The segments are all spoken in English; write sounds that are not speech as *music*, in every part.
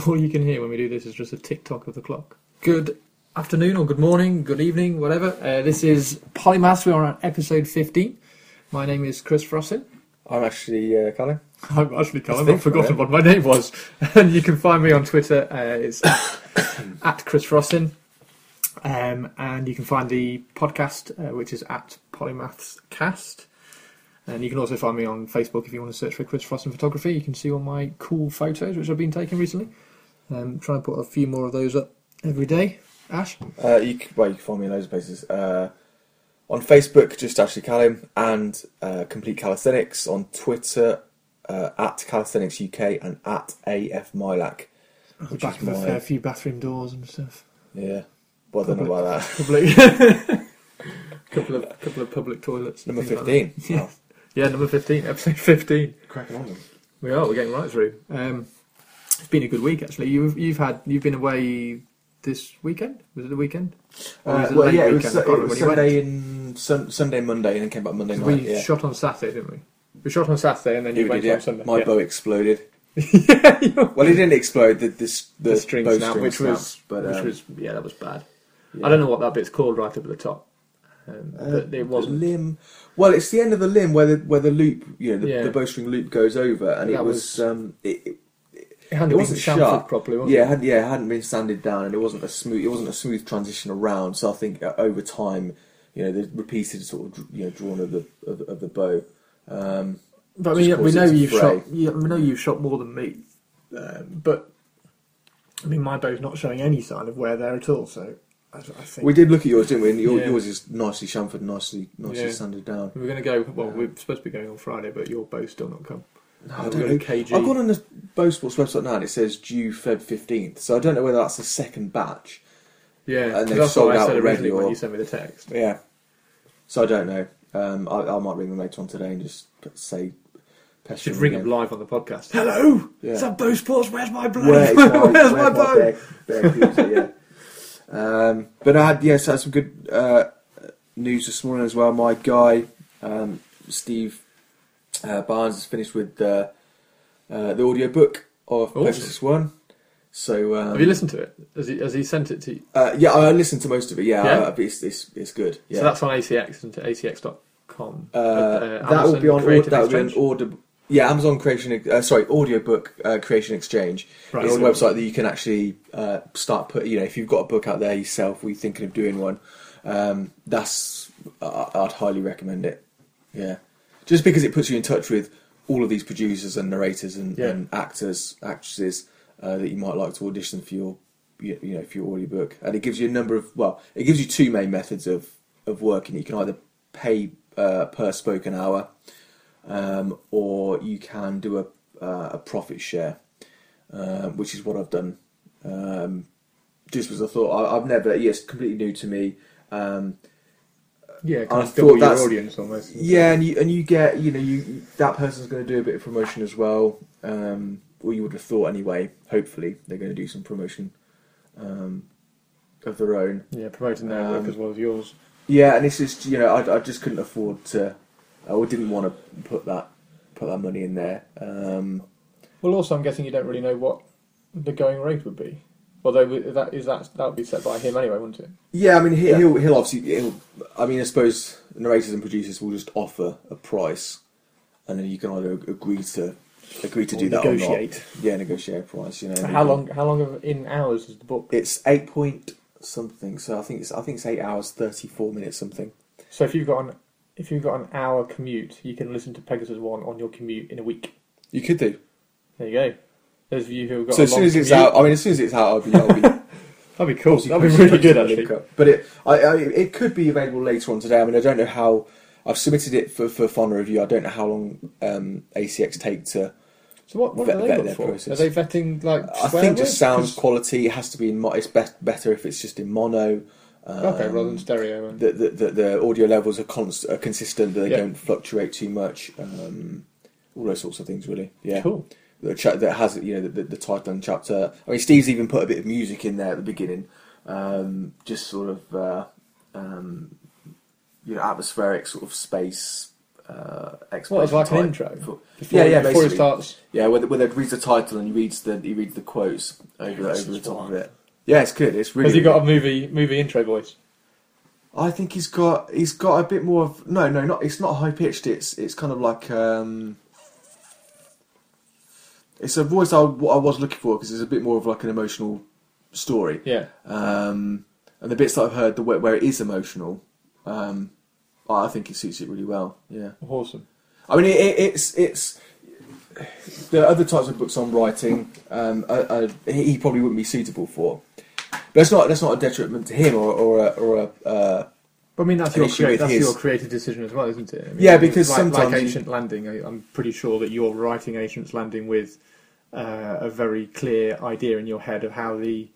*laughs* all you can hear when we do this is just a tick tock of the clock. Good afternoon or good morning, good evening, whatever. Uh, this is Polymaths. We are on episode 15. My name is Chris Frossin. I'm actually uh, Callum. *laughs* I'm actually Colin. Think I've forgotten what my name was. *laughs* and you can find me on Twitter. Uh, it's at, *coughs* at Chris Frossin. Um, and you can find the podcast, uh, which is at Polymaths Cast. And you can also find me on Facebook if you want to search for Chris Frossin Photography. You can see all my cool photos which I've been taking recently. Um, trying to put a few more of those up every day. Ash? Uh, you c well, you can find me in loads of places. Uh, on Facebook, just Ashley Callum, and uh, Complete Calisthenics. On Twitter, uh, at Calisthenics UK and at AF Milac. Which Back is of a fair few bathroom doors and stuff. Yeah. Well, I don't know about that. Public. *laughs* couple of couple of public toilets. Number things like 15. Yeah. *laughs* Yeah, number 15, episode 15. Cracking on them. We are, we're getting right through. Um, it's been a good week actually. You've you've had you've been away this weekend? Was it the weekend? Uh, it well, yeah, it was, it was you Sunday, and sun, Sunday, Monday, and then came back Monday night. We yeah. shot on Saturday, didn't we? We shot on Saturday and then you we went did, yeah. on Sunday. My yeah. bow exploded. *laughs* Well, it didn't explode. The, this, the, the string snap, which was snapped, but, which um, was yeah, that was bad. I don't know what that bit's called right up at the top, um, Uh, but it wasn't. The limb. Well, it's the end of the limb where the where the loop, you know, the, Yeah. the bowstring loop goes over, and That it was, was- um, it, it, hadn't it been wasn't chamfered properly, was yeah, it had, yeah, it hadn't been sanded down, and it wasn't a smooth, it wasn't a smooth transition around. So I think uh, over time, you know, the repeated sort of you know drawn of the of, the- of the bow. Um, But I mean, we know you've fray. shot. Yeah, we know you've shot more than me, um, but I mean, my bow's not showing any sign of wear there at all. So I, think we did look at yours, didn't we? And your, Yeah. yours is nicely chamfered, nicely nicely Yeah. sanded down. we're going to go. Well, we're supposed to be going on Friday, but your bow's still not come. No, I don't know. KG. I've gone on the Bow Sports website now and it says due Feb 15th, so I don't know whether that's the second batch. yeah, and they've that's sold what I out said already, originally when or- you sent me the text. Yeah. So I don't know. Um, I, I might ring them later on today and just say. Should ring them live on the podcast. Hello, Yeah. is that Bow Sports? Where's my blow? Where *laughs* is my, Where's my where's bow? bear, bear cruiser, yeah. Um, but I had yes, I had some good uh, news this morning as well. My guy, um, Steve uh, Barnes, has finished with uh, uh, the audio book of Awesome. Pegasus One. So um, Have you listened to it? Has he, has he sent it to you? Uh, yeah, I listened to most of it. Yeah, Yeah? uh, it's, it's it's good. Yeah, So that's on ACX, isn't it? ACX.com. uh, Uh, that will be on Creative that will be order. Yeah, Amazon Creation. Uh, sorry, audiobook uh, Creation Exchange Right, is a website that you can actually uh, start put. You know, if you've got a book out there yourself, or you're thinking of doing one, um, that's I I'd highly recommend it. Yeah, just because it puts you in touch with all of these producers and narrators and, Yeah. and actors, actresses uh, that you might like to audition for your, you know, for your audiobook, and it gives you a number of well, it gives you two main methods of of working. You can either pay uh, per spoken hour, um, or you can do a uh, a profit share, um, which is what I've done. Um, just as I thought, I, I've never. Yes, completely new to me. Um, Yeah, I kind of thought double your that's- audience almost. yeah, and you and you get you know you that person's going to do a bit of promotion as well, um, or you would have thought anyway. Hopefully, they're going to do some promotion um, of their own. Yeah, promoting their work Um, as well as yours. Yeah, and it's just you know I, I just couldn't afford to, or didn't want to put that put that money in there. Um, Well, also, I'm guessing you don't really know what the going rate would be. Although that is that that would be set by him anyway, wouldn't it? yeah, I mean he, Yeah. he'll he'll obviously he'll. I mean I suppose narrators and producers will just offer a price, and then you can either agree to agree to Or do that or negotiate. not. Yeah, negotiate a price. You know. and How long? How long of, in hours is the book? It's eight point something. So I think it's I think it's eight hours thirty four minutes something. So if you've got an if you've got an hour commute, you can listen to Pegasus One on your commute in a week. You could do. There you go. Those of you who have got So a as soon long as it's commute- out, I mean, as soon as it's out, I'll be. I'll be *laughs* that'd be cool. obviously That'd be really good posting the actually. up. But it, I, I, it could be available later on today. I mean, I don't know how. I've submitted it for for final review. I don't know how long um, ACX take to. So what, what Vet- are they vet their for? process. Are they vetting like? I think just sound sound 'Cause- quality. It has to be in. Mo- it's best better if it's just in mono. Um, okay, rather than stereo. And, the, the, the, the audio levels are, const, are consistent, that they Yeah. don't fluctuate too much. Um, all those sorts of things, really. Yeah. Cool. The cha- that has you know the, the, the title and chapter. I mean, Steve's even put a bit of music in there at the beginning, um, just sort of uh, um, you know atmospheric sort of space uh, What, explanation. it's like an intro? Before, Yeah, yeah, Before it basically. starts. yeah, where, where they reads the title and he reads the he reads the quotes over That's over the top wild. of it. Yeah, it's good. It's really. Has he got a movie movie intro voice? I think he's got he's got a bit more of no no not it's not high pitched. It's it's kind of like um. It's a voice I, I was looking for because it's a bit more of like an emotional story. Yeah. Um, and the bits that I've heard, the where, where it is emotional, um, I think it suits it really well. Yeah, Awesome. I mean, it, it, it's it's the other types of books I'm writing. Um, I, I, he probably wouldn't be suitable for, but it's not that's not a detriment to him or or a, or a uh, But I mean, that's your crea- that's his- your creative decision as well, isn't it? I mean, Yeah, because like, sometimes like Ancient Landing, I, I'm pretty sure that you're writing Ancient Landing with uh, a very clear idea in your head of how the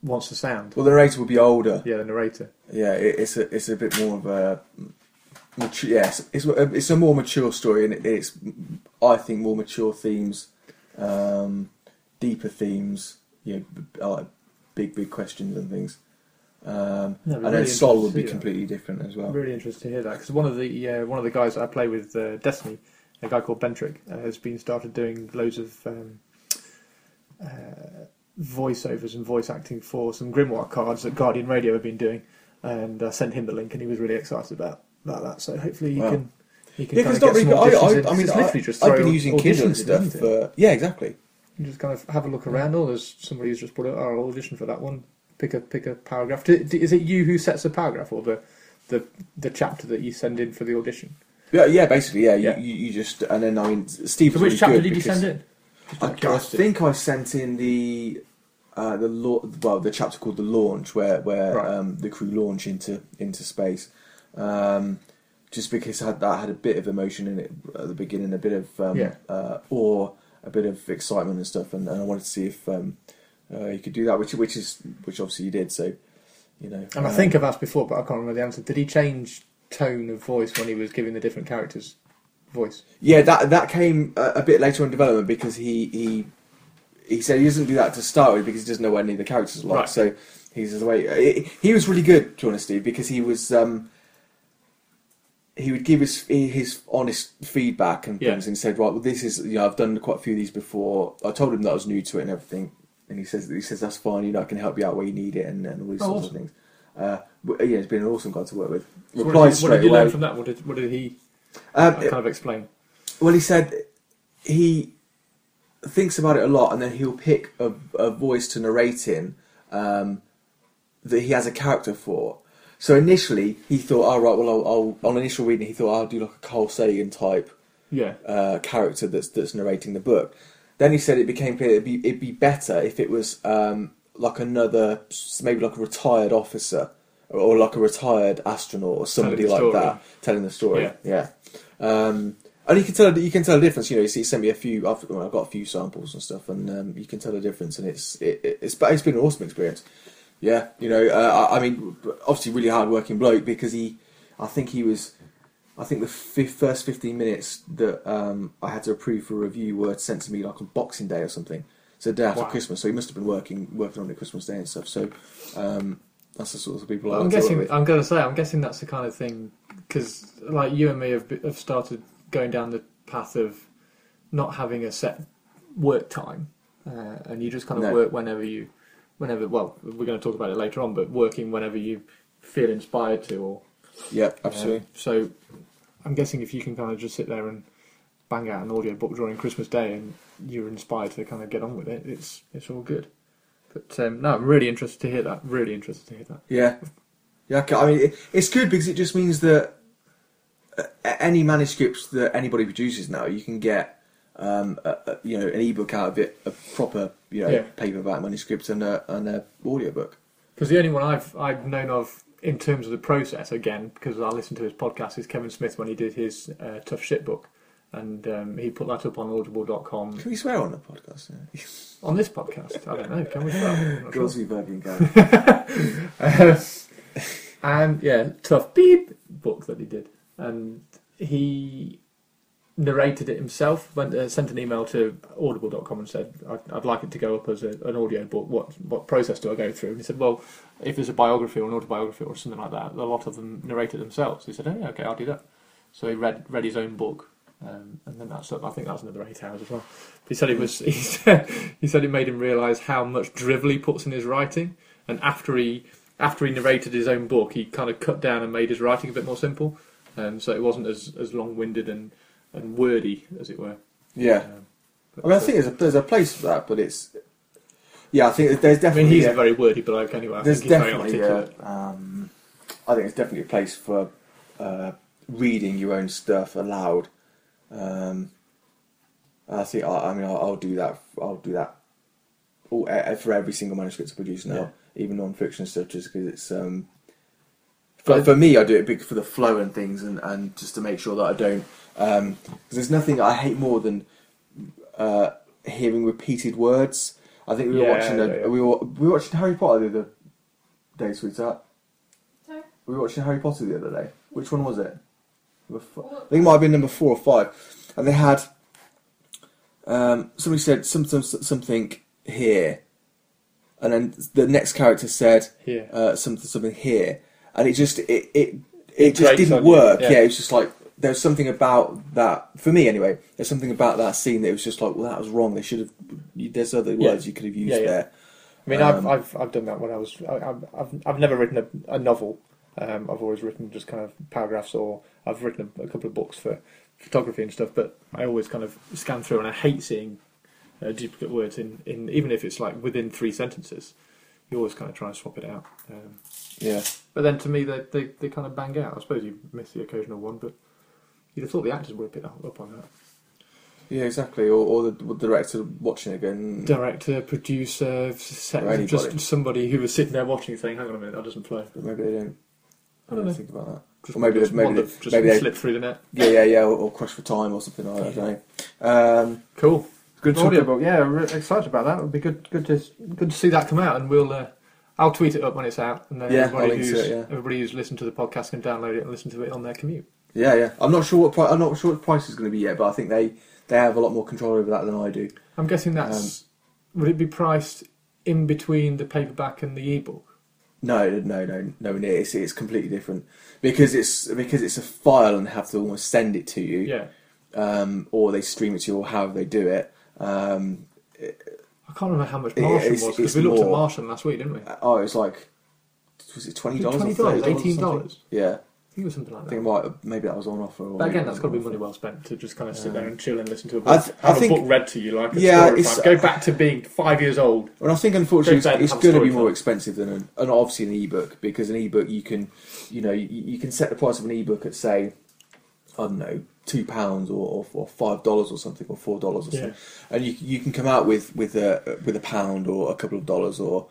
wants to sound. well, the narrator will be older. Yeah, the narrator. Yeah, it, it's a it's a bit more of a mature. Yes, it's a, it's a more mature story, and it's I think more mature themes, um, deeper themes. You know, like big big questions and things. Um, No, and really then Sol would be completely different as well. I'm really interested to hear that because one of the uh, one of the guys that I play with, uh, Destiny, a guy called Bentrick, uh, has been started doing loads of um, uh, voiceovers and voice acting for some Grimoire cards that Guardian Radio have been doing, and I sent him the link, and he was really excited about about that. So hopefully he Wow. can. He can Yeah, because of not really. I. I, I mean, I, literally just I've been using Kindle and stuff. For, yeah, exactly. You just kind of have a look around. Oh, there's somebody who's just put out Oh, I'll audition for that one. Pick a pick a paragraph. Do- do- Is it you who sets the paragraph or the the the chapter that you send in for the audition? Yeah, yeah, basically, yeah. Yeah. You, you, you just and then I mean, Steve. So which really chapter did you send in? I, I think I sent in the uh, the law, well the chapter called the launch where where Right. um, the crew launch into into space. Um, just because had, that had a bit of emotion in it at the beginning, a bit of um, Yeah. uh, awe, a bit of excitement and stuff, and, and I wanted to see if um, uh, you could do that, which which is which obviously you did. So you know, And I uh, think I've asked before, but I can't remember the answer. Did he change tone of voice when he was giving the different characters voice? Yeah, that that came a, a bit later in development because he he he said he doesn't do that to start with because he doesn't know what any of the characters are like. Right. So he's the way he- was really good, to be honest, because he was um, he would give his his honest feedback and Yeah. things, and said, right, well, this is you know I've done quite a few of these before. I told him that I was new to it and everything, and he says he says that's fine. You know, I can help you out where you need it and, and all these Oh, sorts awesome. of things. Uh, but, yeah, he's been an awesome guy to work with. So what, Replied did what straight did you away. learn from that? What did what did he Um, uh, kind of explain? Well, he said he thinks about it a lot, and then he'll pick a, a voice to narrate in um, that he has a character for. So initially, he thought, "Oh right, well, I'll, I'll on initial reading, he thought I'll do like a Carl Sagan type Yeah, uh, character that's that's narrating the book." Then he said it became clear it'd be, it'd be better if it was um, like another, maybe like a retired officer or, or like a retired astronaut or somebody like story. that telling the story. Yeah. Yeah. Um, and you can tell you can tell the difference. You know, he sent me a few. I've, well, I've got a few samples and stuff, and um, you can tell the difference. And it's it, it- it's it's been an awesome experience. Yeah, you know, uh, I, I mean, obviously, really hard working bloke because he, I think he was, I think the fif- first fifteen minutes that um, I had to approve for review were sent to me like on Boxing Day or something. So the day after Wow. Christmas. So he must have been working working on it Christmas Day and stuff. So um, that's the sort of people I I'm like guessing. I'm going to say. I'm guessing that's the kind of thing because, like you and me, have have started going down the path of not having a set work time, uh, and you just kind of No. work whenever you, whenever. Well, we're going to talk about it later on, but working whenever you feel inspired to, or Yeah, absolutely. Um, so, I'm guessing if you can kind of just sit there and bang out an audio book during Christmas Day, and you're inspired to kind of get on with it, it's it's all good. But um, no, I'm really interested to hear that. Really interested to hear that. Yeah, yeah. I mean, it's good because it just means that uh, any manuscripts that anybody produces now, you can get, um, a, a, you know, an ebook out of it, a proper, you know, Yeah. paperback manuscript and a and a audiobook. Because the only one I've I've known of in terms of the process, again, because I listened to his podcast, is Kevin Smith when he did his uh, Tough Shit book, and um, he put that up on Audible.com Can we swear on the podcast? Yeah. on this podcast. I don't know, can we? Sure. Girls fucking can. Uh, and yeah, tough beep book that he did, and he narrated it himself. Went uh, sent an email to Audible.com and said, "I'd, I'd like it to go up as a, an audio book. What what process do I go through?" And he said, "Well, if there's a biography or an autobiography or something like that, a lot of them narrate it themselves." He said, "Oh, yeah, okay, I'll do that." So he read read his own book, um, and then that's I think that's another eight hours as well. He said it was *laughs* he said, he said it made him realise how much drivel he puts in his writing, and after he after he narrated his own book, he kind of cut down and made his writing a bit more simple, um, so it wasn't as as long winded and and wordy as it were. Yeah. Um, I mean, I think there's a, there's a place for that, but it's. Yeah, I think there's I definitely. mean, he's a very wordy bloke anyway. I there's think he's very definitely. Articulate. um, I think it's definitely a place for uh, reading your own stuff aloud. Um, I think. I, I mean, I'll, I'll do that. I'll do that. All, for every single manuscript I produce now, even non-fiction stuff, just because it's. Um, for, for me, I do it big for the flow and things, and, and just to make sure that I don't. Because there's nothing I hate more than uh, hearing repeated words. I think we were Yeah, watching. yeah, a, yeah. We were we were watching Harry Potter the other day, sweetheart. Sorry? We were watching Harry Potter the other day. Which one was it? Number four- I think it might have been number four or five. And they had um, somebody said something something here, and then the next character said Here. uh, something something here, and it just it it it just didn't work. yeah. Yeah. it was just like there's something about that for me anyway. There's something about that scene that was just like, well, that was wrong. They should have. There's other Yeah. words you could have used Yeah, yeah. there. I mean, Um, I've, I've I've done that when I was I, I've I've I've never written a, a novel. Um, I've always written just kind of paragraphs, or I've written a, a couple of books for photography and stuff. But I always kind of scan through, and I hate seeing uh, duplicate words in, in even if it's like within three sentences. You always kind of try and swap it out. Um, Yeah, but then to me, they, they they kind of bang out. I suppose you miss the occasional one, but you'd have thought the actors would have picked up on that. yeah, exactly. Or, or the, director watching it again. Director, producer, set, just somebody who was sitting there watching, saying, "Hang on a minute, that doesn't flow." But maybe they don't. I don't know. think about that. Just Or maybe just they- maybe they- just maybe they- slipped through the net. Yeah, yeah, yeah. Or, or Crush for Time or something like that. I don't know. Um, Cool. Good audio book. yeah, we're excited about that. It would be good, good to good to see that come out, and we'll uh, I'll tweet it up when it's out, and then Yeah, everybody I'll link to who's it, yeah. everybody who's listened to the podcast can download it and listen to it on their commute. Yeah, yeah. I'm not sure what pri- I'm not sure what the price is going to be yet, but I think they they have a lot more control over that than I do. I'm guessing that's Um, would it be priced in between the paperback and the ebook? No, no, no, no. near. It's it's completely different because it's because it's a file and they have to almost send it to you, Yeah, um, or they stream it to you, or however they do it. Um, I can't remember how much It- Martian it's- was because we looked at more. Martian last week, didn't we? I oh, it was like was it twenty dollars? $20, $18? Yeah, think it was something like I that. think it might, maybe that was on offer. Or But again, maybe that's that got to be money well spent to just kind of sit there Um, and chill and listen to a book. th- I have think- a book read to you like a Yeah, it's- Go back to being five years old. And I think unfortunately Go it's, it's going to be more time. expensive than an, and obviously an ebook because an ebook you can, you know, you, you can set the price of an ebook at say, I don't know, two pounds or, or, or five dollars or something or four dollars or Yeah. something, and you you can come out with with a with a pound or a couple of dollars or,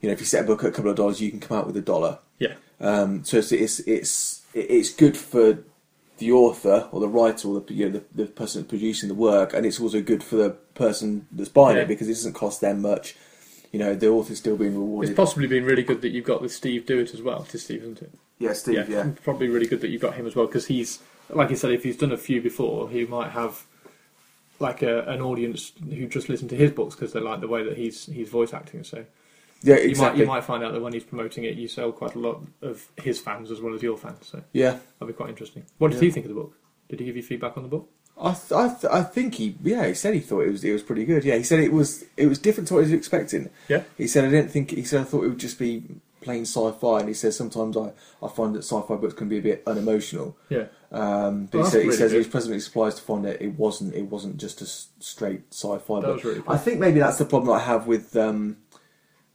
you know, if you set a book at a couple of dollars, you can come out with a dollar. Yeah. Um, so it's it's it's it's good for the author or the writer or the you know the, the person producing the work, and it's also good for the person that's buying Yeah. it because it doesn't cost them much. You know, the author's still being rewarded. It's possibly been really good that you've got with Steve Do It as well. To Steve, isn't it? yeah, Steve. Yeah, Yeah, Probably really good that you've got him as well because he's, like you said, if he's done a few before, he might have like a, an audience who just listen to his books because they like the way that he's he's voice acting. So yeah, you might you might find out that when he's promoting it, you sell quite a lot of his fans as well as your fans. So Yeah, that'd be quite interesting. What did Yeah. he think of the book? Did he give you feedback on the book? I th- I, th- I think he yeah he said he thought it was it was pretty good. Yeah, he said it was it was different to what he was expecting. Yeah. He said I didn't think he said I thought it would just be plain sci-fi, and he says sometimes I, I find that sci-fi books can be a bit unemotional. Yeah. Um, but he, said, he really says he was pleasantly surprised to find that it wasn't it wasn't just a straight sci-fi That book. really I think maybe that's the problem I have with um,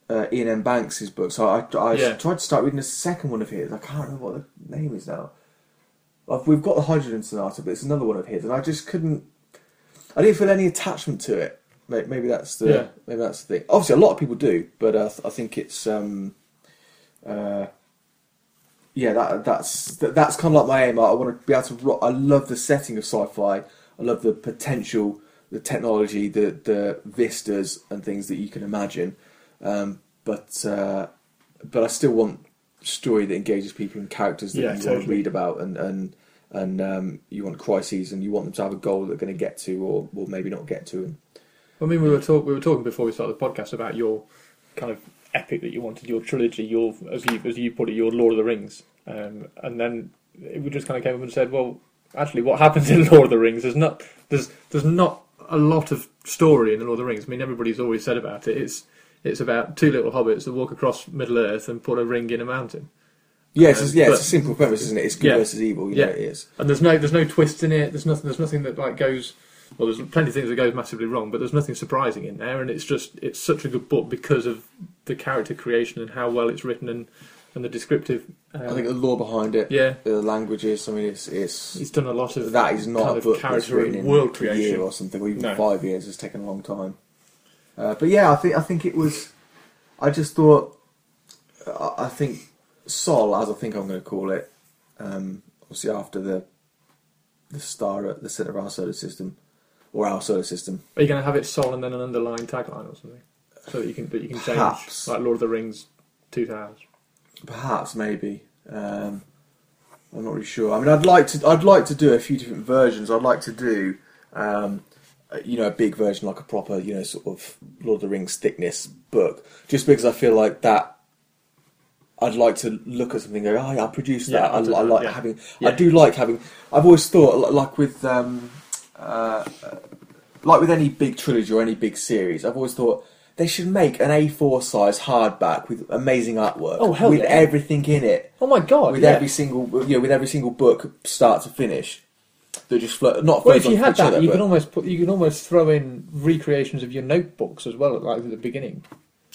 uh, Iain M. Banks' books. I, I, I Yeah. tried to start reading the second one of his. I can't remember what the name is now. I've, we've got the Hydrogen Sonata, but it's another one of his, and I just couldn't. I didn't feel any attachment to it. Maybe that's the Yeah. maybe that's the thing. Obviously, a lot of people do, but uh, I think it's um, uh, yeah, that that's that, that's kind of like my aim. I, I want to be able to. ro- I love the setting of sci-fi. I love the potential, the technology, the the vistas and things that you can imagine. Um, but uh, but I still want story that engages people and characters that Yeah, you want to read about and and and um, you want crises and you want them to have a goal they're going to get to or or maybe not get to. And I mean, we were talk, we were talking before we started the podcast about your kind of epic that you wanted, your trilogy, your as you as you put it, your Lord of the Rings, um, and then we just kind of came up and said, well, actually what happens in *laughs* Lord of the Rings. There's not there's there's not a lot of story in the Lord of the Rings. I mean, everybody's always said about it. It's it's about two little hobbits that walk across Middle Earth and put a ring in a mountain. It's, just- yeah, But- it's a simple premise, isn't it? It's good Yeah. versus evil. You Yeah. know, it is. And there's no there's no twist in it. There's nothing there's nothing that like goes. Well, there's plenty of things that goes massively wrong, but there's nothing surprising in there, and it's just it's such a good book because of the character creation and how well it's written and and the descriptive. Um, I think the lore behind it, yeah, the languages. I mean, it's it's he's done a lot of that is not kind a book character written in world a year creation. or something, or even No. five years. It's taken a long time. Uh, but yeah, I think I think it was. I just thought. I, I think Sol, as I think I'm going to call it, um, obviously after the the star at the centre of our solar system, or our solar system. Are you going to have it Sol and then an underlying tagline or something, so that you can that you can change like Lord of the Rings, Two Towers. Perhaps, maybe. Um, I'm not really sure. I mean, I'd like to. I'd like to do a few different versions. I'd like to do, um, you know, a big version, like a proper, you know, sort of Lord of the Rings thickness book. Just because I feel like that. I'd like to look at something and go, oh, yeah, I produced Yeah, that. I, I do I like yeah. having. Yeah. I do like having. I've always thought, like with, um, uh, like with any big trilogy or any big series, I've always thought they should make an A4 size hardback with amazing artwork, Oh, hell with yeah. everything in it Oh my god! with yeah. every single you know with every single book start to finish that just flow not well, if you had that, other, you but- can almost put you can almost throw in recreations of your notebooks as well, like at the beginning.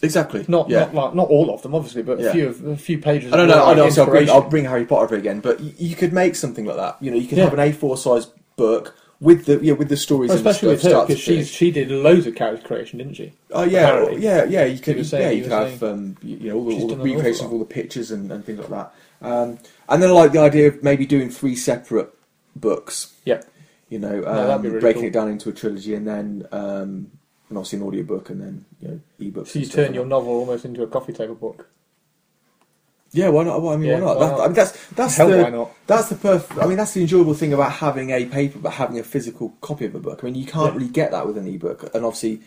exactly Not yeah not like not all of them, obviously, but Yeah. a few of, a few pages. I don't know. I know. So I'll bring. I'll bring Harry Potter again, but you, you could make something like that. You know, you could Yeah. have an A4 size book with the yeah with the stories, Well, especially with her because finish. she did loads of character creation, didn't she? Oh yeah, apparently. yeah, yeah. You could, saying- yeah, he you could have, um, you, know, all the, all the done an awful recreation lot. of all the pictures and, and things like that. Um, and then I like the idea of maybe doing three separate books. Yeah. You know, um, that'd really breaking cool. it down into a trilogy, and then um, and obviously an audiobook, and then you know ebooks. So you turn your novel almost into a coffee table book. Yeah, why not? I mean, Yeah, why not? why That- not? I mean, that's that's Hell, the why not? that's the perf- I mean, that's the enjoyable thing about having a paper, but having a physical copy of a book. I mean, you can't Yeah. really get that with an ebook, and obviously,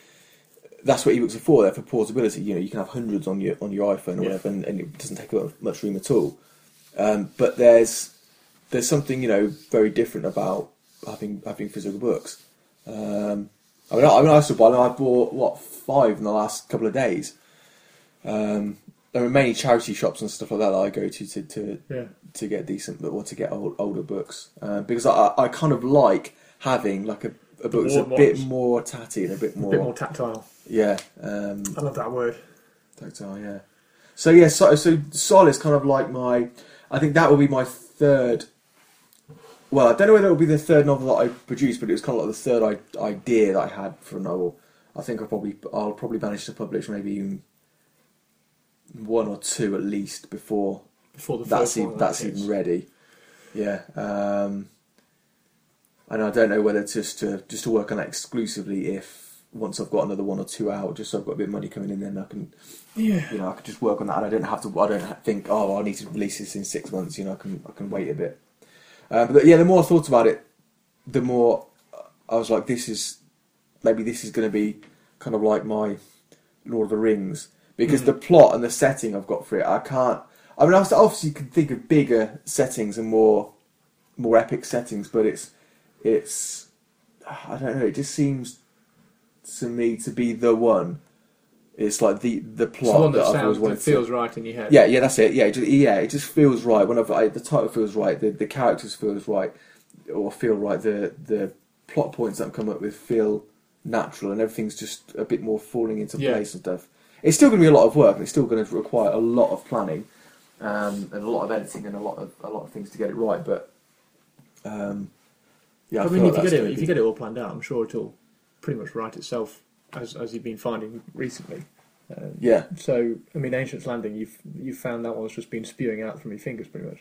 that's what ebooks are for. They're for portability. You know, you can have hundreds on your on your iPhone or Yeah. whatever, and, and it doesn't take up much room at all. Um, but there's there's something you know very different about having having physical books. Um, I mean, I, I mean, I still buy them. I bought what five in the last couple of days. Um, there are many charity shops and stuff like that that I go to to, to Yeah. to get decent or to get old, older books uh, because I, I kind of like having like a, a book that's a Worn bit more tatty and a bit more A bit more tactile. yeah um, I love that word. tactile yeah so yeah so, so Sol is kind of like my I think that will be my third well I don't know whether it will be the third novel that I produced but it was kind of like the third I, idea that I had for a novel I think I'll probably I'll probably manage to publish maybe even one or two at least before Before the that's even, that's even ready. Yeah, um, and I don't know whether just to just to work on that exclusively if once I've got another one or two out, just so I've got a bit of money coming in, then I can Yeah. you know I can just work on that. And I don't have to. I don't think oh I need to release this in six months. You know I can I can wait a bit. Uh, but yeah, the more I thought about it, the more I was like, this is maybe this is going to be kind of like my Lord of the Rings because Mhm. the plot and the setting I've got for it, I can't. I mean, obviously you can think of bigger settings and more more epic settings, but it's it's I don't know. It just seems to me to be the one. It's like the the It's plot the one that, that I've always that wanted to. feels right in your head. Yeah, yeah, that's it. Yeah, it just, yeah, it just feels right. Whenever I, the title feels right, the, the characters feels right, or feel right. The the plot points that I've come up with feel natural, and everything's just a bit more falling into Yeah. place and stuff. It's still going to be a lot of work, and it's still going to require a lot of planning, um, and a lot of editing, and a lot of a lot of things to get it right. But um, yeah, I, I mean, like if you get it, if be- you get it all planned out, I'm sure it'll pretty much write itself as as you've been finding recently. Um, yeah, So, I mean, Ancient's Landing, you've you've found that one's just been spewing out from your fingers, pretty much.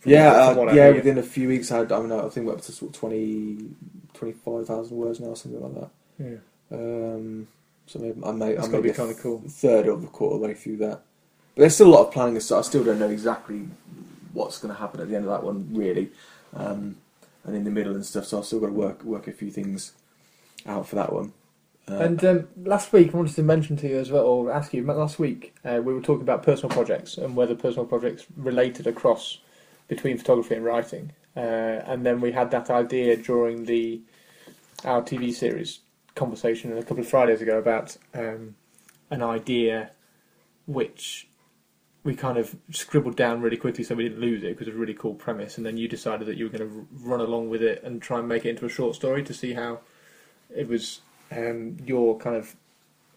From yeah, what- uh, yeah. Within a few weeks, I, had, I mean, I think we're up to sort of 20, 25,000 words now, something like that. yeah. Um, so maybe I may, That's I gotta may be kinda cool. Third of the quarter way through that, but there's still a lot of planning. So I still don't know exactly what's going to happen at the end of that one, really, um, and in the middle and stuff. So I've still got to work work a few things out for that one. Uh, And um, last week, I wanted to mention to you as well, or ask you, last week uh, we were talking about personal projects and whether personal projects related across between photography and writing. uh, and then we had that idea during the our TV series conversation a couple of Fridays ago about um, an idea which we kind of scribbled down really quickly so we didn't lose it because it was a really cool premise, and then you decided that you were going to run along with it and try and make it into a short story to see how it was um, your kind of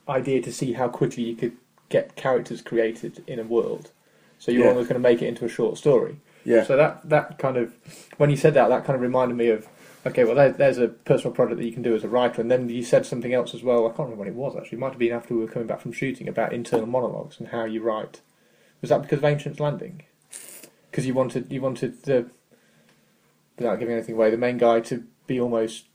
idea to see how quickly you could get characters created in a world. So you Yeah. were almost going to make it into a short story. Yeah. So that that kind of when you said that, that kind of reminded me of okay, well there, there's a personal project that you can do as a writer, and then you said something else as well. I can't remember what it was actually. It might have been after we were coming back from shooting about internal monologues and how you write. Was that because of Ancient's Landing? Because you wanted you wanted the without giving anything away, the main guy to be almost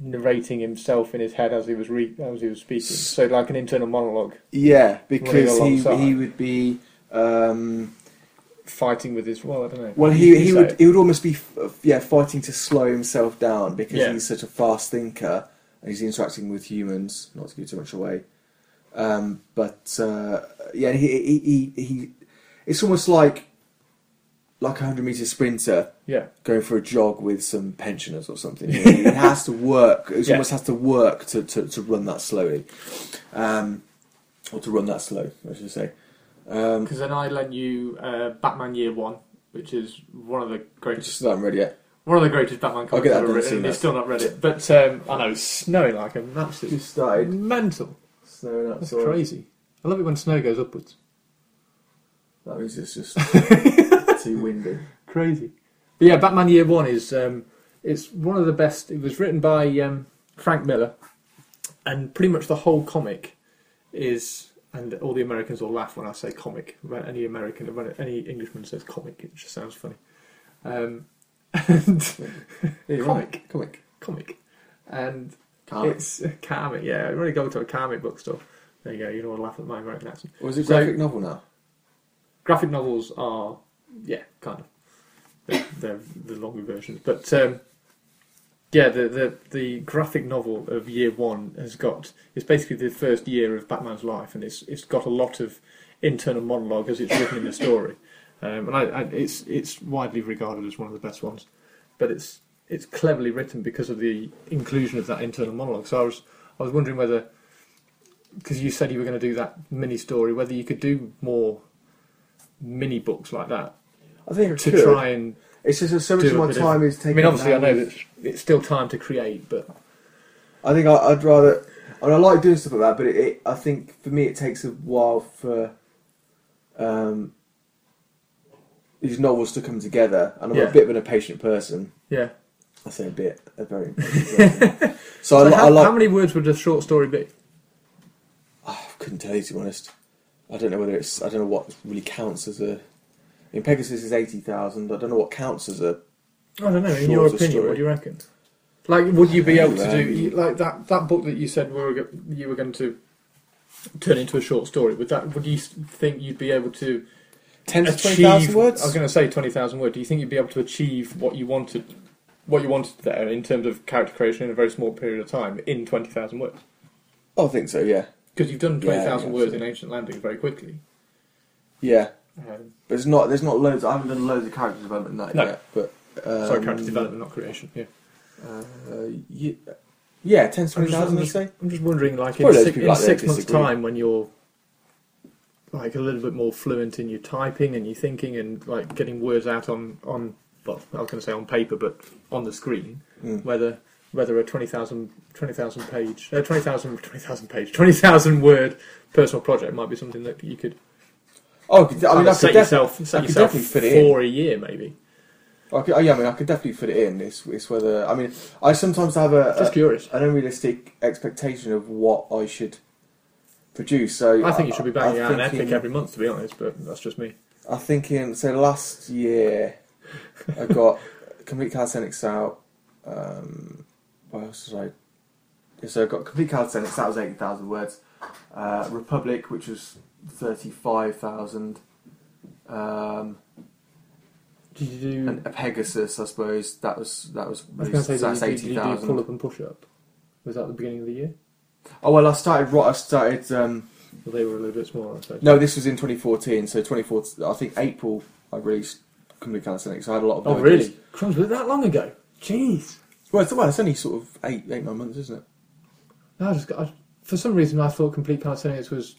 narrating himself in his head as he was re- as he was speaking. So like an internal monologue, Yeah, because he he would be. Um, fighting with his well, I don't know. well, he he would it. he would almost be f- yeah fighting to slow himself down because Yeah. he's such a fast thinker and he's interacting with humans. Not to give too much away, um, but uh, yeah, he, he he he it's almost like like a hundred meter sprinter yeah. going for a jog with some pensioners or something. *laughs* You know, he has to work. It Yeah. almost has to work to, to, to run that slowly, um, or to run that slow, I should say. Um, Because then I lent you uh, Batman Year One, which is one of the greatest just not ready yet. one of the greatest Batman I'll comics get that ever done written. that. still not read it, but um, I know it's snowing like an absolute Just started mental. snowing That's outside. crazy. I love it when snow goes upwards. That means it's just *laughs* too windy. Crazy. But yeah, Batman Year One is um, it's one of the best. It was written by um, Frank Miller, and pretty much the whole comic is. And all the Americans will laugh when I say comic. When any American, when any Englishman says comic, it just sounds funny. Um, and Yeah, Comic. right. Comic. comic, and Comic. it's *laughs* comic. Yeah, really go to a comic book store. There you go. You don't want to laugh at my American accent. Is it So- graphic novel now? graphic novels are yeah kind of they're, they're the longer versions but um, yeah the, the the graphic novel of year one has got it's basically the first year of batman's life and it's it's got a lot of internal monologue as it's written in the story um, and I, I, it's it's widely regarded as one of the best ones but it's it's cleverly written because of the inclusion of that internal monologue so i was i was wondering whether because you said you were going to do that mini story whether you could do more mini books like that I think to could. try and. It's just so much of my bit of- time is I taken. mean, obviously, I know that it's still time to create, but I think I, I'd rather. I, mean, I like doing stuff like that, but it, it, I think for me it takes a while for um, these novels to come together, and I'm Yeah. a bit of an impatient person. yeah. I say a bit, a very *laughs* impatient person. so, I, how, I like. how many words would a short story be? I couldn't tell you to be honest. I don't know whether it's. I don't know what really counts as a. I mean, Pegasus is eighty thousand. I don't know what counts as a. I don't know. In your Shorter opinion, story. what do you reckon? Like, would you be able to do you- like that that book that you said we were, go- you were going to turn into a short story? Would that would you s- think you'd be able to Ten to achieve? twenty thousand words. I was going to say twenty thousand words. Do you think you'd be able to achieve what you wanted? What you wanted there in terms of character creation in a very small period of time in twenty thousand words? I think so. Yeah, Because you've done Yeah, twenty thousand words in absolutely. Ancient Landing very quickly. yeah. Um, But there's not. There's not loads. I haven't done loads of character development in that No. yet. But um, sorry, character development, not creation. Yeah. Uh, yeah, yeah, ten to I'm just. I'm just- say. I'm just wondering, like in Probably loads of six, in out there six months' disagree. time, when you're like a little bit more fluent in your typing and your thinking and like getting words out on on well, I was going to say on paper, but on the screen, Mm. whether whether a 20,000 20,000 page, uh, 20,000 20,000 page, 20,000 word personal project might be something that you could, Oh, I, could, I mean, I could, def- yourself, I could definitely fit it in. for a year, maybe. I could, oh, yeah, I mean, I could definitely fit it in. It's, it's whether I mean, I sometimes have a, Just a curious. an unrealistic expectation of what I should produce. So I think you should be banging out an epic every month, to be honest, but that's just me. I'm thinking. So last year, I *laughs* got complete calisthenics out. Um, what else did I? yeah, So I got complete calisthenics. That was eighty thousand words. Uh, Republic, which was thirty-five thousand. Um, Did you do? and a Pegasus, I suppose. That was that was. I was going to say, did that's you, did you do pull thousand. up and push up? Was that the beginning of the year? Oh well, I started. Right, I started. Um, Well, they were a little bit smaller, I suppose. no, this was in 2014. So 2014. I think April. I released complete calisthenics. I had a lot of. Oh, no really? Crumbs, was it that long ago? Jeez. Well, it's, well, it's only sort of eight, eight, nine months, isn't it? No, I just got, I, for some reason I thought complete calisthenics was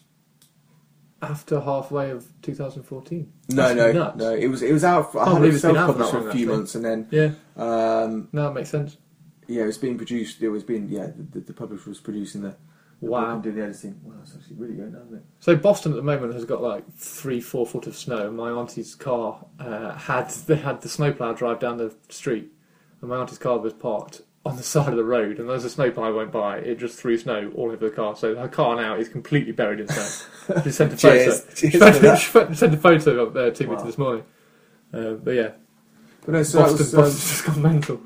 after halfway of 2014. No, That's no, nuts. no. It was it was out. I Can't had believe it it's been out for for a few months, and then Yeah, um, no, that makes sense. yeah, it was being produced. It was being yeah, the, the publisher was producing the, the Wow. and doing the editing. Wow, it's actually really going down, isn't it? So Boston at the moment has got like three, four foot of snow. My auntie's car uh, had they had the snowplow drive down the street, and my auntie's car was parked on the side of the road. And as the snowplow went by, it just threw snow all over the car. So her car now is completely buried in snow. *laughs* she sent a photo. *laughs* Cheers, She cheers sent, for *laughs* she sent a photo up there to me this morning. Uh, but yeah, But no, so Boston, was, um, Boston's just gone mental.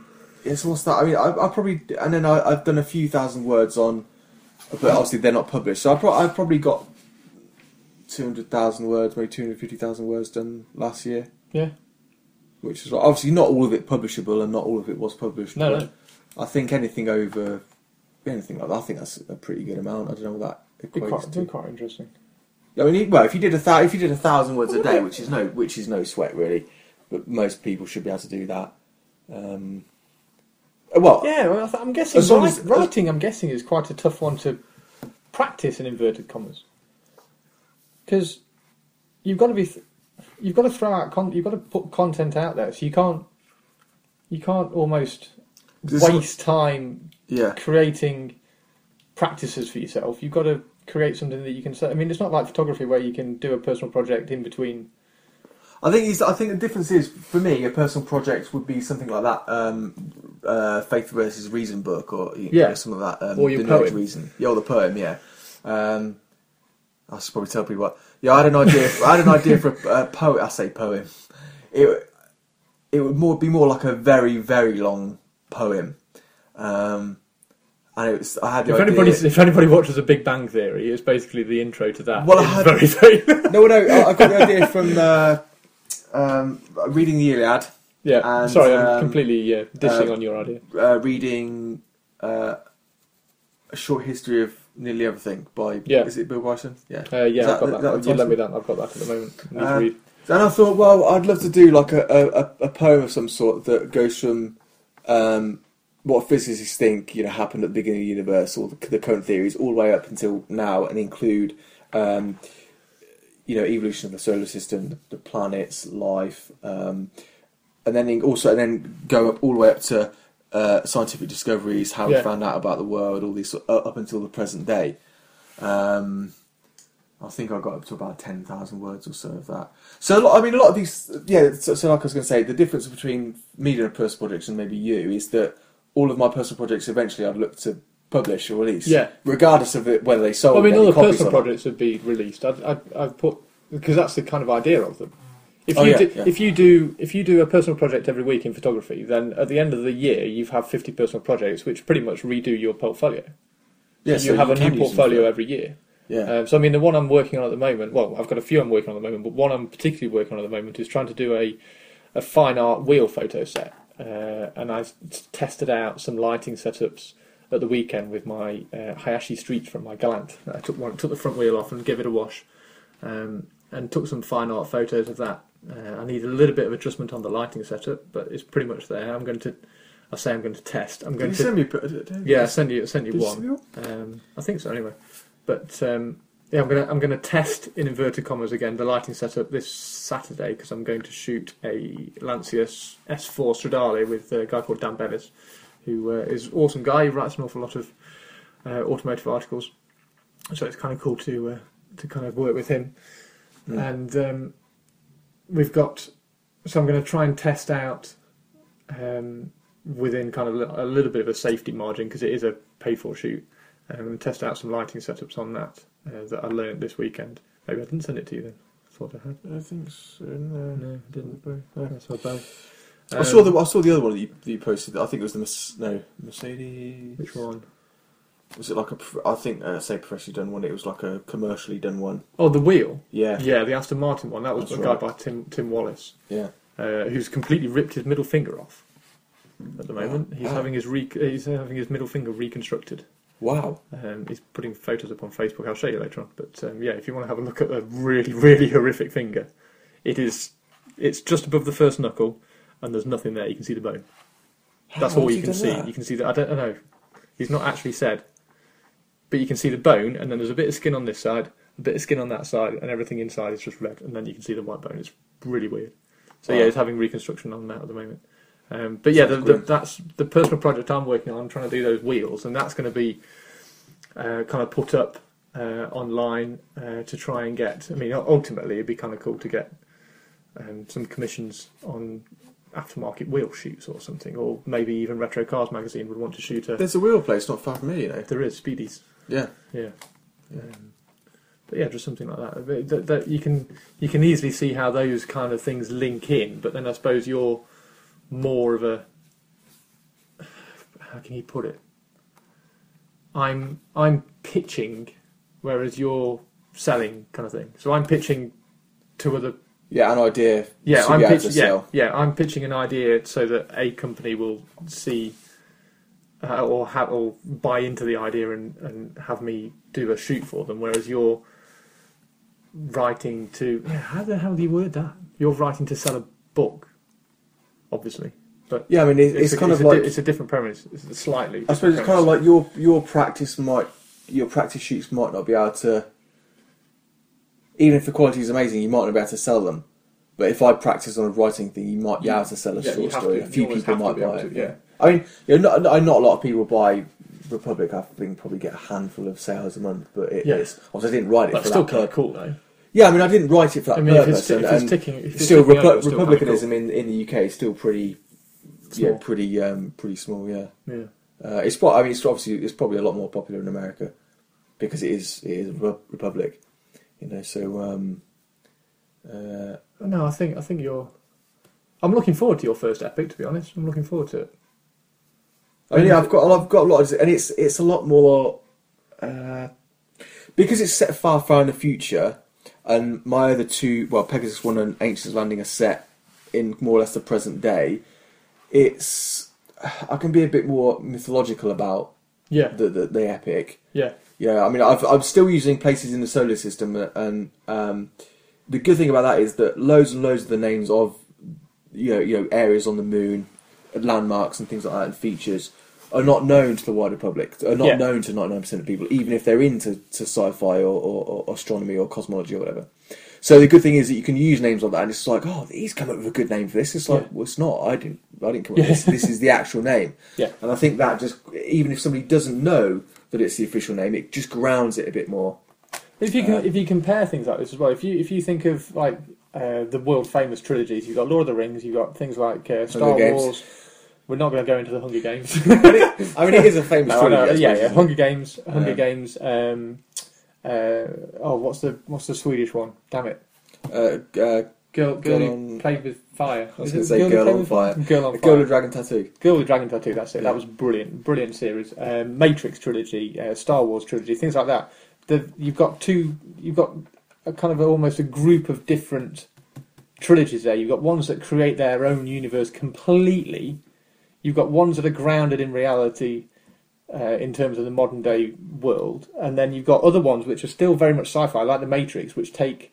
Yeah, so what's that? I mean, I, I probably and then I, I've done a few thousand words on, but obviously they're not published. So I pro- I've probably got two hundred thousand words, maybe two hundred fifty thousand words done last year, Yeah, which is obviously not all of it publishable, and not all of it was published. no, no. I think anything over anything like that, I think that's a pretty good amount. I don't know what that equates quite, to. be quite interesting. I mean, well, if you did a thou- if you did a thousand words a day, which is no, which is no sweat really, but most people should be able to do that. Um, well, Yeah, well, I'm guessing As write- as- writing. I'm guessing is quite a tough one to practice in inverted commas because you've got to be, th- you've got to throw out, con- you've got to put content out there. So you can't, you can't almost waste time yeah. creating practices for yourself. You've got to create something that you can. I mean, it's not like photography where you can do a personal project in between. I think I think the difference is for me a personal project would be something like that um, uh, faith versus reason book or Yeah. know, some of that um, Or your the poem. reason yeah or the poem yeah um, I should probably tell people what yeah I had an idea I had an idea for a, a poet I say poem it it would more be more like a very very long poem um, and it was I had If anybody, if anybody watches a Big Bang Theory, it's basically the intro to that. Well, I had- very, very *laughs* no no I, I got the idea from uh, um, reading the Iliad yeah. And, Sorry, I'm um, completely uh, dishing uh, on your idea. uh, reading uh, a short history of nearly everything by Yeah. is it Bill Bryson? Yeah. Uh, yeah, Is I've got that. the you lent me that. I've got that at the moment. I need to read. And I thought, well, I'd love to do like a, a- a poem of some sort that goes from um, what physicists think you know happened at the beginning of the universe or the, the current theories all the way up until now, and include um, you know evolution of the solar system, the planets, life, um, and then also and then go up all the way up to uh, scientific discoveries, how we found out about the world, all these uh, up until the present day. Um, I think I got up to about ten thousand words or so of that. So I mean, a lot of these, yeah. So, so like I was going to say, the difference between me doing a personal project and maybe you is that all of my personal projects eventually I'd look to publish or release, Yeah. regardless of it, whether they sold. I mean, all the personal projects would be released. I'd, I'd, I'd put because that's the kind of idea of them. If Oh, you yeah, do, yeah. if you do if you do a personal project every week in photography, then at the end of the year you have fifty personal projects, which pretty much redo your portfolio. Yeah, so so you have a new portfolio every year. Yeah, Um, so I mean, the one I'm working on at the moment, well, I've got a few I'm working on at the moment, but one I'm particularly working on at the moment is trying to do a a fine art wheel photo set, uh, and I s- tested out some lighting setups at the weekend with my uh, Hayashi Street from my Galant. I took one, took the front wheel off and gave it a wash, um, and took some fine art photos of that. Uh, I need a little bit of adjustment on the lighting setup, but it's pretty much there. I'm going to, I say I'm going to test. I'm Did going you to send me? did- yeah, I sent you, I sent you Did one. send me? Um, I think so anyway. But um, yeah, I'm gonna I'm gonna test in inverted commas again the lighting setup this Saturday because I'm going to shoot a Lancia S- S4 Stradale with a guy called Dan Bellis, who uh, is an awesome guy. He writes an awful lot of uh, automotive articles, so it's kind of cool to uh, to kind of work with him. Mm. And um, we've got so I'm going to try and test out um, within kind of a little bit of a safety margin because it is a pay for shoot. Um, and test out some lighting setups on that uh, that I learned this weekend. Maybe I didn't send it to you then. I thought I had. I think so. No. No, I didn't. No. That's my bad. I saw Um, the I saw the other one that you, that you posted. I think it was the Merc- no Mercedes. Which one? Was it like a? prof- I think uh, say professionally done one. It was like a commercially done one. Oh, the wheel. Yeah, Yeah, the Aston Martin one. That was That's a guy by Tim Tim Wallace, yeah. uh, who's completely ripped his middle finger off. At the moment, he's Wow. having his re- he's having his middle finger reconstructed. Wow. Um, he's putting photos up on Facebook. I'll show you later on. But um, yeah, if you want to have a look at a really, really *laughs* horrific finger, it is it's just above the first knuckle, and there's nothing there. You can see the bone. That's How all you can see. that? You can see that. I don't know. He's not actually said, but you can see the bone, and then there's a bit of skin on this side, a bit of skin on that side, and everything inside is just red, and then you can see the white bone. It's really weird. So yeah, he's having reconstruction on that at the moment. Um, but yeah, the, the, that's the personal project I'm working on. I'm trying to do those wheels, and that's going to be uh, kind of put up uh, online uh, to try and get. I mean, ultimately, it'd be kind of cool to get um, some commissions on aftermarket wheel shoots or something, or maybe even Retro Cars magazine would want to shoot a. There's a wheel place not far from me, you know. There is Speedies, Yeah. yeah. Um, but yeah, just something like that. That, that. You can you can easily see how those kind of things link in. But then I suppose you're more of a how can you put it? I'm I'm pitching, whereas you're selling, kind of thing. So I'm pitching to other. Yeah, an idea. Yeah, I'm pitching. Yeah, sell. yeah, I'm pitching an idea so that a company will see uh, or ha- or buy into the idea and, and have me do a shoot for them. Whereas you're writing to yeah, how the hell do you word that? You're writing to sell a book, obviously. But Yeah, I mean, it, it's, a, kind it's of a di- like it's a different premise. It's a slightly. I suppose it's different kind of like your your practice might your practice shoots might not be able to. Even if the quality is amazing, you might not be able to sell them. But if I practice on a writing thing, you might be able to sell a Yeah, short story. to. A few people might buy it. to, yeah. I mean, you know, not, not a lot of people buy Republic. I think probably get a handful of sales a month, but it, Yeah. it's obviously I didn't write it That's for still that kind of cool though. Yeah, I mean, I didn't write it for that I mean, if purpose. it's, if and, it's ticking, if it's still, ticking Repu- still republicanism in, in the UK is still pretty, yeah, Small. pretty, um, pretty small. Yeah. cool. Uh, it's pro- I mean, it's obviously it's probably a lot more popular in America because it is it is a re- republic, you know. So um, uh. No, I think I think you're. I'm looking forward to your first epic. To be honest, I'm looking forward to it. I mean, yeah, I've got I've got a lot, of, and it's it's a lot more uh, because it's set far far in the future, and my other two, well, Pegasus One and Ancients Landing are set in more or less the present day. It's I can be a bit more mythological about Yeah, the the, the epic. yeah, Yeah, I mean, I've, I'm still using places in the solar system, and um, the good thing about that is that loads and loads of the names of you know, you know areas on the moon, landmarks and things like that, and features are not known to the wider public. Are not Yeah. known to 99% of people, even if they're into to sci-fi or, or, or astronomy or cosmology or whatever. So the good thing is that you can use names like that, and it's like, oh, he's come up with a good name for this. It's like, Yeah. well, it's not. I didn't. I didn't come up with this. *laughs* This is the actual name. Yeah. And I think that just, even if somebody doesn't know that it's the official name, it just grounds it a bit more. If you can, Uh, if you compare things like this as well, if you if you think of like uh, the world famous trilogies, you've got Lord of the Rings, you've got things like uh, Star. Wars. We're not going to go into the Hunger Games. *laughs* I mean, it is a *laughs* famous No, trilogy. I yeah, yeah? Hunger Games, Hunger Um, Games. Um, uh, oh, what's the what's the Swedish one? Damn it, Uh, uh, girl, girl, Girl on- played with fire. I was gonna say Who Girl Played on Fire. *laughs* Girl on a Fire. Girl with Dragon Tattoo. Girl with Dragon Tattoo, that's it. Yeah. That was brilliant, brilliant series. Um, Matrix trilogy, uh, Star Wars trilogy, things like that. The, you've got two, you've got a kind of almost a group of different trilogies there. You've got ones that create their own universe completely. You've got ones that are grounded in reality uh, in terms of the modern day world, and then you've got other ones which are still very much sci-fi, like the Matrix, which take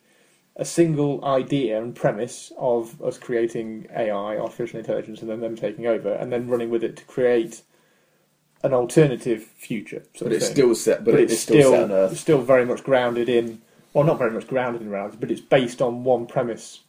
a single idea and premise of us creating AI, artificial intelligence, and then them taking over, and then running with it to create an alternative future. But it's thing. still set. But, it's, still, set on Earth. still very much grounded in, well, not very much grounded in reality, but it's based on one premise,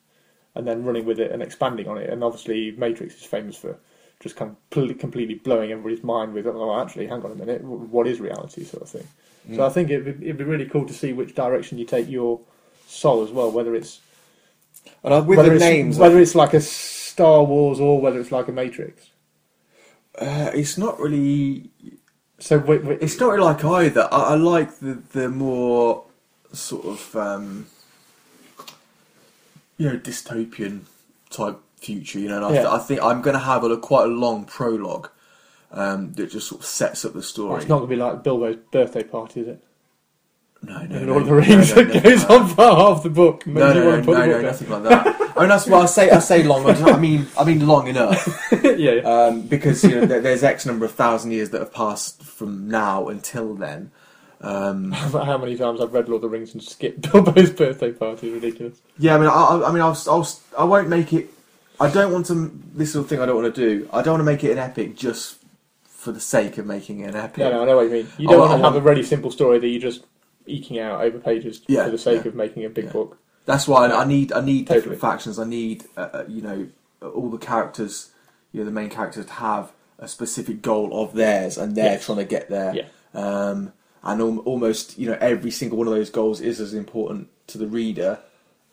and then running with it and expanding on it. And obviously, Matrix is famous for just pl- completely blowing everybody's mind with, oh, actually, hang on a minute, what is reality, sort of thing. Mm. So I think it'd, be- it'd be really cool to see which direction you take your soul as well, whether it's And I, with whether the it's, names, whether it's like a Star Wars or whether it's like a Matrix. uh, it's not really. So wi- wi- It's not really like either. I, I like the the more sort of um, you know dystopian type future. You know, and I, Yeah. I think I'm going to have a quite a long prologue um, that just sort of sets up the story. well, it's not going to be like Bilbo's birthday party, is it? no, no, in no, Lord of the Rings no, no, that goes on for half the book. No, no, no, no, no, nothing like that. *laughs* I mean, that's why I say I say long. I, mean, I mean long enough. *laughs* yeah, yeah. um, because you know there, there's X number of thousand years that have passed from now until then. Um, *laughs* How many times I've read Lord of the Rings and skipped Bilbo's birthday party ridiculous. yeah, I mean, I, I- I mean, I'll, I'll, I won't make it. I don't want to. This is the thing I don't want to do. I don't want to make it an epic just for the sake of making it an epic. No, no, I know what you mean. You don't want- want to I have a really simple story that you're just eking out over pages Yeah, for the sake yeah, of making a big yeah. book. That's why I, I need. I need Totally. different factions. I need, uh, uh, you know, all the characters. You know, the main characters to have a specific goal of theirs, and they're Yes. trying to get there. Yeah. Um, and al- almost, you know, every single one of those goals is as important to the reader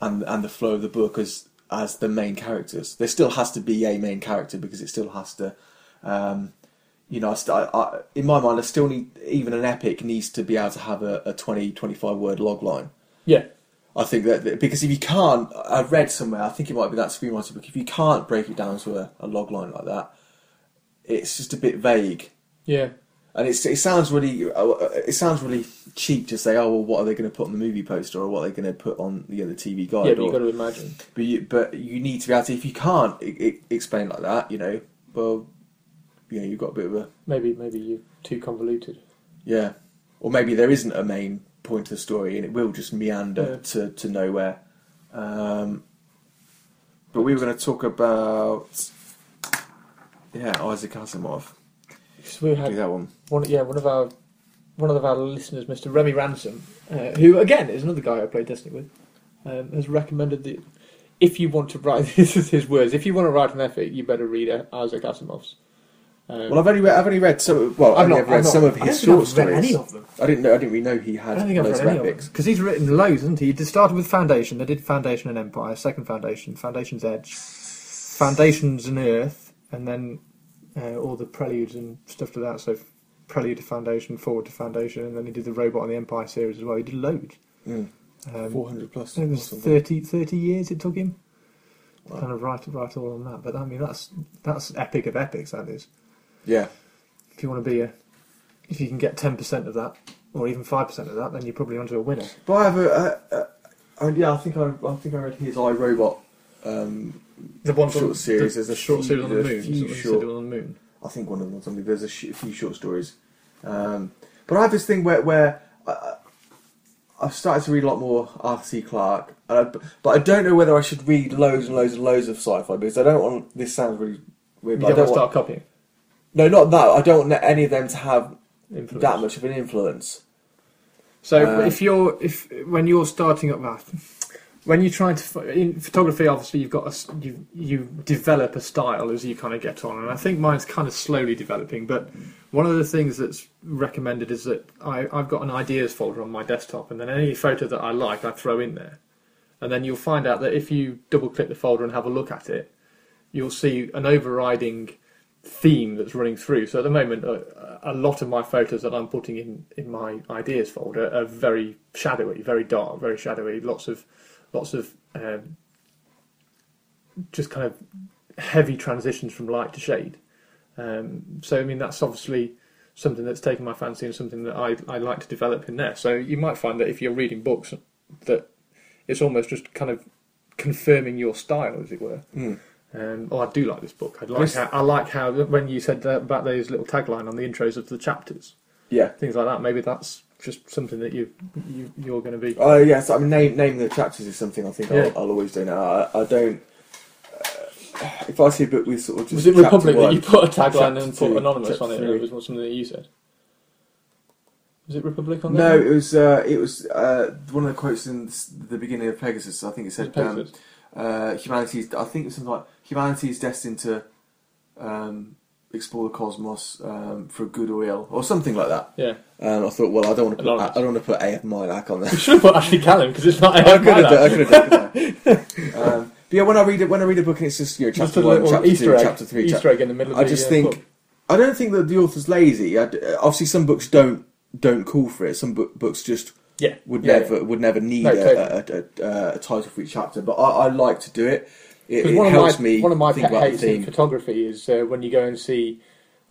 and and the flow of the book as as the main characters. There still has to be a main character because it still has to. Um, you know, I st- I, I, in my mind, I still need even an epic needs to be able to have a, a 20, 25 word log line. Yeah, I think that because if you can't, I've read somewhere, I think it might be that screenwriter book. If you can't break it down to a, a log line like that, it's just a bit vague, yeah, and it's it sounds really uh, it sounds really cheap to say, oh well, what are they going to put on the movie poster or what are they going to put on you know, the TV guide? yeah. But you've got to imagine. but you but you need to be able to if you can't I- I- explain like that, you know, well, you know, you've got a bit of a Maybe, maybe you're too convoluted. yeah, or maybe there isn't a main point to the story and it will just meander Yeah. to, to nowhere. Um, but we were going to talk about yeah Isaac Asimov. So we Do had that one. One, yeah, one of our one of our listeners, Mr. Remy Ransom, uh, who again is another guy I played Destiny with, um, has recommended that if you want to write, *laughs* this is his words, if you want to write an epic, you better read Isaac Asimov's. Um, Well, I've only read, I've only read some. Well, I've, I've not, read not- some of I his short stories. any of them. I didn't know. I didn't really know he I had don't think I've loads read of any of them epics. because he's written loads, hasn't he? He started with Foundation. They did Foundation and Empire, Second Foundation, Foundation's Edge, Foundations and Earth, and then uh, all the preludes and stuff to that. So Prelude to Foundation, Forward to Foundation, and then he did the Robot and the Empire series as well. He did loads. Mm. Um, Four hundred plus. it was 30, 30 years it took him. to Wow. Kind of write write all on that, but I mean that's that's epic of epics. That is. Yeah. If you want to be a, if you can get ten percent of that, or even five percent of that, then you're probably onto a winner. But I have a. Uh, uh, uh, yeah, I think I, I think I read his iRobot um, The one short series. There's a short few- series on the moon. few sort of short- series on the moon. I think one of them was something. There's a, sh- a few short stories, um, but I have this thing where where I, I- I've started to read a lot more Arthur C. Clarke, and I, but I don't know whether I should read loads and loads and loads of sci-fi because I don't want. This sounds really weird, You but I don't want to start copying. No, not that. I don't want any of them to have Influence. that much of an influence. So Uh, if you're if when you're starting up that, when you're trying to in photography, obviously you've got a, you you develop a style as you kind of get on, and I think mine's kind of slowly developing. But one of the things that's recommended is that I, I've got an ideas folder on my desktop, and then any photo that I like, I throw in there, and then you'll find out that if you double click the folder and have a look at it, you'll see an overriding theme that's running through. So at the moment, a, a lot of my photos that I'm putting in in my ideas folder are very shadowy, very dark, very shadowy. Lots of lots of um, just kind of heavy transitions from light to shade. Um, so I mean that's obviously something that's taken my fancy and something that I, I like to develop in there. So you might find that if you're reading books, that it's almost just kind of confirming your style, as it were. Mm. Um, oh, I do like this book. I like Chris- how, I like how when you said that about those little tagline on the intros of the chapters, Yeah. things like that. Maybe that's just something that you, you you're going to be. Oh yes, I mean name naming the chapters is something I think Yeah. I'll, I'll always do now. I, I don't. Uh, if I see a book with sort of just was it chapter Republic that you put a tagline chapter and two, put anonymous chapter on it? three. Or was it something that you said? Was it Republic on there? No, it was uh, it was uh, one of the quotes in the beginning of Pegasus. I think it said um, uh, humanity's. I think it was something like humanity is destined to um, explore the cosmos um, for good or ill, or something like that. Yeah, And I thought, well, I don't want to put Anonymous. I don't want to put A.F. Milak on there. you should have put Ashley Callum because it's not. *laughs* I done. I could have done. *laughs* um, but yeah, when I read it, when I read a book and it's just you know chapter a one, chapter Easter two, egg, chapter three, Easter chapter egg in the middle of I the just uh, think book. I don't think that the author's lazy. I obviously, some books don't don't call for it. Some book, books just Yeah, would yeah, never would never need No, a, a, a, a title for each chapter. But I, I like to do it. It, Because it one of helps my me one of my pet hates in photography is uh, when you go and see.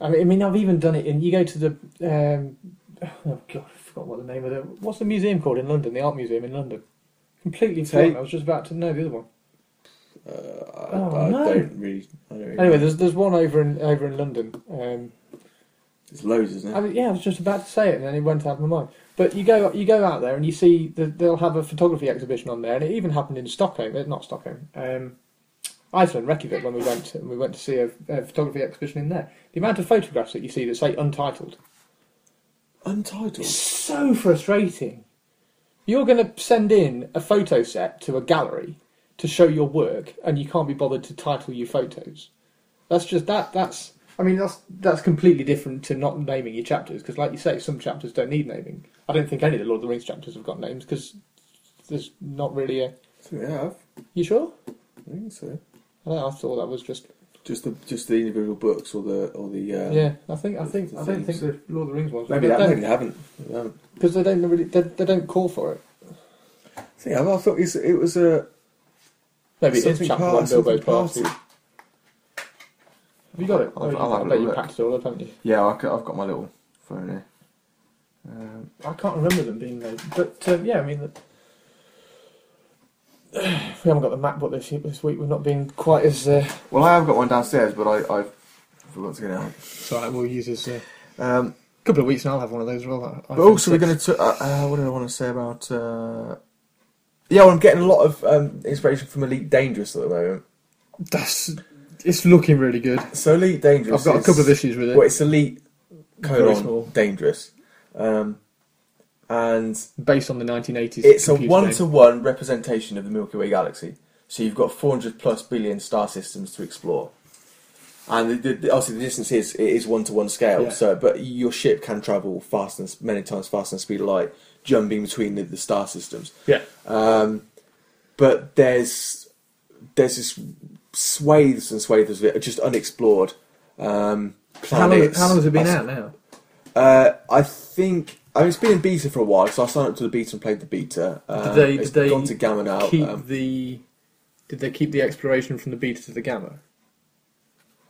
I mean, I mean, I've even done it in. You go to the. Um, oh God, I forgot what the name of the. What's the museum called in London? The art museum in London. Completely forgotten. I was just about to know the other one. Uh, I, Oh, I no. don't really. I don't really Anyway, know. there's there's one over in over in London. Um, there's loads, isn't I it? mean, yeah, I was just about to say it, and then it went out of my mind. But you go you go out there and you see that they'll have a photography exhibition on there, and it even happened in Stockholm. uh, Not Stockholm. Um, Iceland, Reykjavik, when we went to, we went to see a, a photography exhibition in there. The amount of photographs that you see that say untitled Untitled. It's so frustrating. You're going to send in a photo set to a gallery to show your work, and you can't be bothered to title your photos. That's just that. That's. I mean, that's that's completely different to not naming your chapters because, like you say, some chapters don't need naming. I don't think any of the Lord of the Rings chapters have got names because there's not really a. think they have. You sure? I think so. I, don't know, I thought that was just. Just the just the individual books or the or the. Uh, yeah, I think I think I don't think the Lord of the Rings ones. Maybe that. Maybe they haven't. Because they don't really they, they don't call for it. I I thought it was, it was a. Maybe it is Something chapter par- one Bilbo's something party. Have you got it? I'll- you've I'll got- have a let you look. packed it all up, haven't you? Yeah, I have got my little phone here. Um, I can't remember them being there, but um, yeah, I mean, the, we haven't got the MacBook this this week. We've not been quite as. Uh, well, I have got one downstairs, but I, I forgot to get it out. so we'll use this. A Um, couple of weeks, and I'll have one of those as well. I- I but also, we're going to. Uh, uh, what did I want to say about? Uh, yeah, well, I'm getting a lot of um, inspiration from Elite Dangerous at the moment. that's it's looking really good. So Elite Dangerous. I've got a couple of issues with it. Well, it's Elite colon. Dangerous, um, and based on the 1980s. it's a one-to-one representation of the Milky Way galaxy. So you've got 400 plus billion star systems to explore, and the, the, obviously the distance is it is one-to-one scale. Yeah. So, but your ship can travel faster, than, many times faster than speed of light, jumping between the, the star systems. Yeah, Um, but there's there's this swathes and swathes of it are just unexplored. Um, how long, how long has it been I- out now? uh, I think I mean it's been in beta for a while, so I signed up to the beta and played the beta. Um, Did they- did they gone to gamma now? keep Um, the did they keep the exploration from the beta to the gamma?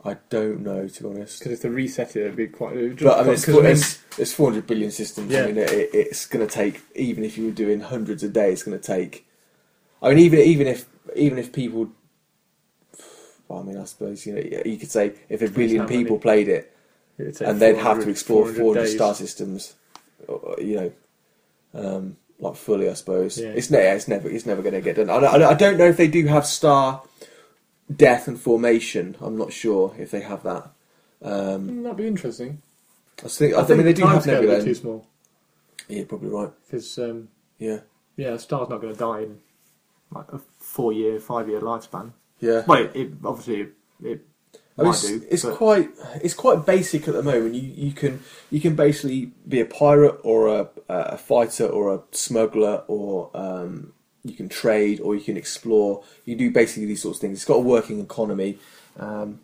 I don't know to be honest. Because if they reset it, it'd be quite. Just But I mean, it's, because, I mean, it's, it's 400 billion systems. Yeah. I mean, it, it's going to take even if you were doing hundreds a day, it's going to take. I mean, even even if even if people, well, I mean, I suppose you know you could say if a billion people played it, and they'd have to explore 400 days. star systems, you know, um, like fully. I suppose Yeah. it's, ne- it's never it's never going to get done. I, don't- I don't know if they do have star death and formation. I'm not sure if they have that. Um, Mm, That'd be interesting. I think I, mean they do have timescale would be nebula. too small Yeah, you're probably right. because um, Yeah, yeah, a star's not going to die in like a four-year, five-year lifespan. yeah. Well, it, it obviously it, it I mean, it's, do. it's but- quite it's quite basic at the moment. You you can you can basically be a pirate or a a fighter or a smuggler or um, you can trade or you can explore. You do basically these sorts of things. It's got a working economy. Um,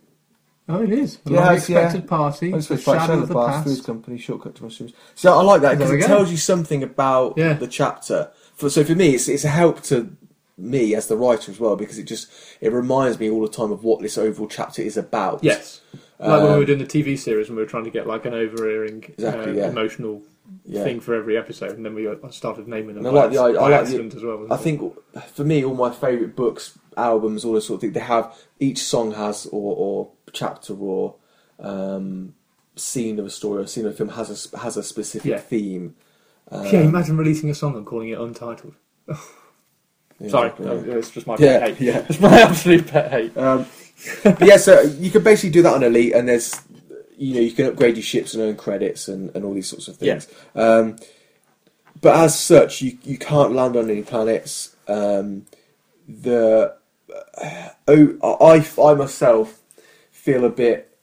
Oh, it is. A Yeah, long it's- yeah. expected party. I just the shadow Shadow of the Pass, past. Food Company, shortcut to mushrooms. So I like that because it go. tells you something about Yeah. the chapter. For, so for me, it's it's a help to me as the writer as well because it just it reminds me all the time of what this overall chapter is about. Yes. Like when we Um, were doing the TV series and we were trying to get like an overearing Exactly, uh, yeah. emotional Yeah. thing for every episode, and then we uh, started naming them I like the i- I like the- as well. I it? think for me, all my favourite books, albums, all this sort of thing, they have each song has or, or chapter or um, scene of a story or scene of a film has a has a specific Yeah. theme. Um, yeah, imagine releasing a song and calling it Untitled. *laughs* yeah, Sorry, exactly, no, it's just my Yeah, pet hate. yeah. It's my absolute pet hate. Um, *laughs* but yeah, so you can basically do that on Elite, and there's you know you can upgrade your ships and earn credits and, and all these sorts of things. Um, but as such, you you can't land on any planets. Um, the oh, I I myself feel a bit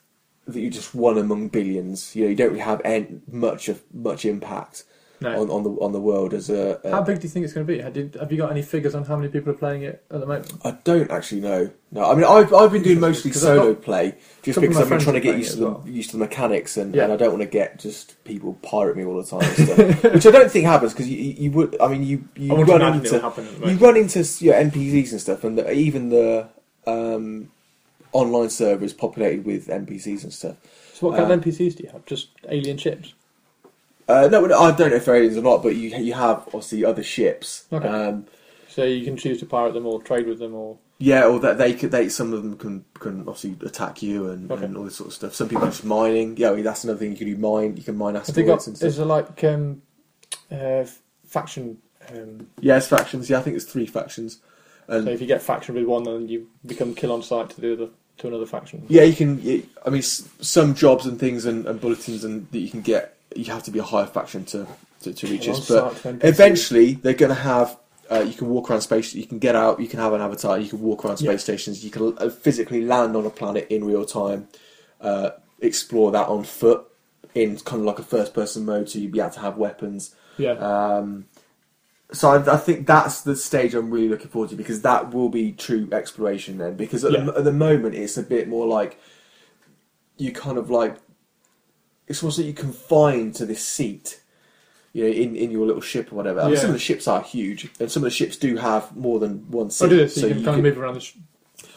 that you're just one among billions. You know, you don't really have any, much of much impact No. on, on the on the world as a. a How big do you think it's going to be? Have you, have you got any figures on how many people are playing it at the moment? I don't actually know. No, I mean I've I've been doing mostly solo got- play just because I've been trying to get used to the well. used to the mechanics and, Yeah. and I don't want to get just people pirate me all the time and *laughs* stuff, which I don't think happens because you, you would I mean you you run into happen at the you run into your NPCs and stuff and the, even the um, online server is populated with NPCs and stuff. So what kind Uh, of NPCs do you have? Just alien ships? Uh, no, I don't know if they're aliens or not, but you you have obviously other ships. Okay. Um, So you can choose to pirate them or trade with them or... Yeah, or that they could, they some of them can can obviously attack you and, Okay. and all this sort of stuff. Some people are just mining. Yeah, I mean, that's another thing you can do. Mine, you can mine asteroids got... and Is stuff. there like... Um, uh, faction. Um, Yeah, it's factions. Yeah, I think it's three factions. And so if you get faction with one, then you become kill on site to the other to another faction. yeah, you can. I mean, s- some jobs and things and, and bulletins and that you can get. You have to be a higher faction to to, to reach this, but site to NPCs. eventually they're going to have. Uh, you can walk around space. You can get out. You can have an avatar. You can walk around space Yeah. stations. You can uh, physically land on a planet in real time. Uh, explore that on foot in kind of like a first-person mode, so you'd be able to have weapons. Yeah. Um, so I, I think that's the stage I'm really looking forward to because that will be true exploration then. Because at, Yeah. the, at the moment it's a bit more like you kind of like it's almost like you confined to this seat, you know, in, in your little ship or whatever. I mean, Yeah. some of the ships are huge, and some of the ships do have more than one seat. oh, do this. So, you can kind of move around the. Sh-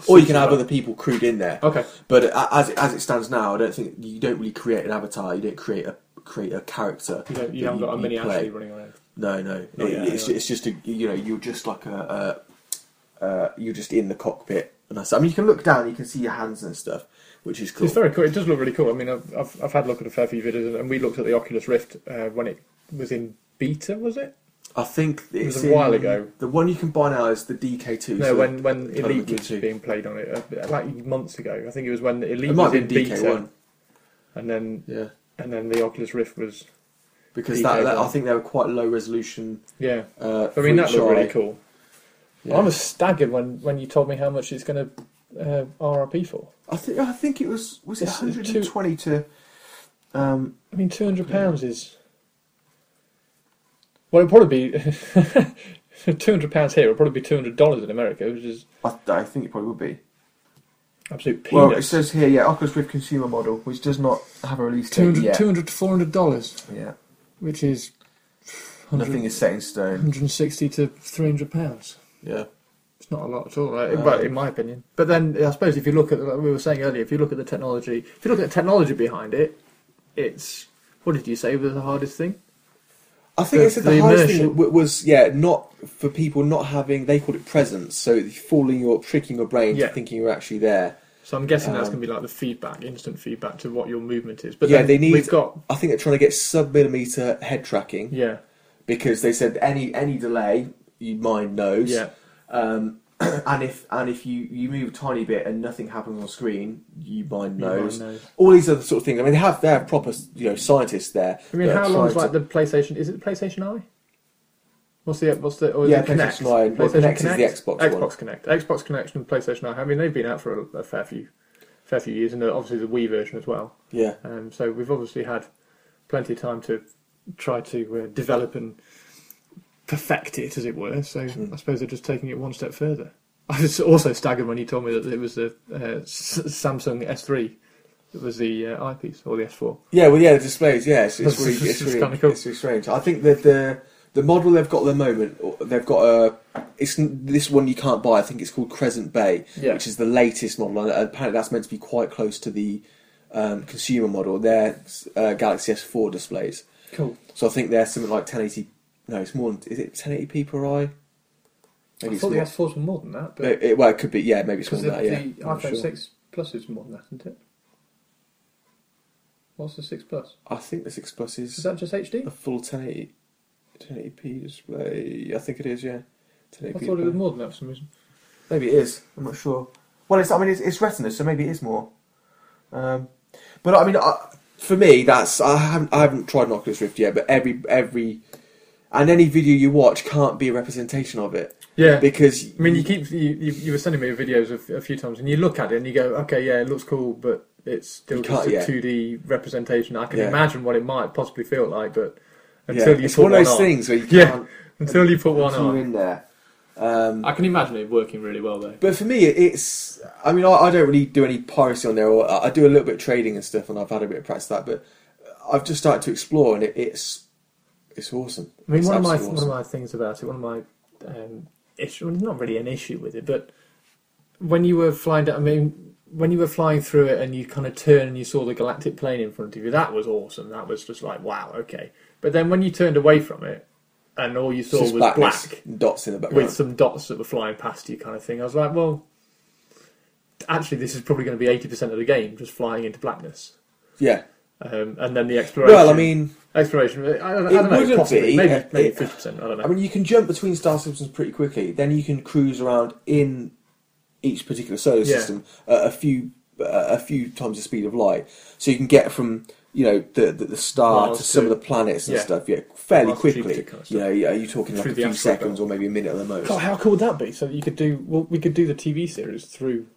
or you can have other people crewed in there. Okay. But a- as it, as it stands now, I don't think you don't really create an avatar. You don't create a create a character. You, don't, you that haven't got a mini play. Ashley running around. No, no. It- yet, it's, it's just a you know you're just like a, a uh, you're just in the cockpit and that's. I mean, you can look down, you can see your hands and stuff, which is cool. It's very cool. It does look really cool. I mean, I've, I've, I've had a look at a fair few videos, and we looked at the Oculus Rift uh, when it was in beta, was it? I think it's was a while in- ago. The one you can buy now is the DK2. No, so when when Elite was being played on it, uh, like months ago. I think it was when Elite it might was in DK1. beta, and then Yeah, and then the Oculus Rift was because that, that I think they were quite low resolution. yeah. Uh, I mean, that looked really cool. Yeah. I was staggered when, when you told me how much it's going to uh, RRP for. I think I think it was was it It's two- 120 to. Um, I mean, two hundred pounds is. Well, it'd probably be *laughs* two hundred pounds here. It'll probably be two hundred dollars in America, which is I, I think it probably would be. absolute Well, it peanuts. says here, yeah, Oculus Rift consumer model, which does not have a release date 200, yet. 200 to four hundred dollars, Yeah, which is 100, nothing is set in stone. 160 to three hundred pounds. Yeah, It's not a lot at all, right? Well, in my opinion. But then I suppose if you look at, like we were saying earlier, if you look at the technology, if you look at the technology behind it, it's what did you say was the hardest thing? I think The- they said the, the hardest immersion. thing was yeah, not for people not having. They called it presence, so fooling your tricking your brain Yeah. to thinking you're actually there. So I'm guessing that's Um, going to be like the feedback, instant feedback to what your movement is. But Yeah, they need- We've got I think they're trying to get sub millimeter head tracking yeah, because they said any any delay, your mind knows. yeah, Um, *clears throat* and if and if you, you move a tiny bit and nothing happens on screen, you mind knows. All these other sort of things. I mean, they have their proper you know scientists there. I mean, that are how long's trying like the PlayStation? Is it the PlayStation Eye? What's the what's the or is Yeah, it Kinect? PlayStation Eye. Well, Kinect is the Xbox Xbox one. Kinect, Xbox Kinect, and PlayStation Eye. I mean, they've been out for a, a fair few, fair few years, and obviously the Wii version as well. Yeah, Um, so we've obviously had plenty of time to try to uh, develop and perfect it, as it were. So Mm. I suppose they're just taking it one step further. *laughs* I was also staggered when you told me that it was the uh, S- Samsung S3 that was the uh, eyepiece or the S4. yeah. Well, yeah, the displays. Yeah, it's, it's really, it's really, kinda cool. it's really strange. I think that the the model they've got at the moment, they've got a. It's this one you can't buy. I think it's called Crescent Bay, Yeah. which is the latest model, and apparently that's meant to be quite close to the um, consumer model. They're uh, Galaxy S4 displays. Cool. So I think they're something like 1080. No, it's more. Than, is it 1080p per eye? I Maybe it's thought the more. S4s were more than that, but It, well, it could be. Yeah, maybe it's more than the, that. Yeah, the iPhone sure. 6 Plus is more than that, isn't it? What's the 6 Plus? I think the six plus Is is that just HD? a full 1080 1080p display. I think it is. Yeah, 1080p. I thought it was more than that for some reason. Maybe it is. I'm not sure. Well, it's. I mean, it's, it's Retina, so maybe it is more. Um, but I mean, I, for me, that's. I haven't. I haven't tried an Oculus Rift yet, but every every and any video you watch can't be a representation of it Yeah. because I mean, you keep you, you, you were sending me videos of, a few times, and you look at it and you go, okay, yeah, it looks cool, but it's still You just can't- a yeah. two D representation. I can Yeah. imagine what it might possibly feel like, but yeah, until you it's put one of those on, things where you can't. *laughs* until you put one on, in there. Um, I can imagine it working really well though. But for me, it's. I mean, I, I don't really do any piracy on there, or I I do a little bit of trading and stuff, and I've had a bit of practice of that. But I've just started to explore, and it, it's it's awesome. I mean, It's one of my absolutely one of my things about it, one of my um, issue, not really an issue with it, but when you were flying down, I mean, when you were flying through it and you kind of turn and you saw the galactic plane in front of you, that was awesome. That was just like, wow, okay. But then when you turned away from it and all you saw was blackness, black dots in the background. with some dots that were flying past you, kind of thing, I was like, well, actually, this is probably going to be eighty percent of the game, just flying into blackness. yeah. Um, and then the exploration. Well, I mean, Exploration. I don't, I It don't know. wouldn't Possibly. be. Maybe It- maybe fifty percent. I don't know. I mean, you can jump between star systems pretty quickly. Then you can cruise around in each particular solar Yeah. system a few uh, a few times the speed of light. So you can get from you know the the, the star Miles to some to- of the planets and yeah. stuff. Yeah, fairly Miles quickly. Jupiter kind of you know, are you talking like a few seconds belt. or maybe a minute at the most? God, how cool would that be? So that you could do well. We could do the TV series through.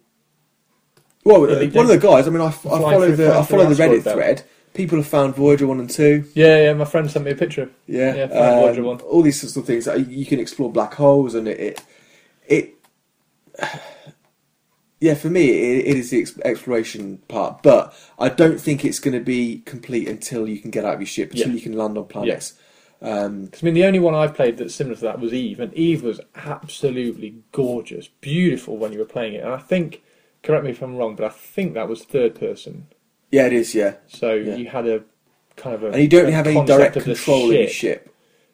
Well, uh, one of the guys. I mean, I, I follow through- the I follow the asteroid Reddit belt. People have found Voyager one and two. Yeah, yeah. My friend sent me a picture. Yeah, Yeah, flying Voyager um, one. All these sorts of things. You can explore black holes, and it, it, it *sighs* yeah, for me, it, it is the exploration part. But I don't think it's going to be complete until you can get out of your ship, until Yeah. you can land on planets. Um, 'Cause, I mean, the only one I've played that's similar to that was Eve, and Eve was absolutely gorgeous, beautiful when you were playing it. And I think, correct me if I'm wrong, but I think that was third person. Yeah, it is. Yeah, So Yeah. you had a kind of a and you don't have any direct of control of your ship.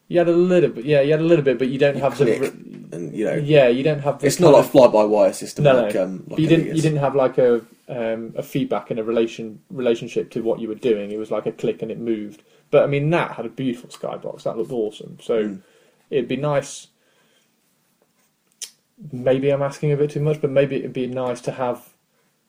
You had a little bit, yeah, you had a little bit, but you don't You have click, the. and you know, Yeah, you don't have. The it's not like a fly-by-wire system. No, like, no. Um, like you didn't. You didn't have like a um, a feedback and a relation relationship to what you were doing. It was like a click and it moved. But I mean, that had a beautiful skybox. That looked awesome. So Mm. it'd be nice. Maybe I'm asking a bit too much, but maybe it'd be nice to have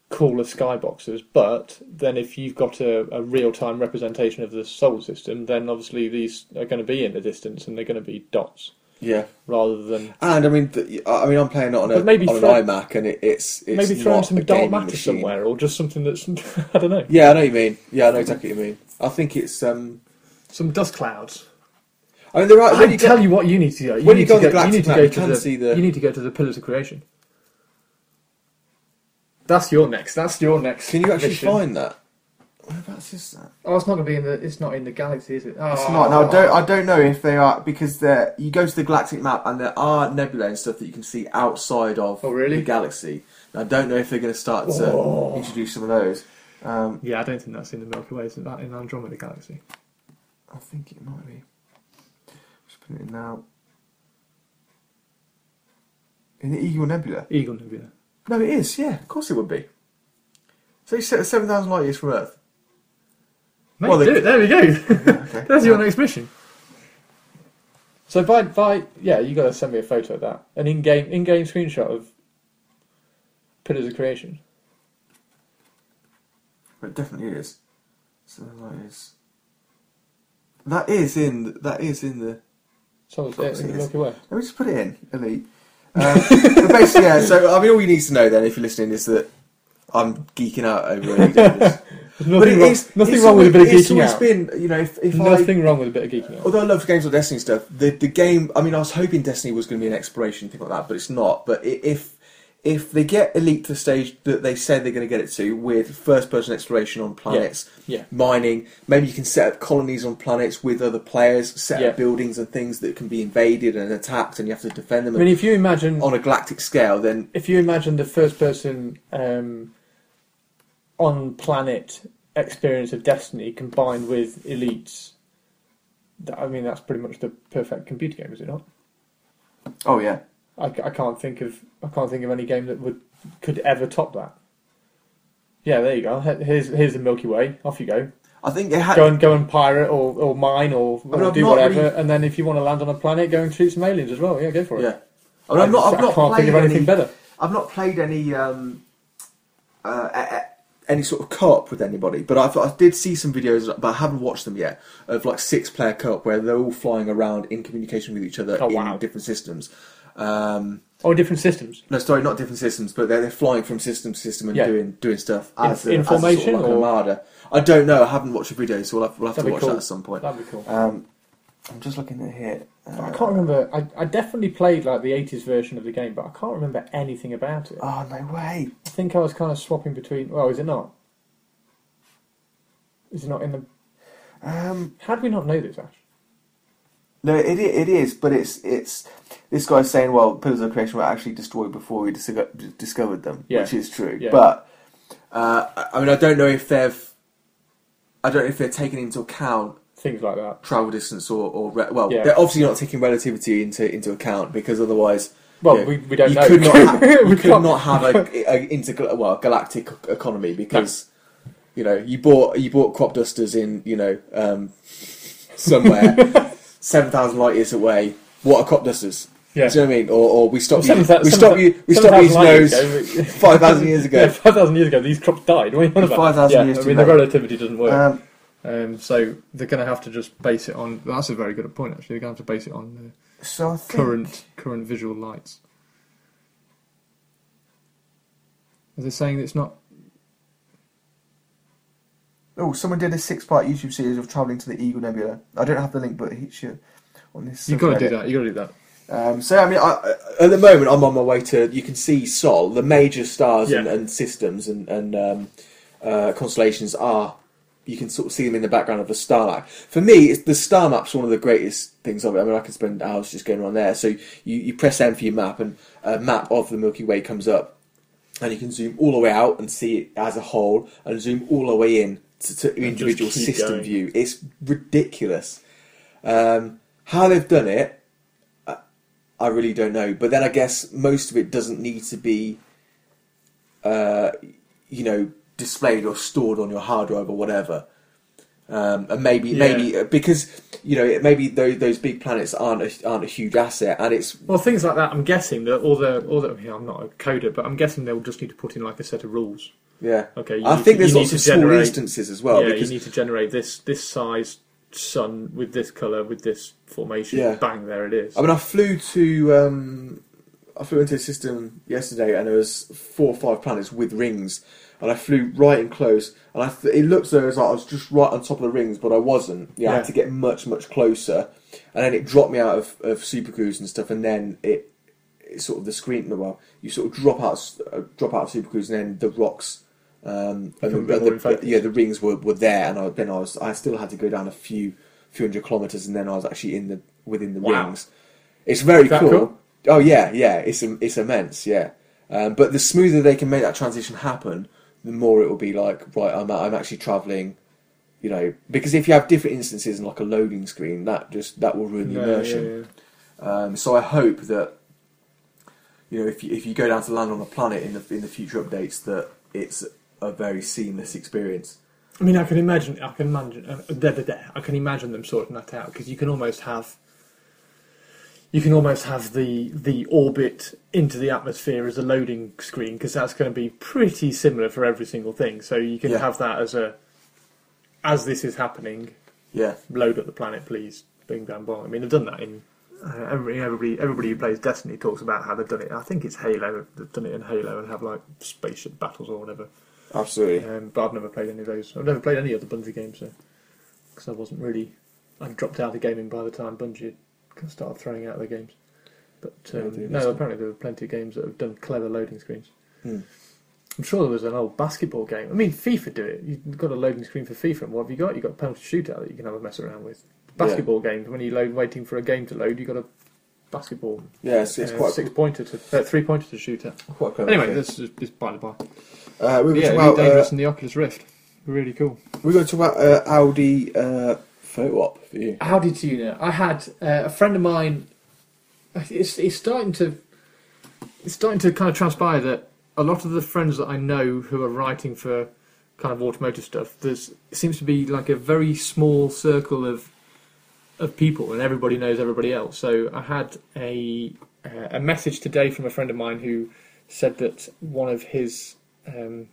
cooler skyboxes. But then, if you've got a, a real time representation of the solar system, then obviously these are going to be in the distance and they're going to be dots Yeah, rather than and I mean, the, I mean, I'm playing it on, a, maybe on an throw- iMac, and it, it's it's maybe throwing some dark matter machine. somewhere or just something that's *laughs* I don't know. Yeah, I know what you mean. Yeah, I know exactly what you mean. I think it's. um Some dust clouds. I mean, there are. I tell go- you what you need to do. You when need you go to go, you need to go to can the, see the- You need to go to the Pillars of Creation. That's your next. That's your next. Can you actually mission. find that? Whereabouts is that? Oh, it's not going to be in the. It's not in the galaxy, is it? Oh, It's not. Now, I don't, I don't know if they are because there. You go to the galactic map and there are nebulae and stuff that you can see outside of Oh, really? the galaxy. And I don't know if they're going to start to Oh. introduce some of those. Um, Yeah, I don't think that's in the Milky Way. Isn't that in Andromeda Galaxy? I think it might be. Just put it in now. In the Eagle Nebula. Eagle Nebula. No, it is. Yeah, of course it would be. So you set seven thousand light years from Earth. Mate, Well, they- do it. There we go. *laughs* Okay. *laughs* That's your next mission. So by by yeah, you got to send me a photo of that, an in-game in-game screenshot of Pillars of Creation. It definitely is. So that is. That is in. That is in the. So course in the. Milky Way. Let me just put it in. Elite. Um, but basically, yeah. So I mean, all you need to know then, if you're listening, is that I'm geeking out over Elite Dangerous. There's nothing, wrong, nothing it's wrong with a bit of It's geeking out. been, you know, if, if I Nothing wrong with a bit of geeking out. Although I love games of Destiny stuff, the the game. I mean, I was hoping Destiny was going to be an exploration thing like that, but it's not. But if if they get Elite to the stage that they said they're going to get it to, with first person exploration on planets, Yeah. mining, maybe you can set up colonies on planets with other players, set Yeah. up buildings and things that can be invaded and attacked, and you have to defend them. I mean, if you imagine on a galactic scale, then if you imagine the first person um, on planet experience of Destiny combined with Elites, that, I mean that's pretty much the perfect computer game, is it not? oh yeah, I, I can't think of I can't think of any game that would could ever top that. Yeah, there you go. Here's here's the Milky Way. Off you go. I think it had. Go and go and pirate or, or mine or, I mean, or do whatever. really- And then if you want to land on a planet, go and shoot some aliens as well. Yeah, go for it. yeah, I mean, I've not. I've I not can't think of anything any, better. I've not played any um, uh, a- a- any sort of co-op with anybody, but I've, I did see some videos, but I haven't watched them yet, of like six-player co-op where they're all flying around in communication with each other Oh, in wow. different systems. Um, Oh, different systems. no, sorry, not different systems, but they're, they're flying from system to system and Yeah. doing doing stuff In- a, in as a sort of like or-. I don't know. I haven't watched a video, so we'll have, we'll have to watch cool. that at some point. That'd be cool. Um, I'm just looking at here. Uh, I can't remember. I, I definitely played like the 80s version of the game, but I can't remember anything about it. Oh no way! I think I was kind of swapping between. Well, is it not? Is it not in the? Um, How do we not know this, Ash? No, it it is, but it's it's this guy's saying, well, pillars of creation were actually destroyed before we dis- discovered them, Yeah. which is true. Yeah. But uh, I- mean, I don't know if they've, I don't know if they're taking into account Things like that. travel distance or, or re- well, Yeah. they're obviously not taking relativity into into account because otherwise, Well, we, we don't you know. could not ha- *laughs* We you could not have a, *laughs* a intergal- well galactic economy because you know you bought you bought crop dusters in you know um, somewhere, *laughs* seven thousand light years away. What are crop dusters? Yeah. Do you know what I mean? Or, or we stop Seven you, thou- we seven stop thou- you, we seven stop thousand using those *laughs* five thousand years ago. *laughs* Yeah, five thousand years ago, these crops died. What are you on about? 5,000 yeah, years I mean, the relativity doesn't work. Um, Um, so they're going to have to just base it on. That's a very good point, actually. They're going to have to base it on so I uh, think, current current visual lights. Are they saying that it's not? Oh, someone did a six-part YouTube series of travelling to the Eagle Nebula. I don't have the link, but he should on this. You've got to do that. You've got to do that. Um, so I mean, I, at the moment, I'm on my way to. You can see Sol, the major stars and, Yeah. and systems and, and um, uh, constellations are. You can sort of see them in the background of the star map. For me, it's, the star map's one of the greatest things of it. I mean, I can spend hours just going around there. So you, you press M for your map, and a map of the Milky Way comes up, and you can zoom all the way out and see it as a whole, and zoom all the way in to, to individual system going. view. It's ridiculous. Um, how they've done it, I really don't know. But then I guess most of it doesn't need to be, uh, you know, displayed or stored on your hard drive or whatever. Um, and maybe, Yeah. maybe because you know, maybe those, those big planets aren't a, aren't a huge asset, and it's Well, things like that. I'm guessing that all the all the. Know, I'm not a coder, but I'm guessing they'll just need to put in like a set of rules. yeah. Okay, I think to- there's lots of to small generate- instances as well. yeah, because you need to generate this this size sun with this color with this formation. Yeah. Bang, there it is. I mean, I flew to um, I flew into a system yesterday, and there was four or five planets with rings, and I flew right in close, and I th- it looked as like I was just right on top of the rings, but I wasn't. Yeah, I had to get much much closer, and then it dropped me out of, of Super Cruise and stuff, and then it, it sort of the screen. Well, you sort of drop out uh, drop out of Super Cruise, and then the rocks. Um, and Become the, bit more in the, focus. yeah, the rings were, were there, and I, then I was I still had to go down a few few hundred kilometers, and then I was actually in the within the Wow. rings. It's very cool. cool? Oh yeah, yeah, it's it's immense, yeah. Um, but the smoother they can make that transition happen, the more it will be like right. I'm I'm actually traveling, you know, because if you have different instances and like a loading screen, that just that will ruin the No, immersion. yeah, yeah. Um, so I hope that you know if you, if you go down to land on a planet in the in the future updates that it's a very seamless experience. I mean, I can imagine. I can imagine. Uh, da, da, da, I can imagine them sorting that out because you can almost have. You can almost have the the orbit into the atmosphere as a loading screen because that's going to be pretty similar for every single thing. So you can Yeah. have that as a. As this is happening, Yeah, load up the planet, please. Bing bang bong. I mean, they've done that in. Uh, every, everybody, everybody who plays Destiny talks about how they've done it. I think it's Halo. They've done it in Halo and have like spaceship battles or whatever. Absolutely. Um, but I've never played any of those. I've never played any other Bungie games, so because I wasn't really. I dropped out of gaming by the time Bungie had started throwing out their games. But Yeah, um, no, apparently there were plenty of games that have done clever loading screens. Hmm. I'm sure there was an old basketball game. I mean, FIFA do it. You've got a loading screen for FIFA, and what have you got? You've got a penalty shootout that you can have a mess around with. Basketball games, when you load, waiting for a game to load, you've got a basketball Yeah, it's, it's uh, quite six pointer to uh, three pointer to shoot at. quite clever. Anyway, this is this by the by. Uh, we were Yeah, talking about, uh, the Oculus Rift. Really cool. We're going to talk about uh, Audi uh, photo op for you. Audi tuner. I had uh, a friend of mine. It's, it's starting to. It's starting to kind of transpire that a lot of the friends that I know who are writing for kind of automotive stuff, there's seems to be like a very small circle of of people, and everybody knows everybody else. So I had a uh, a message today from a friend of mine who said that one of his um,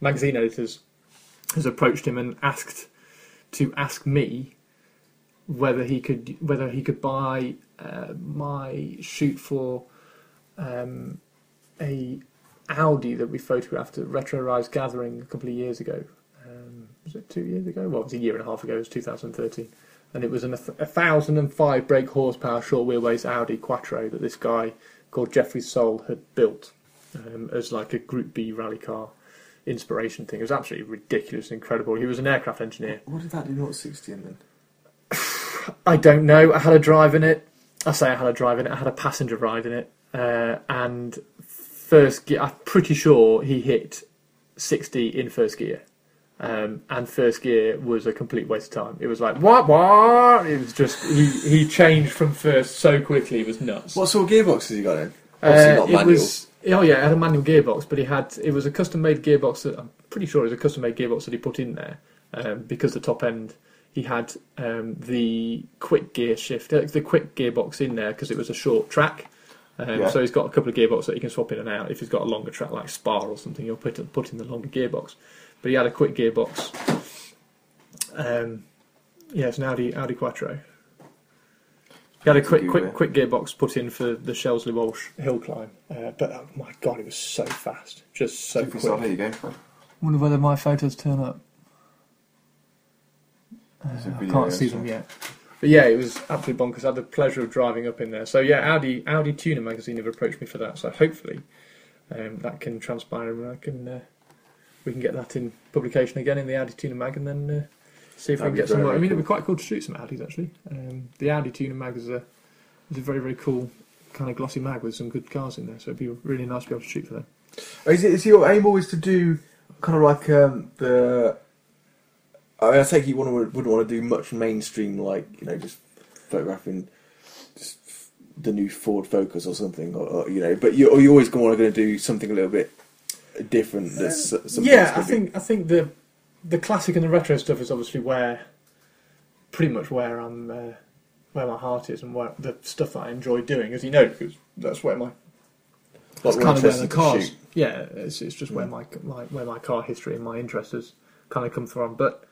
magazine editors has approached him and asked to ask me whether he could whether he could buy uh, my shoot for um, a Audi that we photographed at Retro Rides Gathering a couple of years ago. Um, was it two years ago? Well, it was a year and a half ago. It was 2013, and it was an, a thousand and five brake horsepower short wheelbase Audi Quattro that this guy called Jeffrey Soul had built um, as like a Group B rally car inspiration thing. It was absolutely ridiculous, incredible. He was an aircraft engineer. What did that do not 60 in then? I don't know. I had a drive in it. I say I had a drive in it. I had a passenger ride in it, uh, and first gear. I'm pretty sure he hit sixty in first gear, um, and first gear was a complete waste of time. It was like what what? It was just he he changed from first so quickly. It was nuts. What sort of gearbox has he got in? Obviously Uh, not it manual. was oh yeah, it had a manual gearbox, but he had it was a custom made gearbox that I'm pretty sure it was a custom made gearbox that he put in there um, because the top end he had um, the quick gear shift, uh, the quick gearbox in there because it was a short track. Um, Yeah. So he's got a couple of gearboxes that he can swap in and out. If he's got a longer track like Spa or something, he'll put put in the longer gearbox. But he had a quick gearbox. Um, yeah, it's an Audi Audi Quattro. He had a quick quick it. quick gearbox put in for the Shelsley Walsh hill climb. Uh, but oh my god, it was so fast, just so Super solid. quick. There you go. Wonder whether my photos turn up. Uh, I can't see them yet. But yeah, it was absolutely bonkers. I had the pleasure of driving up in there. So yeah, Audi Audi Tuner magazine have approached me for that. So hopefully um, that can transpire and I can uh, we can get that in publication again in the Audi Tuner mag and then uh, see if That'd we can get some more. I very mean, it'd be quite cool to shoot some Audis actually. Um, the Audi Tuner mag is a is a very very cool kind of glossy mag with some good cars in there. So it'd be really nice to be able to shoot for them. Is, it, is your aim always to do kind of like um, the? I, mean, I take you want to, wouldn't want to do much mainstream, like you know, just photographing just the new Ford Focus or something, or, or you know. But you, or you always going to do something a little bit different. That's something yeah, I gonna be- think I think the the classic and the retro stuff is obviously where pretty much where I'm uh, where my heart is and where the stuff that I enjoy doing, as you know, because that's where my that's kind of where the cars. shoot. Yeah, it's, it's just where Mm. my, my where my car history and my interest has kind of come from. But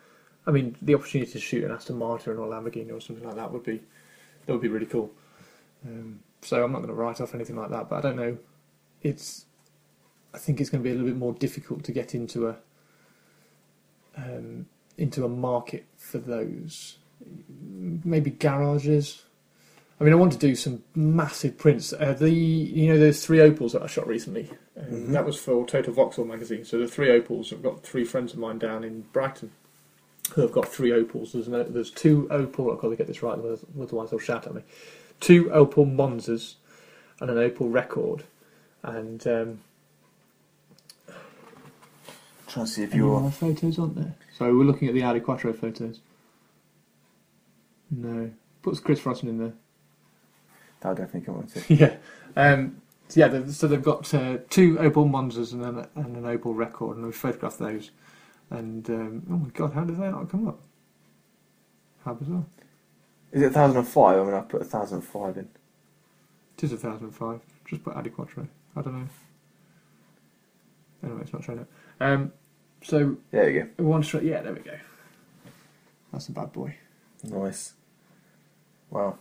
I mean, the opportunity to shoot an Aston Martin or a Lamborghini or something like that would be that would be really cool. Um, so I'm not going to write off anything like that, but I don't know. It's I think it's going to be a little bit more difficult to get into a um, into a market for those. Maybe garages. I mean, I want to do some massive prints. Uh, the you know those three Opels that I shot recently. Um, Mhm. That was for Total Vauxhall magazine. So the three Opels. I've got three friends of mine down in Brighton who have got three Opels. There's no, there's two Opel. I've got to get this right, otherwise otherwise they'll shout at me. Two Opel Monzas and an Opel Rekord. And um, trying to see if any you're. other photos aren't there. So we're looking at the Audi Quattro photos. No, puts Chris Frosson in there. I'll definitely come on to. *laughs* yeah. Um, so yeah, they've- so they've got uh, two Opel Monzas and an, and an Opel Rekord, and we've photographed those. And um, oh my god, how did they not come up? How bizarre! Is it 1005? I mean, I put 1005 in. It is thousand and five. Just put Audi Quattro. I don't know. Anyway, it's not showing up. Um, so There you go. one straight. Yeah, there we go. That's a bad boy. Nice. Wow.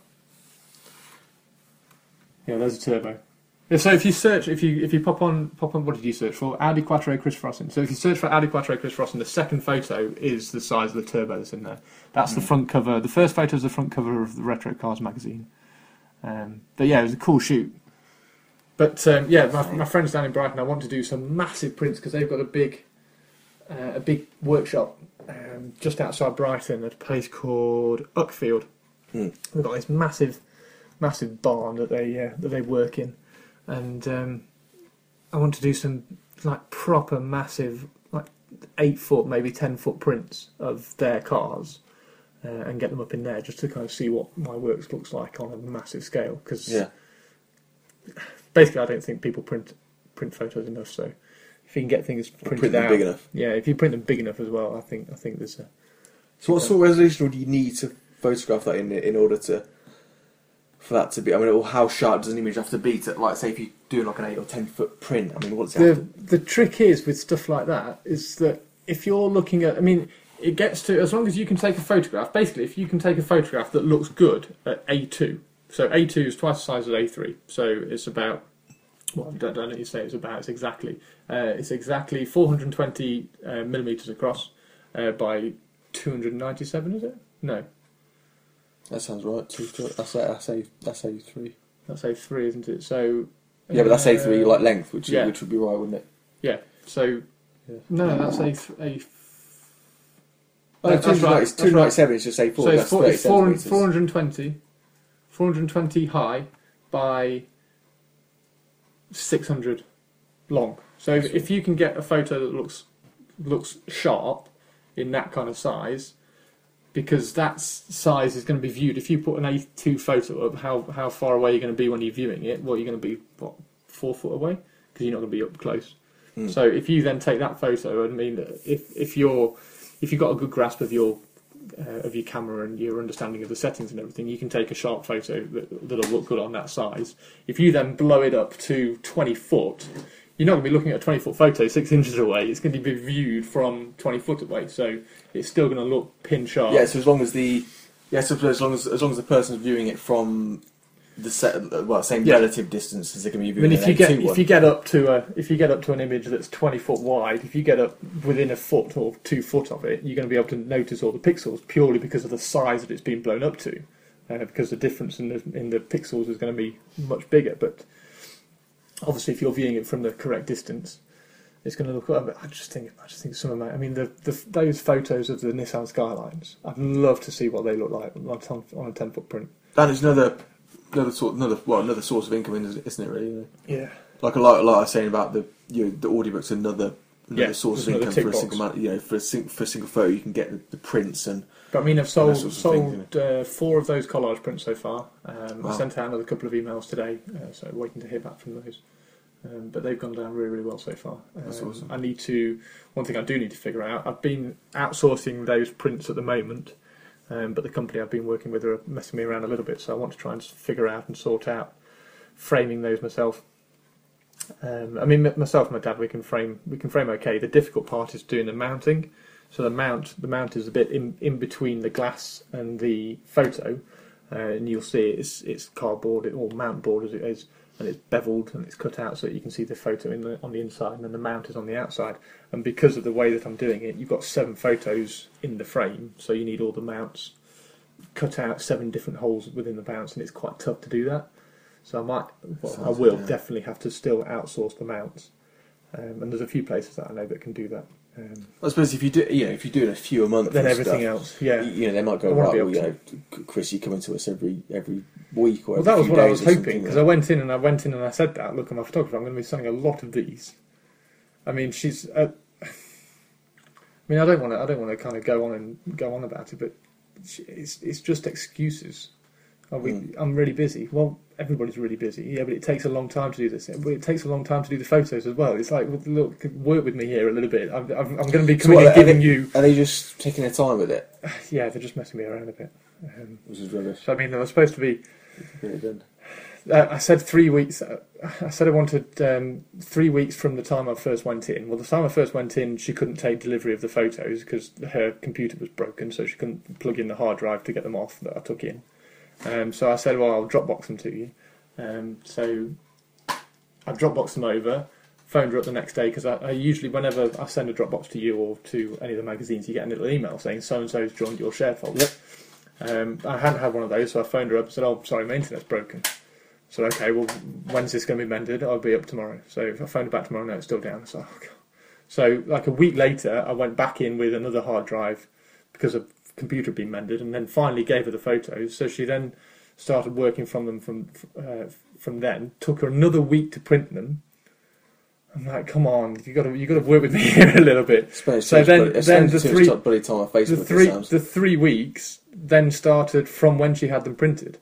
Yeah, there's a turbo. Yeah, So if you search, if you if you pop on pop on, what did you search for? Audi Quattro Chris Frosson. So if you search for Audi Quattro Chris Frosson, the second photo is the size of the turbo that's in there. That's the Mm. front cover. The first photo is the front cover of the Retro Cars magazine. Um, but yeah, it was a cool shoot. But um, yeah, my, my friends down in Brighton, I want to do some massive prints because they've got a big uh, a big workshop um, just outside Brighton at a place called Uckfield. Mm. They've got this massive, massive barn that they uh, that they work in, and um, I want to do some like proper massive, like eight foot, maybe ten foot prints of their cars, uh, and get them up in there just to kind of see what my works looks like on a massive scale. Because Yeah. basically, I don't think people print print photos enough. So if you can get things printed Print them out, big enough. yeah, if you print them big enough as well, I think I think there's a So what sort of resolution would you need to photograph that in in order to for that to be? I mean, or how sharp does an image have to be to, like, say, if you're doing like an eight or ten foot print? I mean, what's the to? the trick is with stuff like that is that if you're looking at, I mean, it gets to as long as you can take a photograph. Basically, if you can take a photograph that looks good at A2, so A2 is twice the size of A3, so it's about. Well, I don't, don't know what you say it's about. It's exactly. Uh, it's exactly 420 uh, millimeters across uh, by 297. Is it? No, That sounds right. Two, two, that's a, that's a that's a three. that's A3, isn't it? So. Yeah, but that's a three uh, like length, which yeah. which would be right, wouldn't it? Yeah. So. Yeah. No, that's a th- a Oh, That's two right, ninety that's two ninety seven is just a four. so it's, that's four, 30 it's four, centimetres. 420, 420 high by 600 long. So if, if you can get a photo that looks looks sharp in that kind of size, because that size is going to be viewed. If you put an A2 photo up, how how far away you're going to be when you're viewing it? Well, you're going to be what four foot away because you're not going to be up close. Hmm. So if you then take that photo, I mean, if if you're if you've got a good grasp of your uh, of your camera and your understanding of the settings and everything, you can take a sharp photo that, that'll look good on that size. If you then blow it up to 20 foot, you're not going to be looking at a 20 foot photo six *laughs* inches away. It's going to be viewed from 20 foot away, so it's still going to look pin sharp. Yeah, so as long as the yeah, so as long as as long as the person's viewing it from the set, well, same Yeah. relative distance as they can be I mean, if you get A2 if you get up to a if you get up to an image that's twenty foot wide, if you get up within a foot or two foot of it, you're going to be able to notice all the pixels purely because of the size that it's been blown up to, uh, because the difference in the in the pixels is going to be much bigger. But obviously, if you're viewing it from the correct distance, it's going to look. I just think I just think some of my. I mean, the, the those photos of the Nissan Skylines. I'd love to see what they look like on, on on a ten foot print. that is another another sort another well another source of income, isn't isn't it? Really. Yeah. like a lot like I was saying about the you know, the audiobooks, another another Yeah, source of there's income another for a single man. You know, for a, sing, for a single photo, you can get the, the prints and But I mean, I've sold those sorts things, sold uh, four of those collage prints so far. Um, Wow. I sent out another couple of emails today, uh, so waiting to hear back from those. Um, but they've gone down really, really well so far. Um, That's awesome. I need to. One thing I do need to figure out. I've been outsourcing those prints at the moment, um, but the company I've been working with are messing me around a little bit. So I want to try and figure out and sort out framing those myself. Um, I mean, myself and my dad, we can frame we can frame okay. The difficult part is doing the mounting. So the mount the mount is a bit in, in between the glass and the photo, uh, and you'll see it's it's cardboard or mount board as it is, and it's beveled and it's cut out so that you can see the photo in the on the inside, and then the mount is on the outside. And because of the way that I'm doing it, you've got seven photos in the frame, so you need all the mounts cut out seven different holes within the mounts, and it's quite tough to do that. So I might, well, I will definitely have to still outsource the mounts, um, and there's a few places that I know that can do that. Um, I suppose if you do you know if you're doing a few a month, then everything stuff, else, yeah. you know they might go right. Well, you know, Chris, you come into us every every week or Well, that was what I was hoping because you I went in and I went in and I said that. Look, I'm a photographer. I'm going to be selling a lot of these. I mean, she's. Uh, *sighs* I mean, I don't want to. I don't want to kind of go on and go on about it, but she, it's it's just excuses. Oh, we, Mm. I'm really busy. Well, everybody's really busy. Yeah, but it takes a long time to do this. But it takes a long time to do the photos as well. It's like, look, work with me here a little bit. I'm, I'm, I'm going to be So coming what, and giving they- you. Are they just taking their time with it? *sighs* Yeah, they're just messing me around a bit. Um, Which is rubbish. I mean, they were supposed to be. Uh, I said three weeks. uh, I said I wanted um, three weeks from the time I first went in. Well, the time I first went in, she couldn't take delivery of the photos because her computer was broken, so she couldn't plug in the hard drive to get them off that I took in. Um, so I said, "Well, I'll Dropbox them to you." Um, so I Dropboxed them over. Phoned her up the next day because I, I usually, whenever I send a Dropbox to you or to any of the magazines, you get a little email saying so and so's joined your shared folder. Um, I hadn't had one of those, so I phoned her up and said, "Oh, sorry, my internet's broken." So okay, well, when's this going to be mended? I'll be up tomorrow. So if I phoned her back tomorrow, no, it's still down. So, oh, *laughs* so like a week later, I went back in with another hard drive because a computer had been mended, and then finally gave her the photos. So she then started working from them from uh, from then. Took her another week to print them. I'm like, come on, you got to you got to work with me *laughs* here a little bit. Spend So then- bloody- then the three- time on Facebook. the three the three weeks then started from when she had them printed.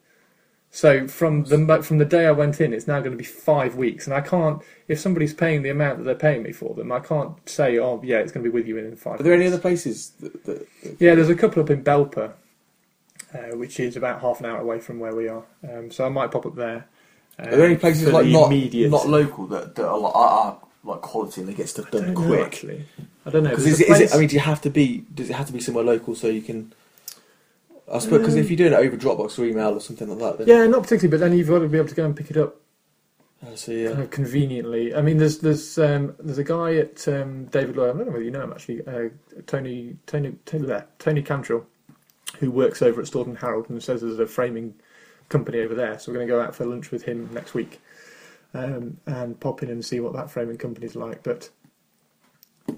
So from the from the day I went in, it's now going to be five weeks, and I can't. If somebody's paying the amount that they're paying me for them, I can't say, "Oh, yeah, it's going to be with you in five." Are there any other places that, that, that Yeah, there's a couple up in Belper, uh, which is about half an hour away from where we are. Um, so I might pop up there. Um, Are there any places like not immediate? not local that, that are, like, are, like quality and they get stuff done don't know. I don't know. Because is, it, is it? I mean, do you have to be? Does it have to be somewhere local so you can? I suppose because Um, if you're doing it over Dropbox or email or something like that, then yeah, not particularly, but then you've got to be able to go and pick it up I see. Yeah. kind of conveniently. I mean, there's there's um, there's a guy at um, David Lloyd. I don't know whether you know him actually. Uh, Tony Tony Tony, Tony Cantrill, who works over at Staunton Harold and says there's a framing company over there. So we're going to go out for lunch with him next week um, and pop in and see what that framing company's like. But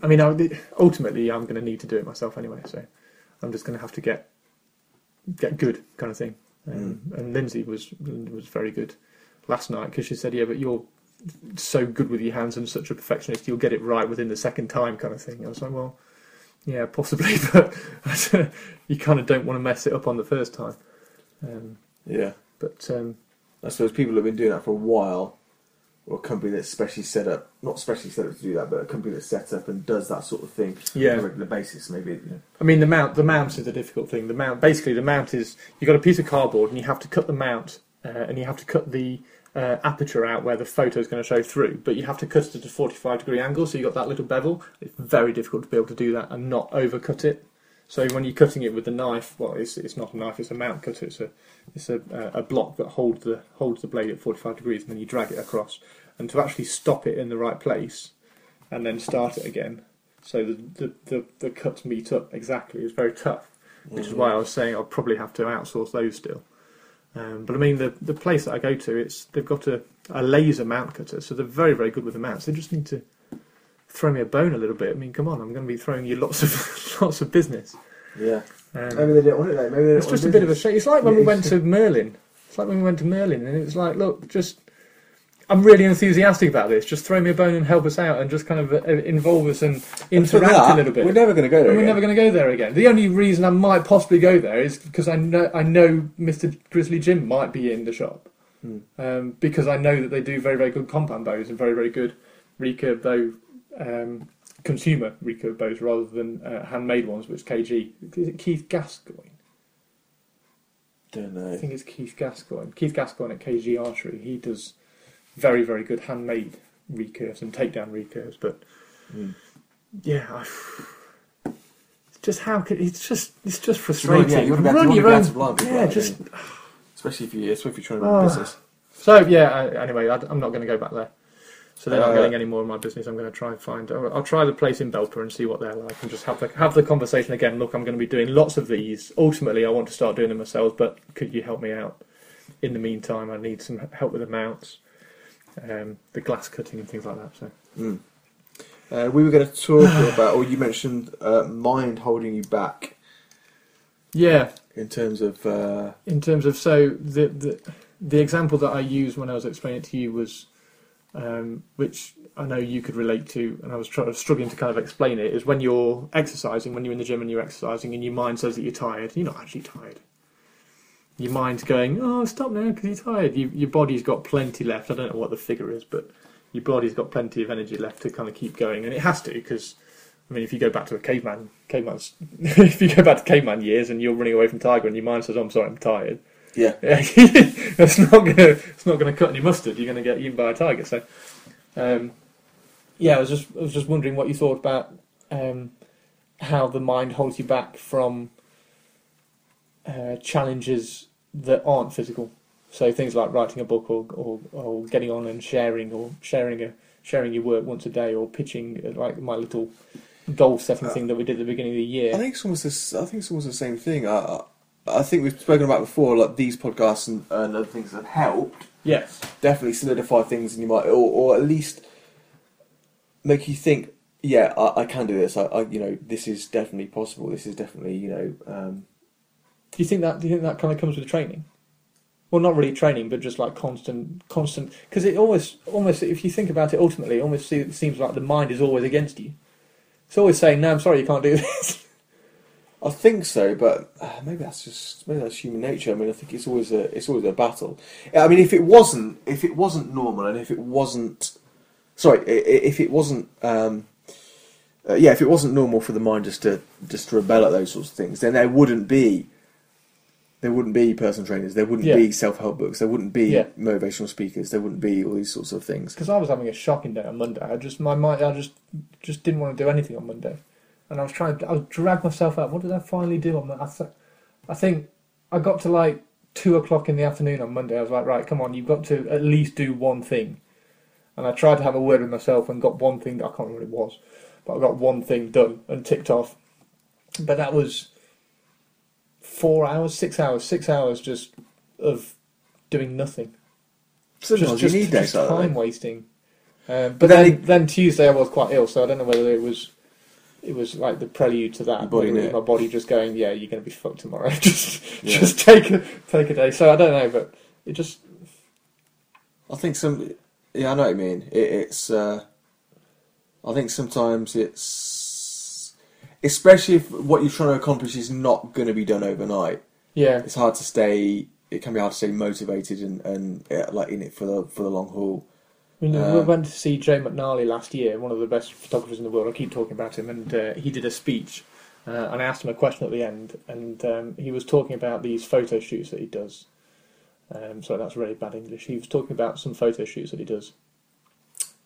I mean, I, ultimately, I'm going to need to do it myself anyway. So I'm just going to have to get get good kind of thing. Um, And Lindsay was was very good last night because she said, "Yeah, but you're so good with your hands and such a perfectionist, you'll get it right within the second time," kind of thing. I was like, "Well, yeah, possibly, *laughs* but *laughs* you kind of don't want to mess it up on the first time." Um, Yeah. but um, I suppose people have been doing that for a while. Or a company that's specially set up, not specially set up to do that, but a company that's set up and does that sort of thing Yeah. on a regular basis. Maybe you know. I mean, the mount. The mount is a difficult thing. The mount, basically, the mount is you've got a piece of cardboard and you have to cut the mount uh, and you have to cut the uh, aperture out where the photo is going to show through. But you have to cut it at a forty-five degree angle, so you have got that little bevel. It's very difficult to be able to do that and not overcut it. So when you're cutting it with the knife, well, it's, it's not a knife; it's a mount cutter. It's a it's a, uh, a block that holds the holds the blade at forty-five degrees, and then you drag it across. And to actually stop it in the right place, and then start it again, so the the, the, the cuts meet up exactly is very tough. Which is why I was saying I'll probably have to outsource those still. Um, but I mean, the the place that I go to, it's they've got a, a laser mount cutter, so they're very very good with the mounts. They just need to throw me a bone a little bit. I mean, come on, I'm going to be throwing you lots of *laughs* lots of business. Yeah. Um, Maybe they don't want it though. Maybe it's just a bit of a shame. It's like when we went to *laughs* Merlin. It's like when we went to Merlin, and it was like, look, just I'm really enthusiastic about this. Just throw me a bone and help us out, and just kind of uh, involve us and interact that, a little bit. We're never going to go there. And we're never going to go there again. The only reason I might possibly go there is because I know I know Mr. Grizzly Jim might be in the shop Hmm. um, because I know that they do very very good compound bows and very very good recurve bow um, consumer recurve bows rather than uh, handmade ones, which KG is it Keith Gascoigne? Don't know. I think it's Keith Gascoigne. Keith Gascoigne at KG Archery. He does very very good handmade recurves and takedown recurves, but Mm. yeah, I, it's just how could it's just it's just frustrating. yeah, you want to be Run to your be able own, yeah, just you? especially if you, especially if you're trying to run a Ah. business. so yeah. I, anyway, I, am not going to go back there. So they're not Uh, getting any more of my business. I'm going to try and find. I'll, I'll try the place in Belper and see what they're like, and just have the have the conversation again. Look, I'm going to be doing lots of these. Ultimately, I want to start doing them myself, but could you help me out? In the meantime, I need some help with the mounts, um, the glass cutting, and things like that. So Mm. Uh, we were going to talk *sighs* about, or you mentioned uh, mind holding you back yeah, in terms of. Uh, in terms of so the the the example that I used when I was explaining it to you was, um, which I know you could relate to, and I was try- struggling to kind of explain it. Is when you're exercising, when you're in the gym and you're exercising, and your mind says that you're tired, you're not actually tired. Your mind's going, oh, stop now because you're tired. You, your body's got plenty left. I don't know what the figure is, but your body's got plenty of energy left to kind of keep going, and it has to because. I mean, if you go back to a caveman, caveman's, *laughs* if you go back to caveman years and you're running away from tiger and your mind says, oh, "I'm sorry, I'm tired," yeah. yeah, *laughs* it's not gonna it's not gonna cut any mustard. You're gonna get eaten by a tiger. So, um, yeah, I was just I was just wondering what you thought about um, how the mind holds you back from uh, challenges that aren't physical. So things like writing a book or, or or getting on and sharing or sharing a sharing your work once a day or pitching uh, like my little goal setting thing that we did at the beginning of the year. I think it's almost this. I think it's almost the same thing. I, I, I think we've spoken about before, like these podcasts and, and other things that have helped yes. definitely solidify things, and you might, or, or at least make you think, yeah, I, I can do this. I, I, you know, this is definitely possible. This is definitely, you know, um, Do you think that? Do you think that kind of comes with training? Well, not really training, but just like constant, constant. Because it almost, almost, if you think about it, ultimately, it almost seems like the mind is always against you. It's always saying, "No, I'm sorry, you can't do *laughs* this." I think so, but uh, maybe that's just maybe that's human nature. I mean, I think it's always a it's always a battle. I mean, if it wasn't if it wasn't normal and if it wasn't sorry, if it wasn't um, uh, yeah, if it wasn't normal for the mind just to just to rebel at those sorts of things, then there wouldn't be there wouldn't be personal trainers, there wouldn't Yeah. be self help books, there wouldn't be Yeah. motivational speakers, there wouldn't be all these sorts of things. Because I was having a shocking day on Monday. I just, my mind, I just, just didn't want to do anything on Monday, and I was trying. I was drag myself out. What did I finally do on Monday? I, th- I think I got to like two o'clock in the afternoon on Monday. I was like, right, come on, you've got to at least do one thing. And I tried to have a word with myself and got one thing. that I can't remember what it was, but I got one thing done and ticked off. But that was four hours, six hours, six hours just of doing nothing Sometimes just, you just, need just like time wasting. Um, but, But then, then then, Tuesday I was quite ill, so I don't know whether it was it was like the prelude to that. Body whether it knew was it. my body just going, yeah, you're going to be fucked tomorrow. *laughs* just Yeah. just take a take a day. So I don't know, but it just I think some. Yeah, I know what you mean. It, it's. Uh, I think sometimes it's, especially if what you're trying to accomplish is not going to be done overnight. yeah It's hard to stay. It can be hard to stay motivated and and uh, like in it for the for the long haul. I mean, we Uh, went to see Joe McNally last year, one of the best photographers in the world. I keep talking about him, and uh, he did a speech, uh, and I asked him a question at the end, and um, he was talking about these photo shoots that he does. Um, sorry, that's really bad English. He was talking about some photo shoots that he does,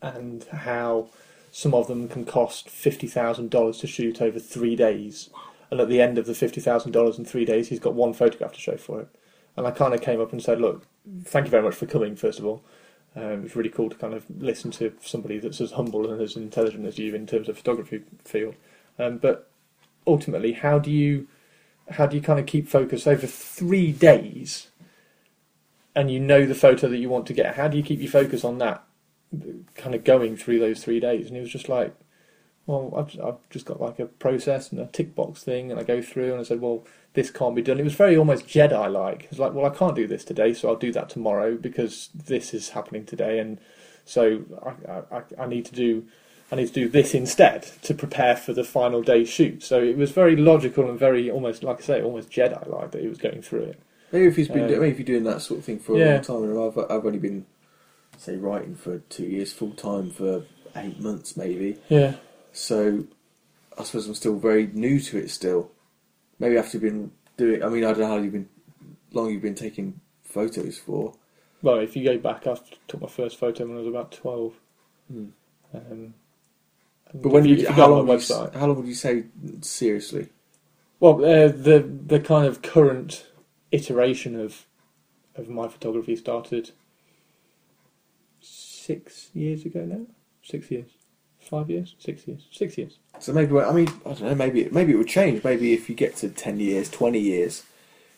and how some of them can cost fifty thousand dollars to shoot over three days, and at the end of the fifty thousand dollars in three days, he's got one photograph to show for it. And I kind of came up and said, "Look, thank you very much for coming, first of all." Um, it's really cool to kind of listen to somebody that's as humble and as intelligent as you in terms of photography field. Um, but ultimately, how do you how do you kind of keep focus over three days? And you know the photo that you want to get. How do you keep your focus on that, kind of going through those three days? And he was just like, "Well, I've, I've just got like a process and a tick box thing, and I go through." And I said, "Well, this can't be done." It was very almost Jedi-like. It's like, "Well, I can't do this today, so I'll do that tomorrow because this is happening today, and so I, I, I need to do." I need to do this instead to prepare for the final day shoot. So it was very logical and very almost, like I say, almost Jedi-like that he was going through it. Maybe if he's been, Um, maybe if you're doing that sort of thing for a yeah. long time, and I've, I've only been, say, writing for two years full time for eight months, maybe. Yeah, So I suppose I'm still very new to it still. Maybe after you've been doing, I mean, I don't know how you've been, long you've been taking photos for. Well, if you go back, I took my first photo when I was about twelve. Hmm. Um, But when you, you how long you, website, how long would you say seriously? well, uh, the the kind of current iteration of of my photography started six years ago now. Six years, five years, six years, six years. So maybe, I mean, I don't know. Maybe, maybe it would change. Maybe if you get to ten years, twenty years,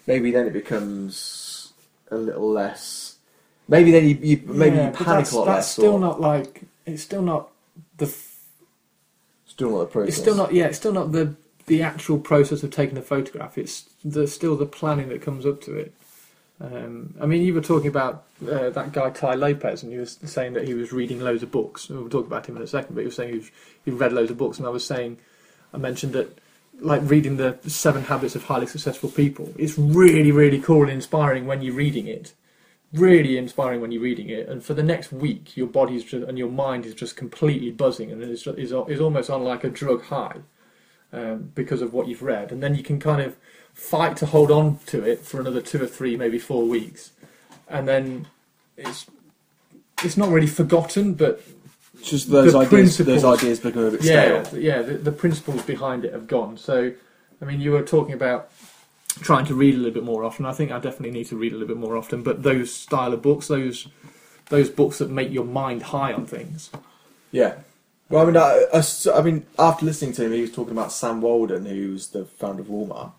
maybe then it becomes a little less. Maybe then you, you maybe Yeah, you panic that's, a lot That's less. still or- not like it's still not the f- still not the process. It's still not, yeah, it's still not the the actual process of taking a photograph. It's the still the planning that comes up to it. Um, I mean, you were talking about uh, that guy Tai Lopez, and you were saying that he was reading loads of books. We'll talk about him in a second, but you were saying he, read loads of books, and I was saying, I mentioned that, like reading the Seven Habits of Highly Successful People, it's really, really cool and inspiring when you're reading it. Really inspiring when you're reading it, and for the next week, your body's just, and your mind is just completely buzzing, and is is is almost on like a drug high um, because of what you've read, and then you can kind of fight to hold on to it for another two or three, maybe four weeks, and then it's it's not really forgotten, but It's just those ideas. Those ideas become a bit yeah, stale. yeah, the, the principles behind it have gone. So, I mean, you were talking about trying to read a little bit more often. I think I definitely need to read a little bit more often. But those style of books, those those books that make your mind high on things. Yeah. Well, I mean, I, I I mean, after listening to him, he was talking about Sam Walton, who's the founder of Walmart,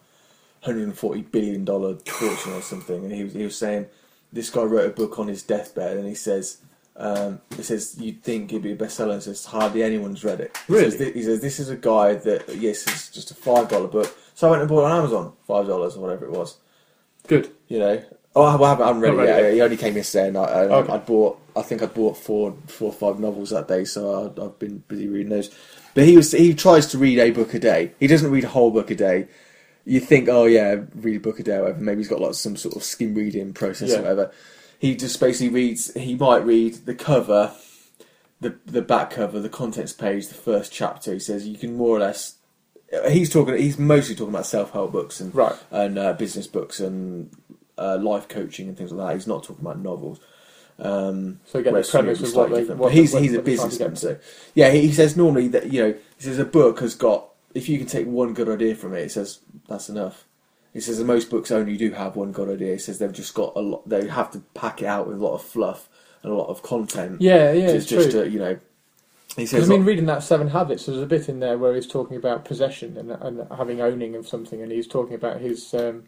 hundred and forty billion dollar fortune or something, and he was he was saying this guy wrote a book on his deathbed, and he says. Um, he says you'd think it'd be a bestseller, and says hardly anyone's read it. He Really? says, he says this is a guy that yes, it's just a five dollar book. So I went and bought it on Amazon, five dollars or whatever it was. Good. You know, oh, I haven't, I haven't read Not it read yet. He only came yesterday, and I, I, Okay. I bought. I think I bought four, four or five novels that day, so I, I've been busy reading those. But he was he tries to read a book a day. He doesn't read a whole book a day. You think, oh yeah, read a book a day, or whatever. Maybe he's got like some sort of skim reading process Yeah. or whatever. He just basically reads. He might read the cover, the the back cover, the contents page, the first chapter. He says you can more or less. He's talking. He's mostly talking about self help books and Right. and uh, business books and uh, life coaching and things like that. He's not talking about novels. Um, So again, the premise of what slightly different. What But he's what- he's a what they're trying to businessman, so yeah. He, he says normally that you know he says a book has got if you can take one good idea from it, he says that's enough. He says that most books only do have one good idea. He says they've just got a lot. They have to pack it out with a lot of fluff and a lot of content. Yeah, yeah, just, it's just true. to, you know. He says I mean, like- reading that Seven Habits, there's a bit in there where he's talking about possession and, and having owning of something, and he's talking about his um,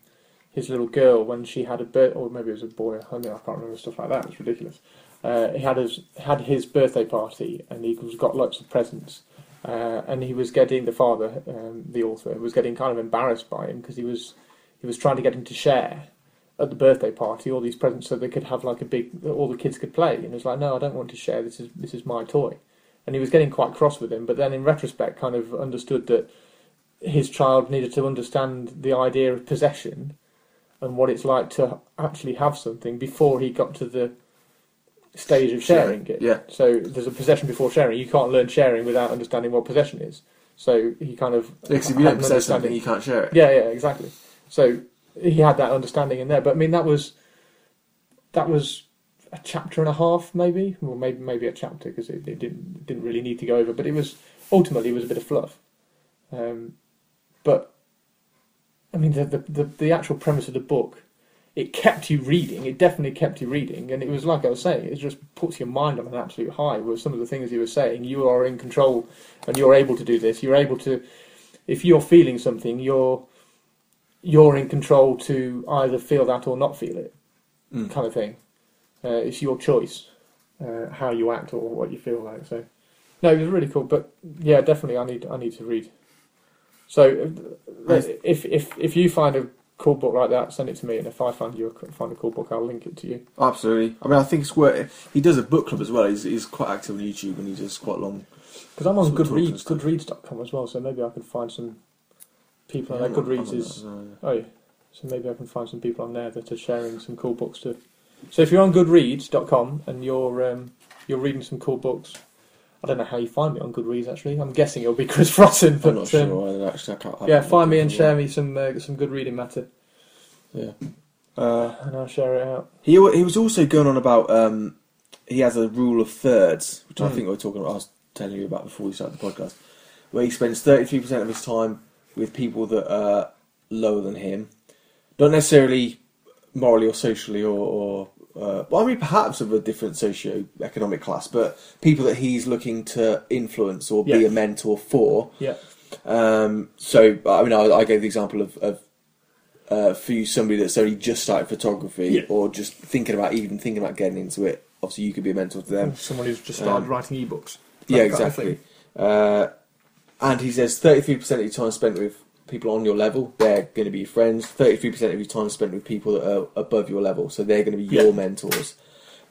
his little girl when she had a birth, or maybe it was a boy. I don't know, I can't remember stuff like that. It's ridiculous. Uh, he had his had his birthday party, and he was got lots of presents, uh, and he was getting the father, um, the author, was getting kind of embarrassed by him because he was he was trying to get him to share at the birthday party all these presents so they could have like a big all the kids could play. And he was like no I don't want to share. This is this is my toy. And he was getting quite cross with him but then in retrospect kind of understood that his child needed to understand the idea of possession and what it's like to actually have something before he got to the stage of sharing it. Yeah. So there's a possession before sharing. You can't learn sharing without understanding what possession is. So he kind of Because if you don't possess something, you can't share it. Yeah, yeah, exactly. So he had that understanding in there. But I mean, that was that was a chapter and a half, maybe, or maybe maybe a chapter because it, it didn't didn't really need to go over. But it was ultimately it was a bit of fluff. Um, but I mean, the, the the the actual premise of the book. It kept you reading. It definitely kept you reading, and it was like I was saying. It just puts your mind on an absolute high with some of the things you were saying. You are in control, and you're able to do this. You're able to, if you're feeling something, you're you're in control to either feel that or not feel it, Mm. kind of thing. Uh, it's your choice uh, how you act or what you feel like. So, no, it was really cool. But yeah, definitely, I need I need to read. So, uh, if if if you find a cool book like that, send it to me, and if I find you a, find a cool book, I'll link it to you. Absolutely. I mean, I think it's worth. He does a book club as well. He's, he's quite active on YouTube and he does quite long. Because I'm on Sort of talks and Goodreads. Goodreads.com as well, so maybe I could find some people on there. Goodreads is uh, Oh, yeah. So maybe I can find some people on there that are sharing some cool books too. So if you're on Goodreads.com and you're um, you're reading some cool books, I don't know how you find me on Goodreads. Actually, I'm guessing it'll be *laughs* Chris Frosson. But I'm not sure. um, actually, I can't, I yeah, find me and share me some uh, some good reading matter. Yeah. Uh, and I'll share it out. he he was also going on about um, he has a rule of thirds, which I Mm. think we were talking about. I was telling you about before we started the podcast, where he spends thirty three percent of his time with people that are lower than him, not necessarily morally or socially or. or uh, well, I mean, perhaps of a different socio-economic class, but people that he's looking to influence or be Yeah. a mentor for. Yeah, Um, so, I mean, I, I gave the example of, of uh, for you, somebody that's only just started photography Yeah. or just thinking about even thinking about getting into it. Obviously, you could be a mentor to them. someone who's just started Um, writing ebooks. yeah, That kind of exactly. Uh, and he says 33% of your time spent with people on your level, they're going to be your friends. 33% of your time spent with people that are above your level, so they're going to be your Yeah. mentors.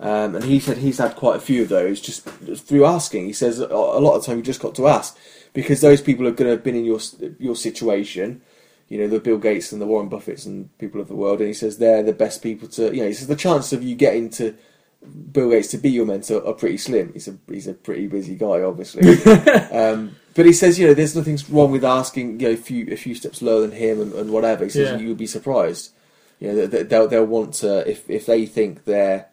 Um, and he said he's had quite a few of those just through asking. He says a lot of the time you just got to ask because those people are going to have been in your your situation. You know the Bill Gates and the Warren Buffetts and people of the world, and he says they're the best people to. You know, he says the chance of you getting to Bill Gates to be your mentor are pretty slim. He's a he's a pretty busy guy, obviously. *laughs* um, but he says, you know, there's nothing wrong with asking, you know, a few a few steps lower than him and, and whatever. He says Yeah. you would be surprised. You know, that- they'll they'll want to if if they think their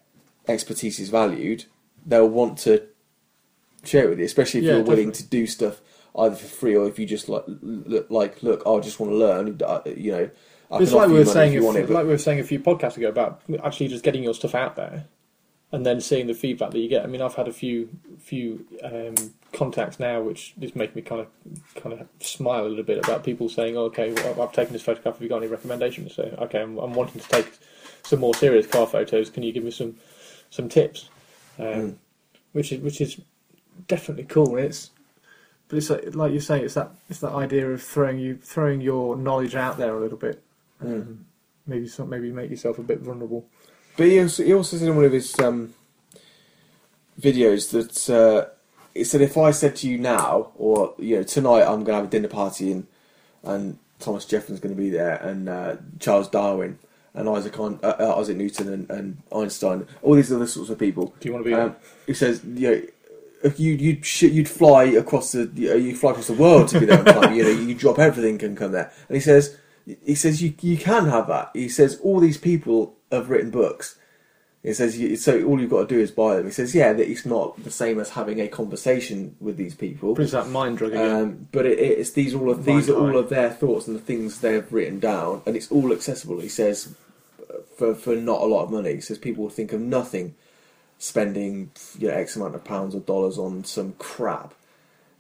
expertise is valued, they'll want to share it with you, especially if Yeah, you're willing definitely. to do stuff either for free or if you just like look like look, I just want to learn. uh, You know, I it's like we were saying, if a it. Like we were saying a few podcasts ago about actually just getting your stuff out there, and then seeing the feedback that you get. I mean, I've had a few few um, contacts now, which is making me kind of kind of smile a little bit about people saying, "Okay, well, I've taken this photograph. Have you got any recommendations?" So, okay, I'm, I'm wanting to take some more serious car photos. Can you give me some some tips? Um, Mm. Which is which is definitely cool. It's but it's like, like you say, it's that it's that idea of throwing you throwing your knowledge out there a little bit. Mm. Maybe some, maybe make yourself a bit vulnerable. But he also, he also said in one of his um, videos that uh, said if I said to you now, or you know tonight, I'm going to have a dinner party and and Thomas Jefferson's going to be there, and uh, Charles Darwin, and Isaac uh, uh, Isaac Newton, and, and Einstein, all these other sorts of people. Do you want to be? Um, he says, you know, if you you'd sh- you'd fly across the you know, you fly across the world to be there on time. you know, you drop everything and come there. And he says, he says you you can have that. He says all these people have written books. He says you, so all you've got to do is buy them. He says yeah, that it's not the same as having a conversation with these people. But that mind drug again. Um, but it, it's these all of Mind these are all of their thoughts and the things they have written down, and it's all accessible. He says for for not a lot of money. He says people will think of nothing spending you know X amount of pounds or dollars on some crap,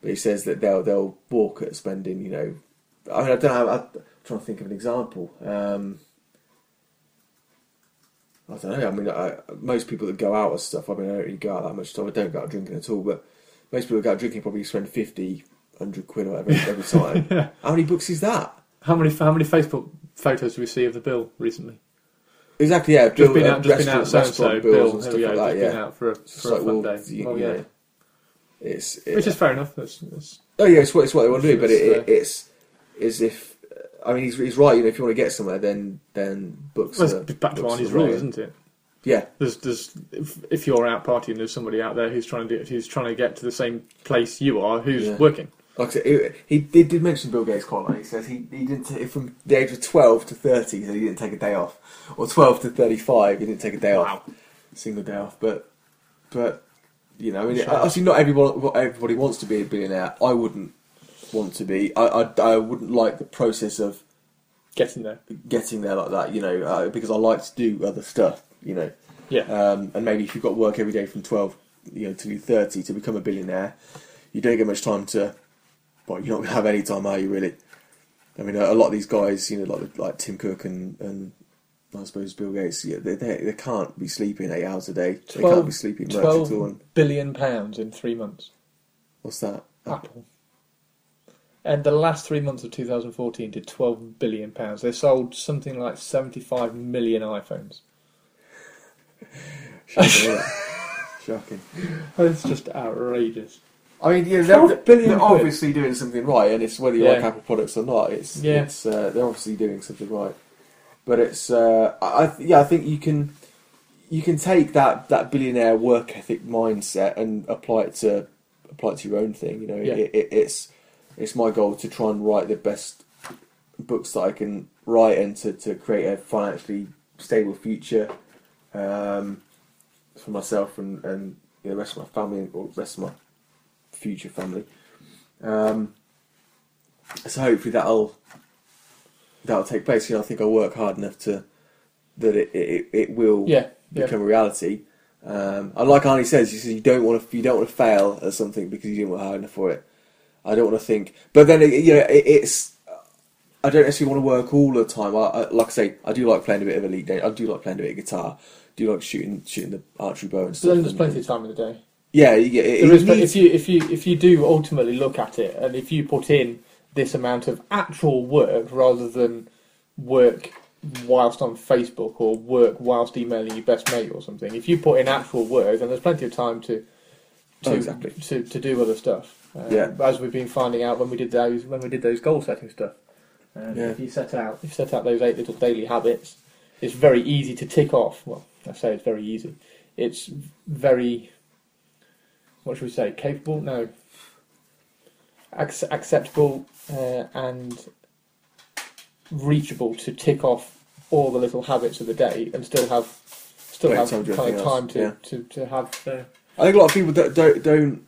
but he says that they'll they'll balk at spending. You know, I mean I don't know. I'm trying to think of an example. Um, I don't know. I mean, I, most people that go out and stuff. I mean, I don't really go out that much. So I don't go out drinking at all. But most people that go out drinking probably spend 50, 100 quid or whatever *laughs* every time. yeah. How many books is that? how many how many Facebook photos do we see of the bill recently? Exactly. Yeah. Just bill- been uh, out, just been out, so and so. bills Bill, and stuff go. like that. just been Yeah. out for a, It's for a like, fun well, day. you- well, you yeah, know, it's it, which is fair enough. That's, that's, oh yeah, it's what it's what they want to do. But it, It's, it, it's is if I mean he's, he's right. You know, if you want to get somewhere, then then books. well, are, it's back to Arnie's rule, right. isn't it? Yeah, There's, there's, if, if you're out partying, there's somebody out there who's trying to do, who's trying to get to the same place you are, who's Yeah. working. like I said, it- he did, mention Bill Gates quite a lot. He says he, he didn't take, from the age of twelve to thirty, he he didn't take a day off, or twelve to thirty-five, he didn't take a day off, Wow. single day off. But but you know, I mean, Sure. obviously not everyone everybody wants to be a billionaire. I wouldn't want to be. I I, I wouldn't like the process of Getting there. getting there like that. You know, uh, because I like to do other stuff. You know. Yeah. Um, and maybe if you've got work every day from 12 you know, till you're 30 to become a billionaire, you don't get much time to. Well, you're not going to have any time, are you, really? I mean, a, a lot of these guys, you know, like like Tim Cook and, and I suppose Bill Gates, yeah, they, they, they can't be sleeping eight hours a day. They can't be sleeping much at all. 12 And billion pounds in three months. what's that? Apple. And the last three months of 2014 did 12 billion pounds. They sold something like 75 million iPhones. *laughs* Shocking, isn't? Shocking. It's just outrageous. I mean, yeah, they're, they're quid. obviously doing something right, and it's whether you Yeah. like Apple products or not. It's Yeah. it's uh, they're obviously doing something right, but it's uh, I I- yeah I think you can you can take that, that billionaire work ethic mindset and apply it to apply it to your own thing. You know, Yeah. it, it, it's it's my goal to try and write the best books that I can write and to, to create a financially stable future um, for myself and, and the rest of my family or the rest of my future family. Um, so hopefully that'll that'll take place. You know, I think I'll work hard enough to that it it, it will Yeah, yeah. become a reality. Um, and like Arnie says, you says you don't want to you don't want to fail at something because you didn't work hard enough for it. I don't want to think, but then it, you know it, it's. I don't necessarily want to work all the time. I, I, like I say, I do like playing a bit of elite. Day. I do like playing a bit of guitar. do like shooting shooting the archery bow and stuff. then there's and- plenty of time in the day. Yeah, you get it. Is, but needs- if you if you if you do ultimately look at it, and if you put in this amount of actual work rather than work whilst on Facebook or work whilst emailing your best mate or something, if you put in actual work, then there's plenty of time to to Oh, exactly. to, to do other stuff. Um, Yeah. as we've been finding out when we did those when we did those goal setting stuff. Um, Yeah. If you set out if you set out those eight little daily habits, it's very easy to tick off. Well, I say it's very easy. It's very what should we say? Capable? No. Ac- acceptable uh, and reachable to tick off all the little habits of the day and still have still have kind of time else, to, yeah. to, to have. Uh, I think a lot of people don't don't don't,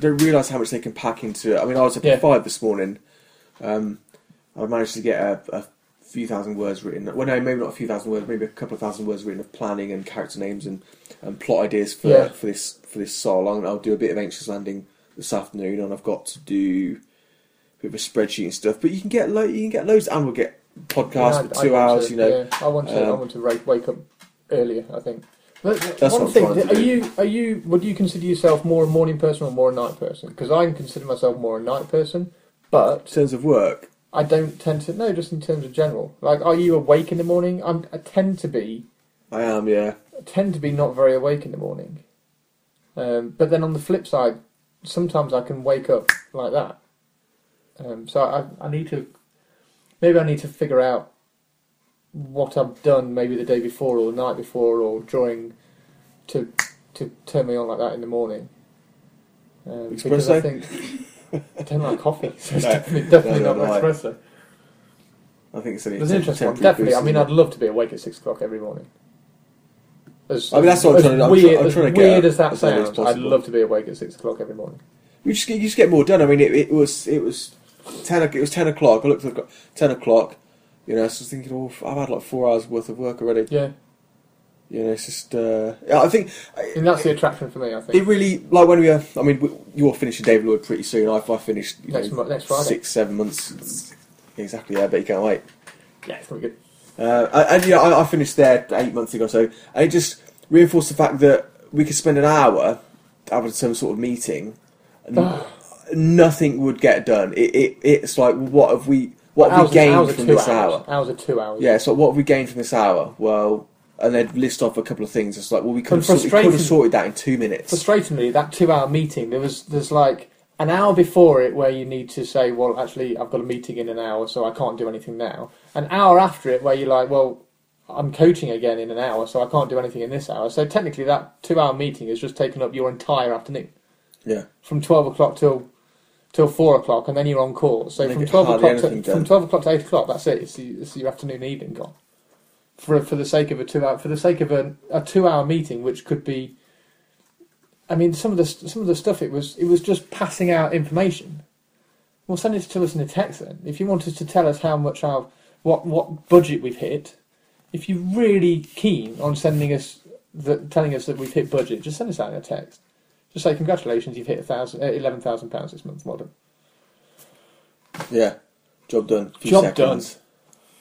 don't realise how much they can pack into it. I mean, I was up Yeah. at five this morning. Um, I managed to get a, a few thousand words written. Well, no, maybe not a few thousand words, maybe a couple of thousand words written of planning and character names and, and plot ideas for Yeah. for this for this. I'm, I'll do a bit of anxious landing this afternoon, and I've got to do a bit of a spreadsheet and stuff. But you can get lo- you can get loads, and we'll get podcasts Yeah, for two hours. to- you know, yeah, I want to. I Um, want to wake up earlier. I think. But That's one what I'm thing, trying to are do. you are you would you consider yourself more a morning person or more a night person? Because I consider myself more a night person, but in terms of work. I don't tend to. No, just in terms of general. Like, are you awake in the morning? I'm, I tend to be. I am, yeah. I tend to be not very awake in the morning. Um, but then on the flip side, sometimes I can wake up like that. Um, so I, I need to, maybe I need to figure out what I've done maybe the day before or the night before or during to to turn me on like that in the morning. Um, because I think I don't like coffee, so it's *laughs* No. definitely, definitely No, not no, no. espresso. I think it's an an interesting one. Definitely. boost, I mean, I'd love to be awake at six o'clock every morning. As, I mean, that's what I'm trying to- I'm weird, I'm trying to get weird as that as sounds, I'd love to be awake at six o'clock every morning. You just get, you just get more done. I mean, it, it was it was ten. It was ten o'clock. I looked at the ten o'clock. You know, so I was thinking, oh, I've had like four hours worth of work already. Yeah, You know, it's just. Uh, yeah, I think and that's the attraction for me. I think it really like when we. Are, I mean, we, you're finishing David Lloyd pretty soon. I, I finished you Next know, next Friday. six seven months. Exactly. Yeah, but you can't wait. Yeah, it's gonna be good. Uh, and and, you know, I, I finished there eight months ago, so and it just reinforced the fact that we could spend an hour having some sort of meeting, and *sighs* nothing would get done. It, it it's like what have we what have we gained from two this hours. hour? Hours are two hours. Yeah, so what have we gained from this hour? Well, and then list off a couple of things. It's like, well, we could have, we could have sorted that in two minutes. Frustratingly, that two-hour meeting, there was there's like an hour before it where you need to say, well, actually, I've got a meeting in an hour, so I can't do anything now. An hour after it where you're like, well, I'm coaching again in an hour, so I can't do anything in this hour. So technically, that two-hour meeting has just taken up your entire afternoon Yeah. from twelve o'clock till till four o'clock, and then you're on call. So from twelve o'clock to, anything from twelve o'clock to eight o'clock, that's it. It's, it's your afternoon, evening gone. For for the sake of a two hour for the sake of a, a two hour meeting, which could be. I mean, some of the some of the stuff it was it was just passing out information. Well, send it to us in a text then. If you wanted to tell us how much our what what budget we've hit, if you're really keen on sending us the, telling us that we've hit budget, just send us out in a text. Just say congratulations, you've hit a thousand, uh, eleven thousand pounds this month. Well done. Yeah. Job done. Few Job seconds.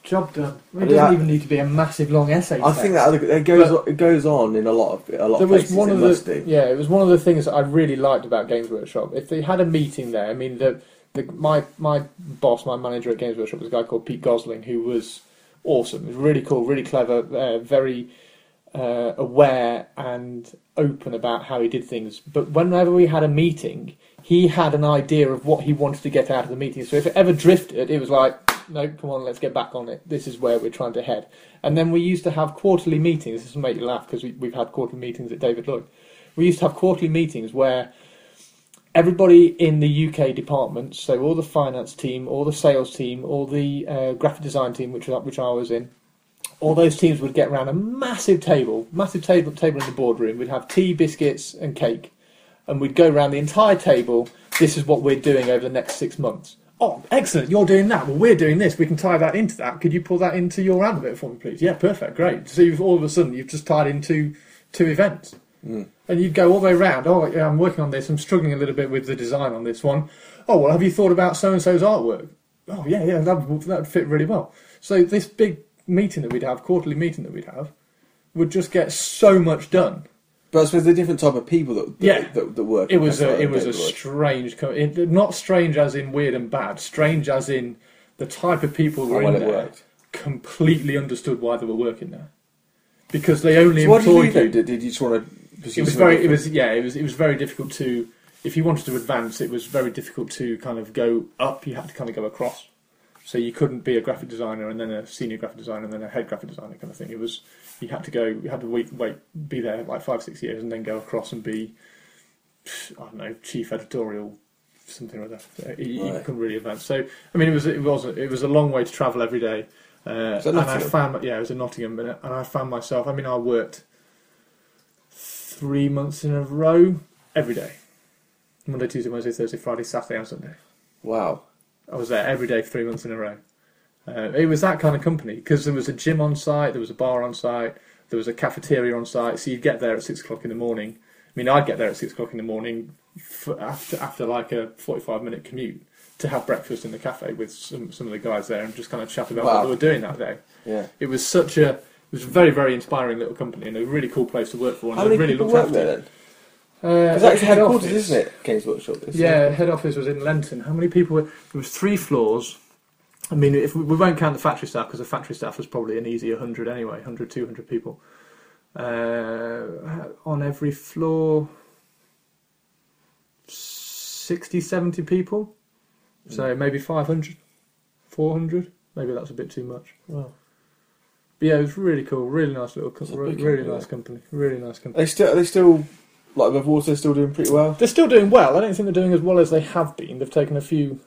Job done. It Yeah. doesn't even need to be a massive long essay. I think that it goes it goes on in a lot of a lot there of was places. one it of must the do. yeah, it was one of the things that I really liked about Games Workshop. If they had a meeting there, I mean, the, the my my boss, my manager at Games Workshop was a guy called Pete Gosling, who was awesome. He was really cool, really clever, uh, very uh, aware and open about how he did things. But whenever we had a meeting, he had an idea of what he wanted to get out of the meeting. So if it ever drifted, it was like, no, come on, let's get back on it. This is where we're trying to head. And then we used to have quarterly meetings. This will make you laugh because we, we've had quarterly meetings at David Lloyd. We used to have quarterly meetings where everybody in the UK departments, so all the finance team, all the sales team, all the uh, graphic design team, which which I was in, all those teams would get around a massive table, massive table table in the boardroom. We'd have tea, biscuits, and cake, and we'd go around the entire table. This is what we're doing over the next six months. Oh, excellent! You're doing that. Well, we're doing this. We can tie that into that. Could you pull that into your advert for me, please? Yeah, perfect, great. So you've all of a sudden you've just tied into two events, Mm. and you'd go all the way around. Oh, yeah, I'm working on this. I'm struggling a little bit with the design on this one. Oh, well, have you thought about so and so's artwork? Oh, yeah, yeah, that would, that would fit really well. So this big meeting that we'd have, quarterly meeting that we'd have, would just get so much done. But I suppose the different type of people that that, Yeah. that, that work. It was a, it was a strange, co- it, not strange as in weird and bad, strange as in the type of people who were in there worked. completely understood why they were working there because they only So what did you employed. Did, did you just want to? It was very, it was yeah, it was it was very difficult to. If you wanted to advance, it was very difficult to kind of go up. You had to kind of go across. So you couldn't be a graphic designer and then a senior graphic designer and then a head graphic designer kind of thing. It was you had to go, you had to wait, wait, be there like five, six years and then go across and be, I don't know, chief editorial, something like that. You, you couldn't really advance. So I mean, it was it was it was a long way to travel every day. Uh, and I found yeah, it was in Nottingham, and and I found myself. I mean, I worked three months in a row every day. Monday, Tuesday, Wednesday, Thursday, Friday, Saturday, and Sunday. Wow. I was there every day for three months in a row. Uh, it was that kind of company because there was a gym on site, there was a bar on site, there was a cafeteria on site. So you'd get there at six o'clock in the morning. I mean, I'd get there at six o'clock in the morning after after like a forty-five minute commute to have breakfast in the cafe with some some of the guys there and just kind of chat about Wow. what they were doing that day. Yeah. It was such a it was a very very inspiring little company and a really cool place to work for. And How they many really people looked work after there you. Then? Uh, that's head headquarters, office. isn't it? Games Workshop. It's, Yeah, head office was in Lenton. How many people were? There was three floors. I mean, if we, we won't count the factory staff because the factory staff was probably an easy 100 anyway, 100, 200 people. Uh, on every floor, 60, 70 people. So maybe 500, 400. Maybe that's a bit too much. Wow. But yeah, it was really cool. Really nice little, co- It's a re- big really company, nice company. Really nice Are company. they still? Are they still like above water? Still doing pretty well. They're still doing well. I don't think they're doing as well as they have been. They've taken a few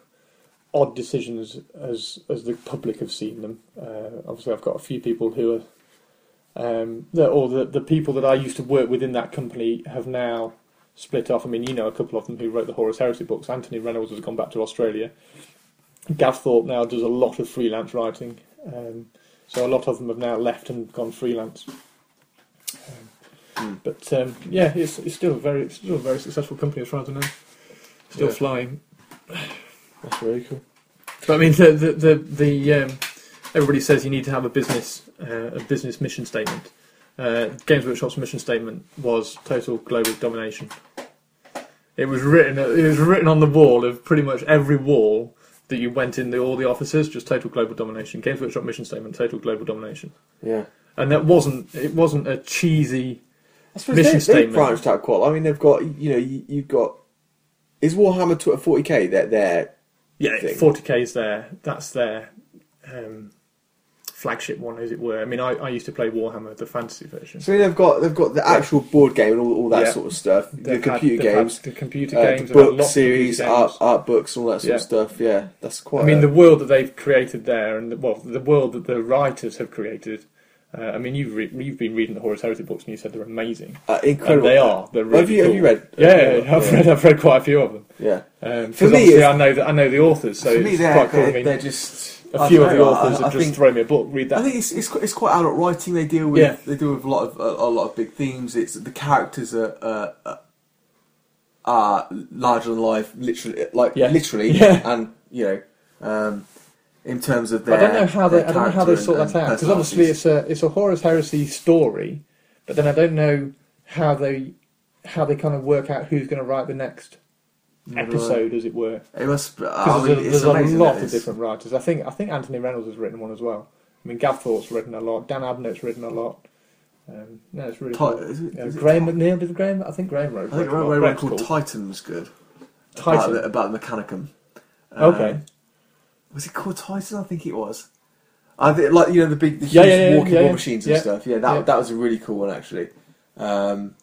odd decisions as as the public have seen them. Uh, obviously, I've got a few people who are, um, the, or the the people that I used to work with in that company have now split off. I mean, you know, a couple of them who wrote the Horus Heresy books. Anthony Reynolds has gone back to Australia. Gav Thorpe now does a lot of freelance writing. Um, so a lot of them have now left and gone freelance. Um, but um, yeah, it's, it's still a very it's still a very successful company as far as I know. Still Yeah. flying. That's very cool. But I mean, the the the, the um, everybody says you need to have a business uh, a business mission statement. Uh, Games Workshop's mission statement was total global domination. It was written. It was written on the wall of pretty much every wall that you went in the, all the offices. Just total global domination. Games Workshop mission statement. Total global domination. Yeah. And that wasn't. It wasn't a cheesy. Mission they, statement. They've branched out quite. I mean, they've got you know you, you've got is Warhammer tw- 40k. They're they're Yeah, forty k is there. That's their um, flagship one, as it were. I mean, I, I used to play Warhammer, the fantasy version. So they've got they've got the actual board game and all, all that Yeah. sort of stuff. The They've computer had games, the computer uh, games, the they've book series, art, art books, all that sort of stuff. Yeah, that's quite. I mean, a- the world that they've created there, and the, well, the world that the writers have created. Uh, I mean, you've re- you've been reading the Horus Heresy books, and you said they're amazing. uh, And incredible. they are. They're really have you have cool. you read? Yeah, uh, I've read I've read quite a few of them. Yeah. Um, For me, I know that I know the authors, so me, it's quite cool. I they're, mean, they're just a few of the know, authors I- have I just think- thrown me a book. Read that. I think it's, it's quite- it's quite adult writing. They deal with Yeah. they deal with a lot of a, a lot of big themes. It's the characters are uh, uh, are larger than life, literally like Yeah. literally, *laughs* Yeah. and you know, um, in terms of I their. don't know how they I don't know how they sort and- that out because obviously it's a it's a Horus Heresy story, but then I don't know how they how they kind of work out who's going to write the next episode, as it were. It must. I Because mean, there's, there's a lot of different writers. I think I think Anthony Reynolds has written one as well. I mean, Gav Thorpe's written a lot. Dan Abnett's written a lot. Um, no, it's really Ti- cool. is it- is Graham McNeill did Graham. I think Graham wrote. I think wrote a I lot. read one called. Titan was good. About Titan. the, about the Mechanicum. Okay. Was it called Titan? I think it was. I think, like you know the big, the huge Yeah, yeah, yeah, walking yeah, war yeah. machines and stuff. Yeah, that that was a really cool one actually. Um,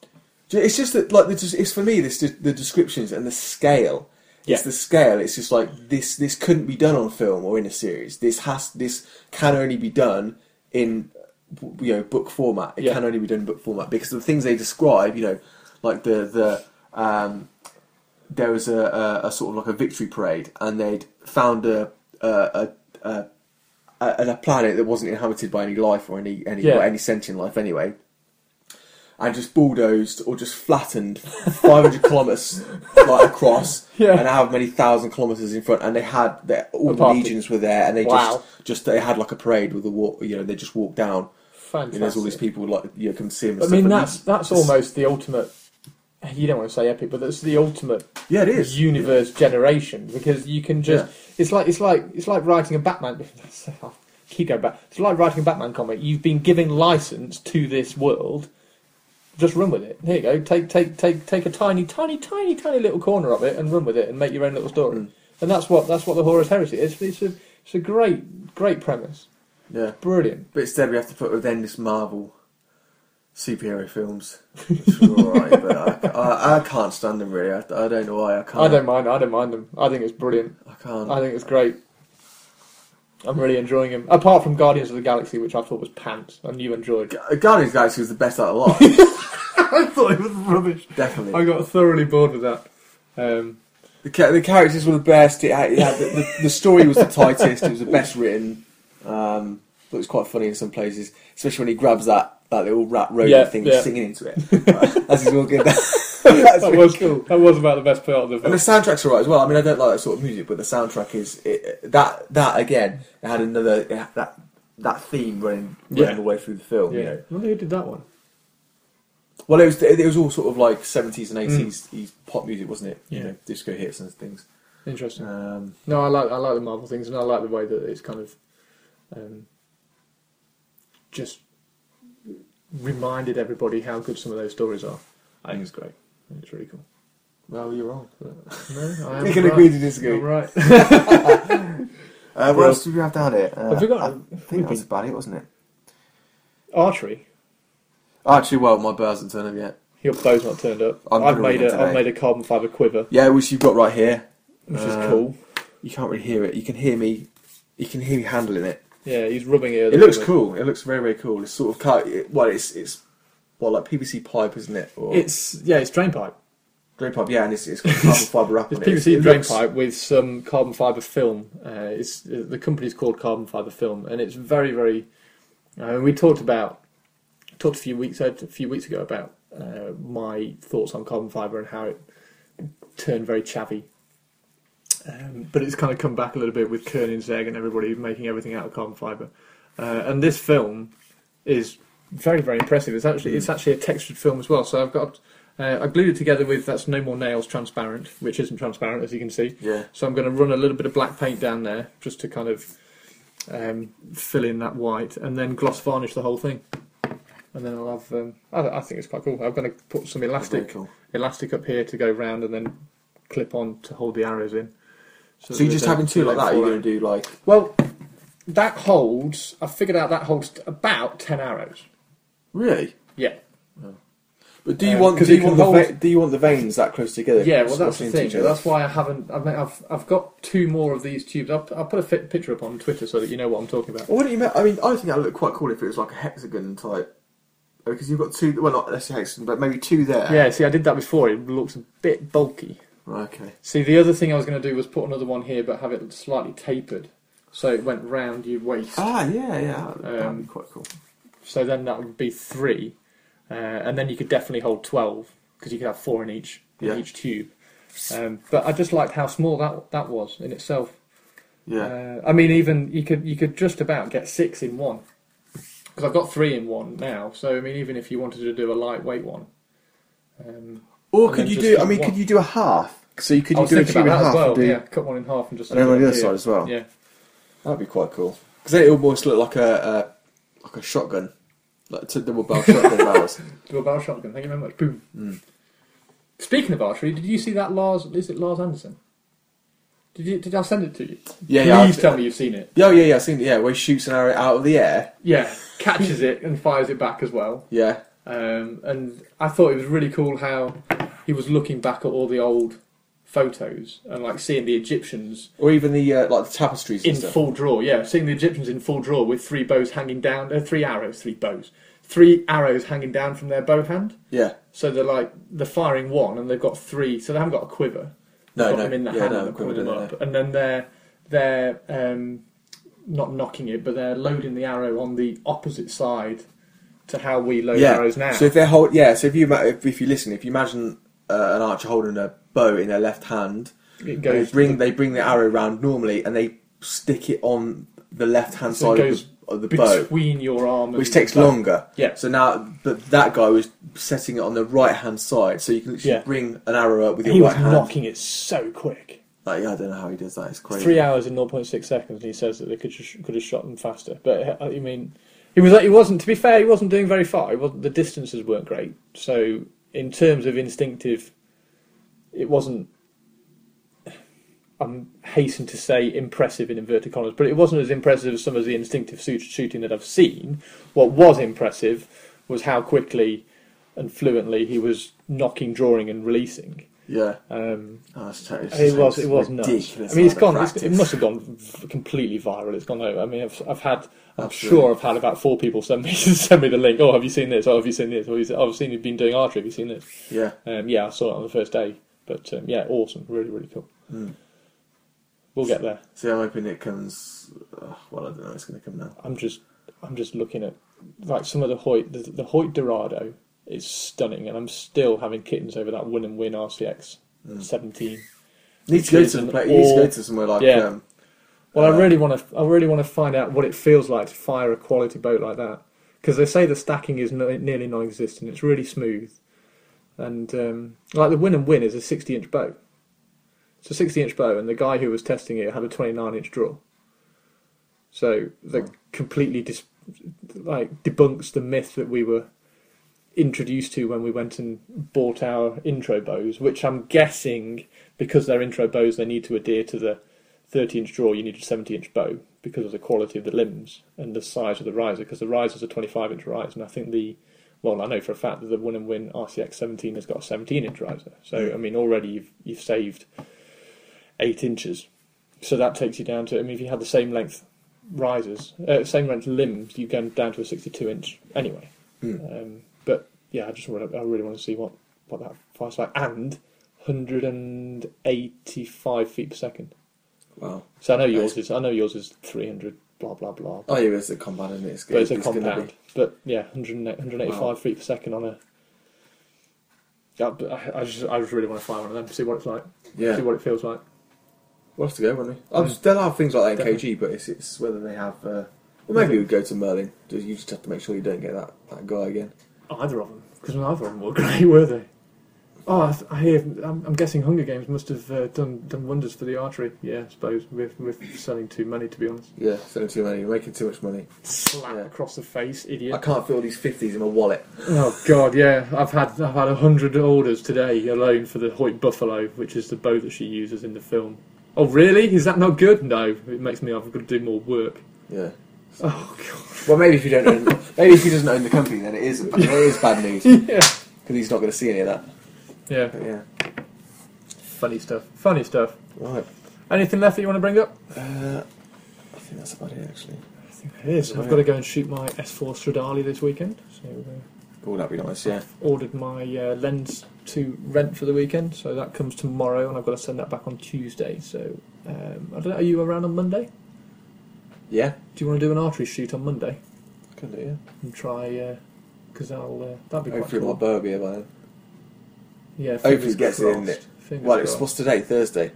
it's just that like it's for me this the descriptions and the scale. It's the scale. It's just like this. This couldn't be done on film or in a series. This has. This can only be done in you know book format. It can only be done in book format because the things they describe, you know, like the the um, there was a, a, a sort of like a victory parade, and they'd found a a, a, a, a, a planet that wasn't inhabited by any life or any any Yeah. or any sentient life anyway, and just bulldozed or just flattened 500 *laughs* kilometers like across, Yeah. and however many thousand kilometers in front, and they had their, all the party. legions were there, and they Wow. just just they had like a parade with the walk, you know, they just walked down. Fantastic. And there's all these people like you know, come see them. And I stuff, mean, and that's that's almost the ultimate. You don't want to say epic, but that's the ultimate yeah, it is. universe generation because you can just. Yeah. It's like it's like it's like writing a Batman. *laughs* Keep going back. It's like writing a Batman comic. You've been given license to this world. Just run with it. Here you go. Take take take take a tiny tiny tiny tiny little corner of it and run with it and make your own little story. Mm. And that's what that's what the Horus Heresy is. It's a it's a great great premise. Yeah. Brilliant. But instead, we have to put with then this Marvel superhero films. Which are alright, but I, I, I can't stand them really. I, I don't know why. I can't. I don't mind. I don't mind them. I think it's brilliant. I can't. I think it's great. I'm really enjoying him. Apart from Guardians of the Galaxy, which I thought was pants, and you enjoyed. Gu- Guardians of the Galaxy was the best out of the lot. *laughs* I thought it was rubbish. Definitely. I got thoroughly bored with that. Um, The, ca- the characters were the best. It had, it had the, the, the story was the tightest. It was the best written. Um, it was quite funny in some places, especially when he grabs that, that little rat rodent Yeah, thing, yeah. singing into it as he's walking down. That's that really was cool. That was about the best part of the film. And the soundtrack's alright as well. I mean, I don't like that sort of music, but the soundtrack is it, that. That again, it had another it that that theme running running Yeah. the way through the film. Yeah. You know, I wonder who did that one. well, it was it was all sort of like seventies and eighties pop music, wasn't it? You Mm. Yeah. know, disco hits and things. Interesting. Um, No, I like I like the Marvel things, and I like the way that it's kind of um, just reminded everybody how good some of those stories are. I think it's great. I think it's really cool. well, you're wrong. No, I am We can right. agree to disagree. I'm right. *laughs* Uh, what Well- else did we have down here? Uh, Have we got- I think that was about it, wasn't it? Archery. Actually, well, my bow hasn't turned up yet. Your bow's not turned up. I'm I've gonna made a made a carbon fibre quiver, Yeah, which you've got right here. which Uh, is cool. You can't really hear it. You can hear me. You can hear me handling it. Yeah, he's rubbing it. It looks cool. It looks very, very cool. It's sort of cut. It, well, it's it's well like PVC pipe, isn't it? Or It's yeah, it's drain pipe. drain pipe. Yeah, and it's, it's got carbon fibre wrap It's on it. PVC It drain looks- pipe with some carbon fibre film. Uh, it's the company's called Carbon Fibre Film, and it's very, very. Uh, we talked about talked a few weeks a few weeks ago about uh, my thoughts on carbon fibre and how it turned very chavvy. Um, but it's kind of come back a little bit with Koenigsegg and everybody making everything out of carbon fibre. Uh, and this film is very, very impressive. It's actually it's actually a textured film as well. So I've got uh, I glued it together with that's No More Nails transparent, which isn't transparent as you can see. Yeah. So I'm going to run a little bit of black paint down there just to kind of um, fill in that white, and then gloss varnish the whole thing. And then I'll have. Um, I, I think it's quite cool. I'm going to put some elastic cool. elastic up here to go round, and then clip on to hold the arrows in. So you're just having two like that? You're fall going to do like well, that holds. I figured out that holds about ten arrows. Really? Yeah. But do you Um, want 'cause do it you can want the hold- va- do you want the vanes that close together? Yeah, well, that's the Squashing thing. each other? That's why I haven't. I've, I've, I've got two more of these tubes. I'll, I'll put a fit picture up on Twitter so that you know what I'm talking about. Well, wouldn't you? ma- I mean, I think that would look quite cool if it was like a hexagon type. Because you've got two. Well, not necessarily hexagon, but maybe two there. Yeah, see, I did that before. It looks a bit bulky. Okay. See, the other thing I was going to do was put another one here, but have it slightly tapered, so it went round your waist. Ah, yeah, yeah. That'd, that'd Um, be quite cool. So then that would be three, uh, and then you could definitely hold twelve because you could have four in each in Yeah. each tube. Um, but I just liked how small that that was in itself. Yeah. Uh, I mean, even you could you could just about get six in one because I've got three in one now. So I mean, even if you wanted to do a lightweight one, um, or could you do? I mean, one. could you do a half? So you could you do a thinking in half well. and do, Yeah, cut one in half and just and then on the other side as well. Yeah, That'd be quite cool. Because then it almost look like a, a like a shotgun, like two double barrel *laughs* shotgun barrels. do a barrel shotgun. Thank you very much. Boom. Mm. Speaking of archery, did you see that Lars? Is it Lars Andersen? Did you? Did I send it to you? Yeah, yeah. Please I- tell me you've seen it. Yeah, yeah, yeah. I've seen it. Yeah, where he shoots an arrow out of the air. Yeah, catches it and fires it back as well. Yeah. Um, and I thought it was really cool how he was looking back at all the old photos and like seeing the Egyptians Or even the uh, like the tapestries in stuff. full draw. Yeah, seeing the Egyptians in full draw with three bows hanging down, uh, three arrows, three bows, three arrows hanging down from their bow hand. Yeah. So they're like they're firing one, and they've got three. So they haven't got a quiver. No, got no. them in the yeah, hand no, and they're quiver, them up, no. and then they're they're um, not nocking it, but they're loading the arrow on the opposite side to how we load Yeah. arrows now. So if they hold, yeah. So if you if, if you listen, if you imagine uh, an archer holding a bow in their left hand, it they goes bring they bring the arrow round normally, and they stick it on the left hand So side of the, of the bow, between your arm, and which takes the bow. longer. Yeah. So now, but that guy was setting it on the right hand side, so you can literally Yeah. bring an arrow up with your He was right hand. nocking it so quick. Like, yeah, I don't know how he does that. It's crazy. Three hours in 0.6 seconds, and he says that they could just, could have shot them faster. But uh, I mean, he was he wasn't. To be fair, he wasn't doing very far. He wasn't, the distances weren't great. So in terms of instinctive, it wasn't. I'm hasten to say impressive in inverted commas, but it wasn't as impressive as some of the instinctive shoot- shooting that I've seen. What was impressive was how quickly and fluently he was nocking, drawing, and releasing. Yeah. Um, Oh, it's totally- it was it was nuts. ridiculous. I mean, it's gone. It's, it must have gone completely viral. It's gone over. I mean, I've, I've had. I'm Absolutely. sure I've had about four people send me *laughs* send me the link. Oh, have you seen this? Oh, have you seen this? Oh, oh, I've seen you've been doing archery. Have you seen this? Yeah. Um, yeah, I saw it on the first day. But um, yeah, awesome. Really, really cool. Mm. We'll get there. So I'm hoping it comes. Uh, well, I don't know. It's going to come now. I'm just I'm just looking at like some of the Hoyt the, the Hoyt Dorado is stunning, and I'm still having kittens over that win and win RCX Mm. 17. Need to go to place. You need to go to somewhere like. Yeah. Um, Well, Uh, I really want to. I really want to find out what it feels like to fire a quality boat like that, because they say the stacking is no, nearly non-existent. It's really smooth, and um, like the win and win is a sixty-inch bow. It's a sixty-inch bow, and the guy who was testing it had a twenty-nine-inch draw. So that completely dis- like debunks the myth that we were introduced to when we went and bought our intro bows, which I'm guessing because they're intro bows, they need to adhere to the 30 inch draw, you need a 70 inch bow because of the quality of the limbs and the size of the riser, because the riser's a 25 inch riser, and I think the well, I know for a fact that the Win and Win RCX 17 has got a 17 inch riser. So, I mean, already you've, you've saved eight inches. So that takes you down to, I mean, if you had the same length risers, uh, same length limbs, you go down to a 62 inch anyway. Hmm. Um, yeah, I just want to, I really want to see what, what that fire's like. And 185 feet per second. Wow. So I know yours is I know yours is 300 blah blah blah. Oh yeah, it's a compound, isn't it? It's, but it's a compound. be- But yeah, 100, 185 Wow. feet per second on a. Yeah, but I, I just I just really want to fly one of them, see what it's like, Yeah. see what it feels like. We'll have to go, won't we? Mm. they'll have things like that in KG, but it's, it's whether they have. Uh, well, maybe we'd go to Merlin. You just have to make sure you don't get that, that guy again. Either of them, because neither of them were *laughs* great, were they? Oh, I, th- I hear. I'm, I'm guessing Hunger Games must have uh, done done wonders for the archery. Yeah, I suppose with with selling too many, to be honest. Yeah, selling too many, you're making too much money. Slap Yeah. across the face, idiot! I can't all these 50s in my wallet. Oh God, yeah. I've had I've had a hundred orders today alone for the Hoyt Buffalo, which is the bow that she uses in the film. Oh really? Is that not good? No, it makes me I've got to do more work. Yeah. Oh god. Well, maybe if you don't own, maybe if he doesn't own the company, then it is it is bad news *laughs* because yeah. he's not going to see any of that. Yeah. But yeah. Funny stuff. Funny stuff. Right. Anything left that you want to bring up? Uh, I think that's about it actually. I think it is. I've got to go and shoot my S4 Stradale this weekend. So uh, Oh, that'd be nice. Yeah. ordered my uh, lens to rent for the weekend, so that comes tomorrow, and I've got to send that back on Tuesday. So um, I don't know. Are you around on Monday? Yeah. Do you want to do an artery shoot on Monday Can do. Yeah. and try? Because I'll uh, that'd be quite Hopefully cool. my bow will be here by then. Yeah, Hopefully it gets in, innit? Fingers Well, it's crossed. what's today? Thursday.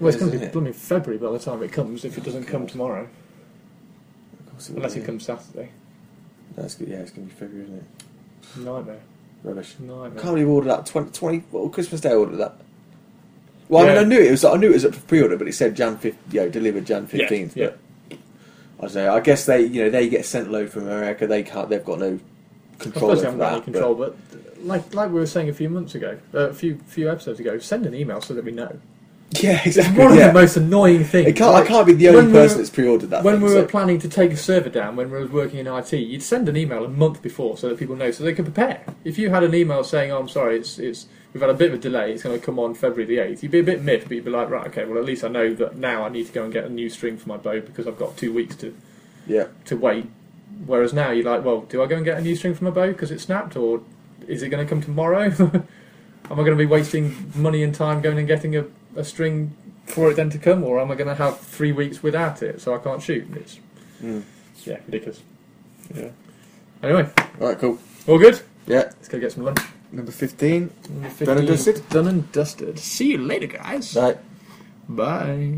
Well, it's going to be it? blooming February by the time it comes. If it doesn't come tomorrow, Of course it will unless be, it yeah. comes Saturday. That's good. Yeah, it's going to be February, isn't it? Nightmare. Rubbish. Nightmare. Can't believe I ordered that 20, 20 well, Christmas Day. I ordered that. Well, I mean, I knew it was. I knew it was up for pre-order, but it said Jan 5th, you know, delivered Jan fifteenth. yeah. But I don't know. I guess they, you know, they get sent load from America. They can't. They've got no control suppose they haven't got any control, but, like like we were saying a few months ago, uh, a few few episodes ago, send an email so that we know. but- yeah, *laughs* It's exactly. one of the most annoying things. It can't, Like, I can't be the only we were- person that's pre-ordered that. when thing, we so- were planning to take a server down when we were working in IT, you'd send an email a month before so that people know, so they can prepare. If you had an email saying, "Oh, I'm sorry, it's it's we've had a bit of a delay, it's going to come on February the 8th," you'd be a bit miffed, but you'd be like, "Right, okay, well at least I know that now I need to go and get a new string for my bow because I've got two weeks to yeah, to wait." Whereas now you're like, "Well, do I go and get a new string for my bow because it snapped, or is it going to come tomorrow? *laughs* am I going to be wasting money and time going and getting a, a string for it then to come, or am I going to have three weeks without it so I can't shoot?" It's Mm. yeah, ridiculous. Yeah. Anyway, All right, cool. all good. Yeah, Let's go get some lunch. Number fifteen. Number Done and dusted? Done and dusted. See you later, guys. Right. Bye.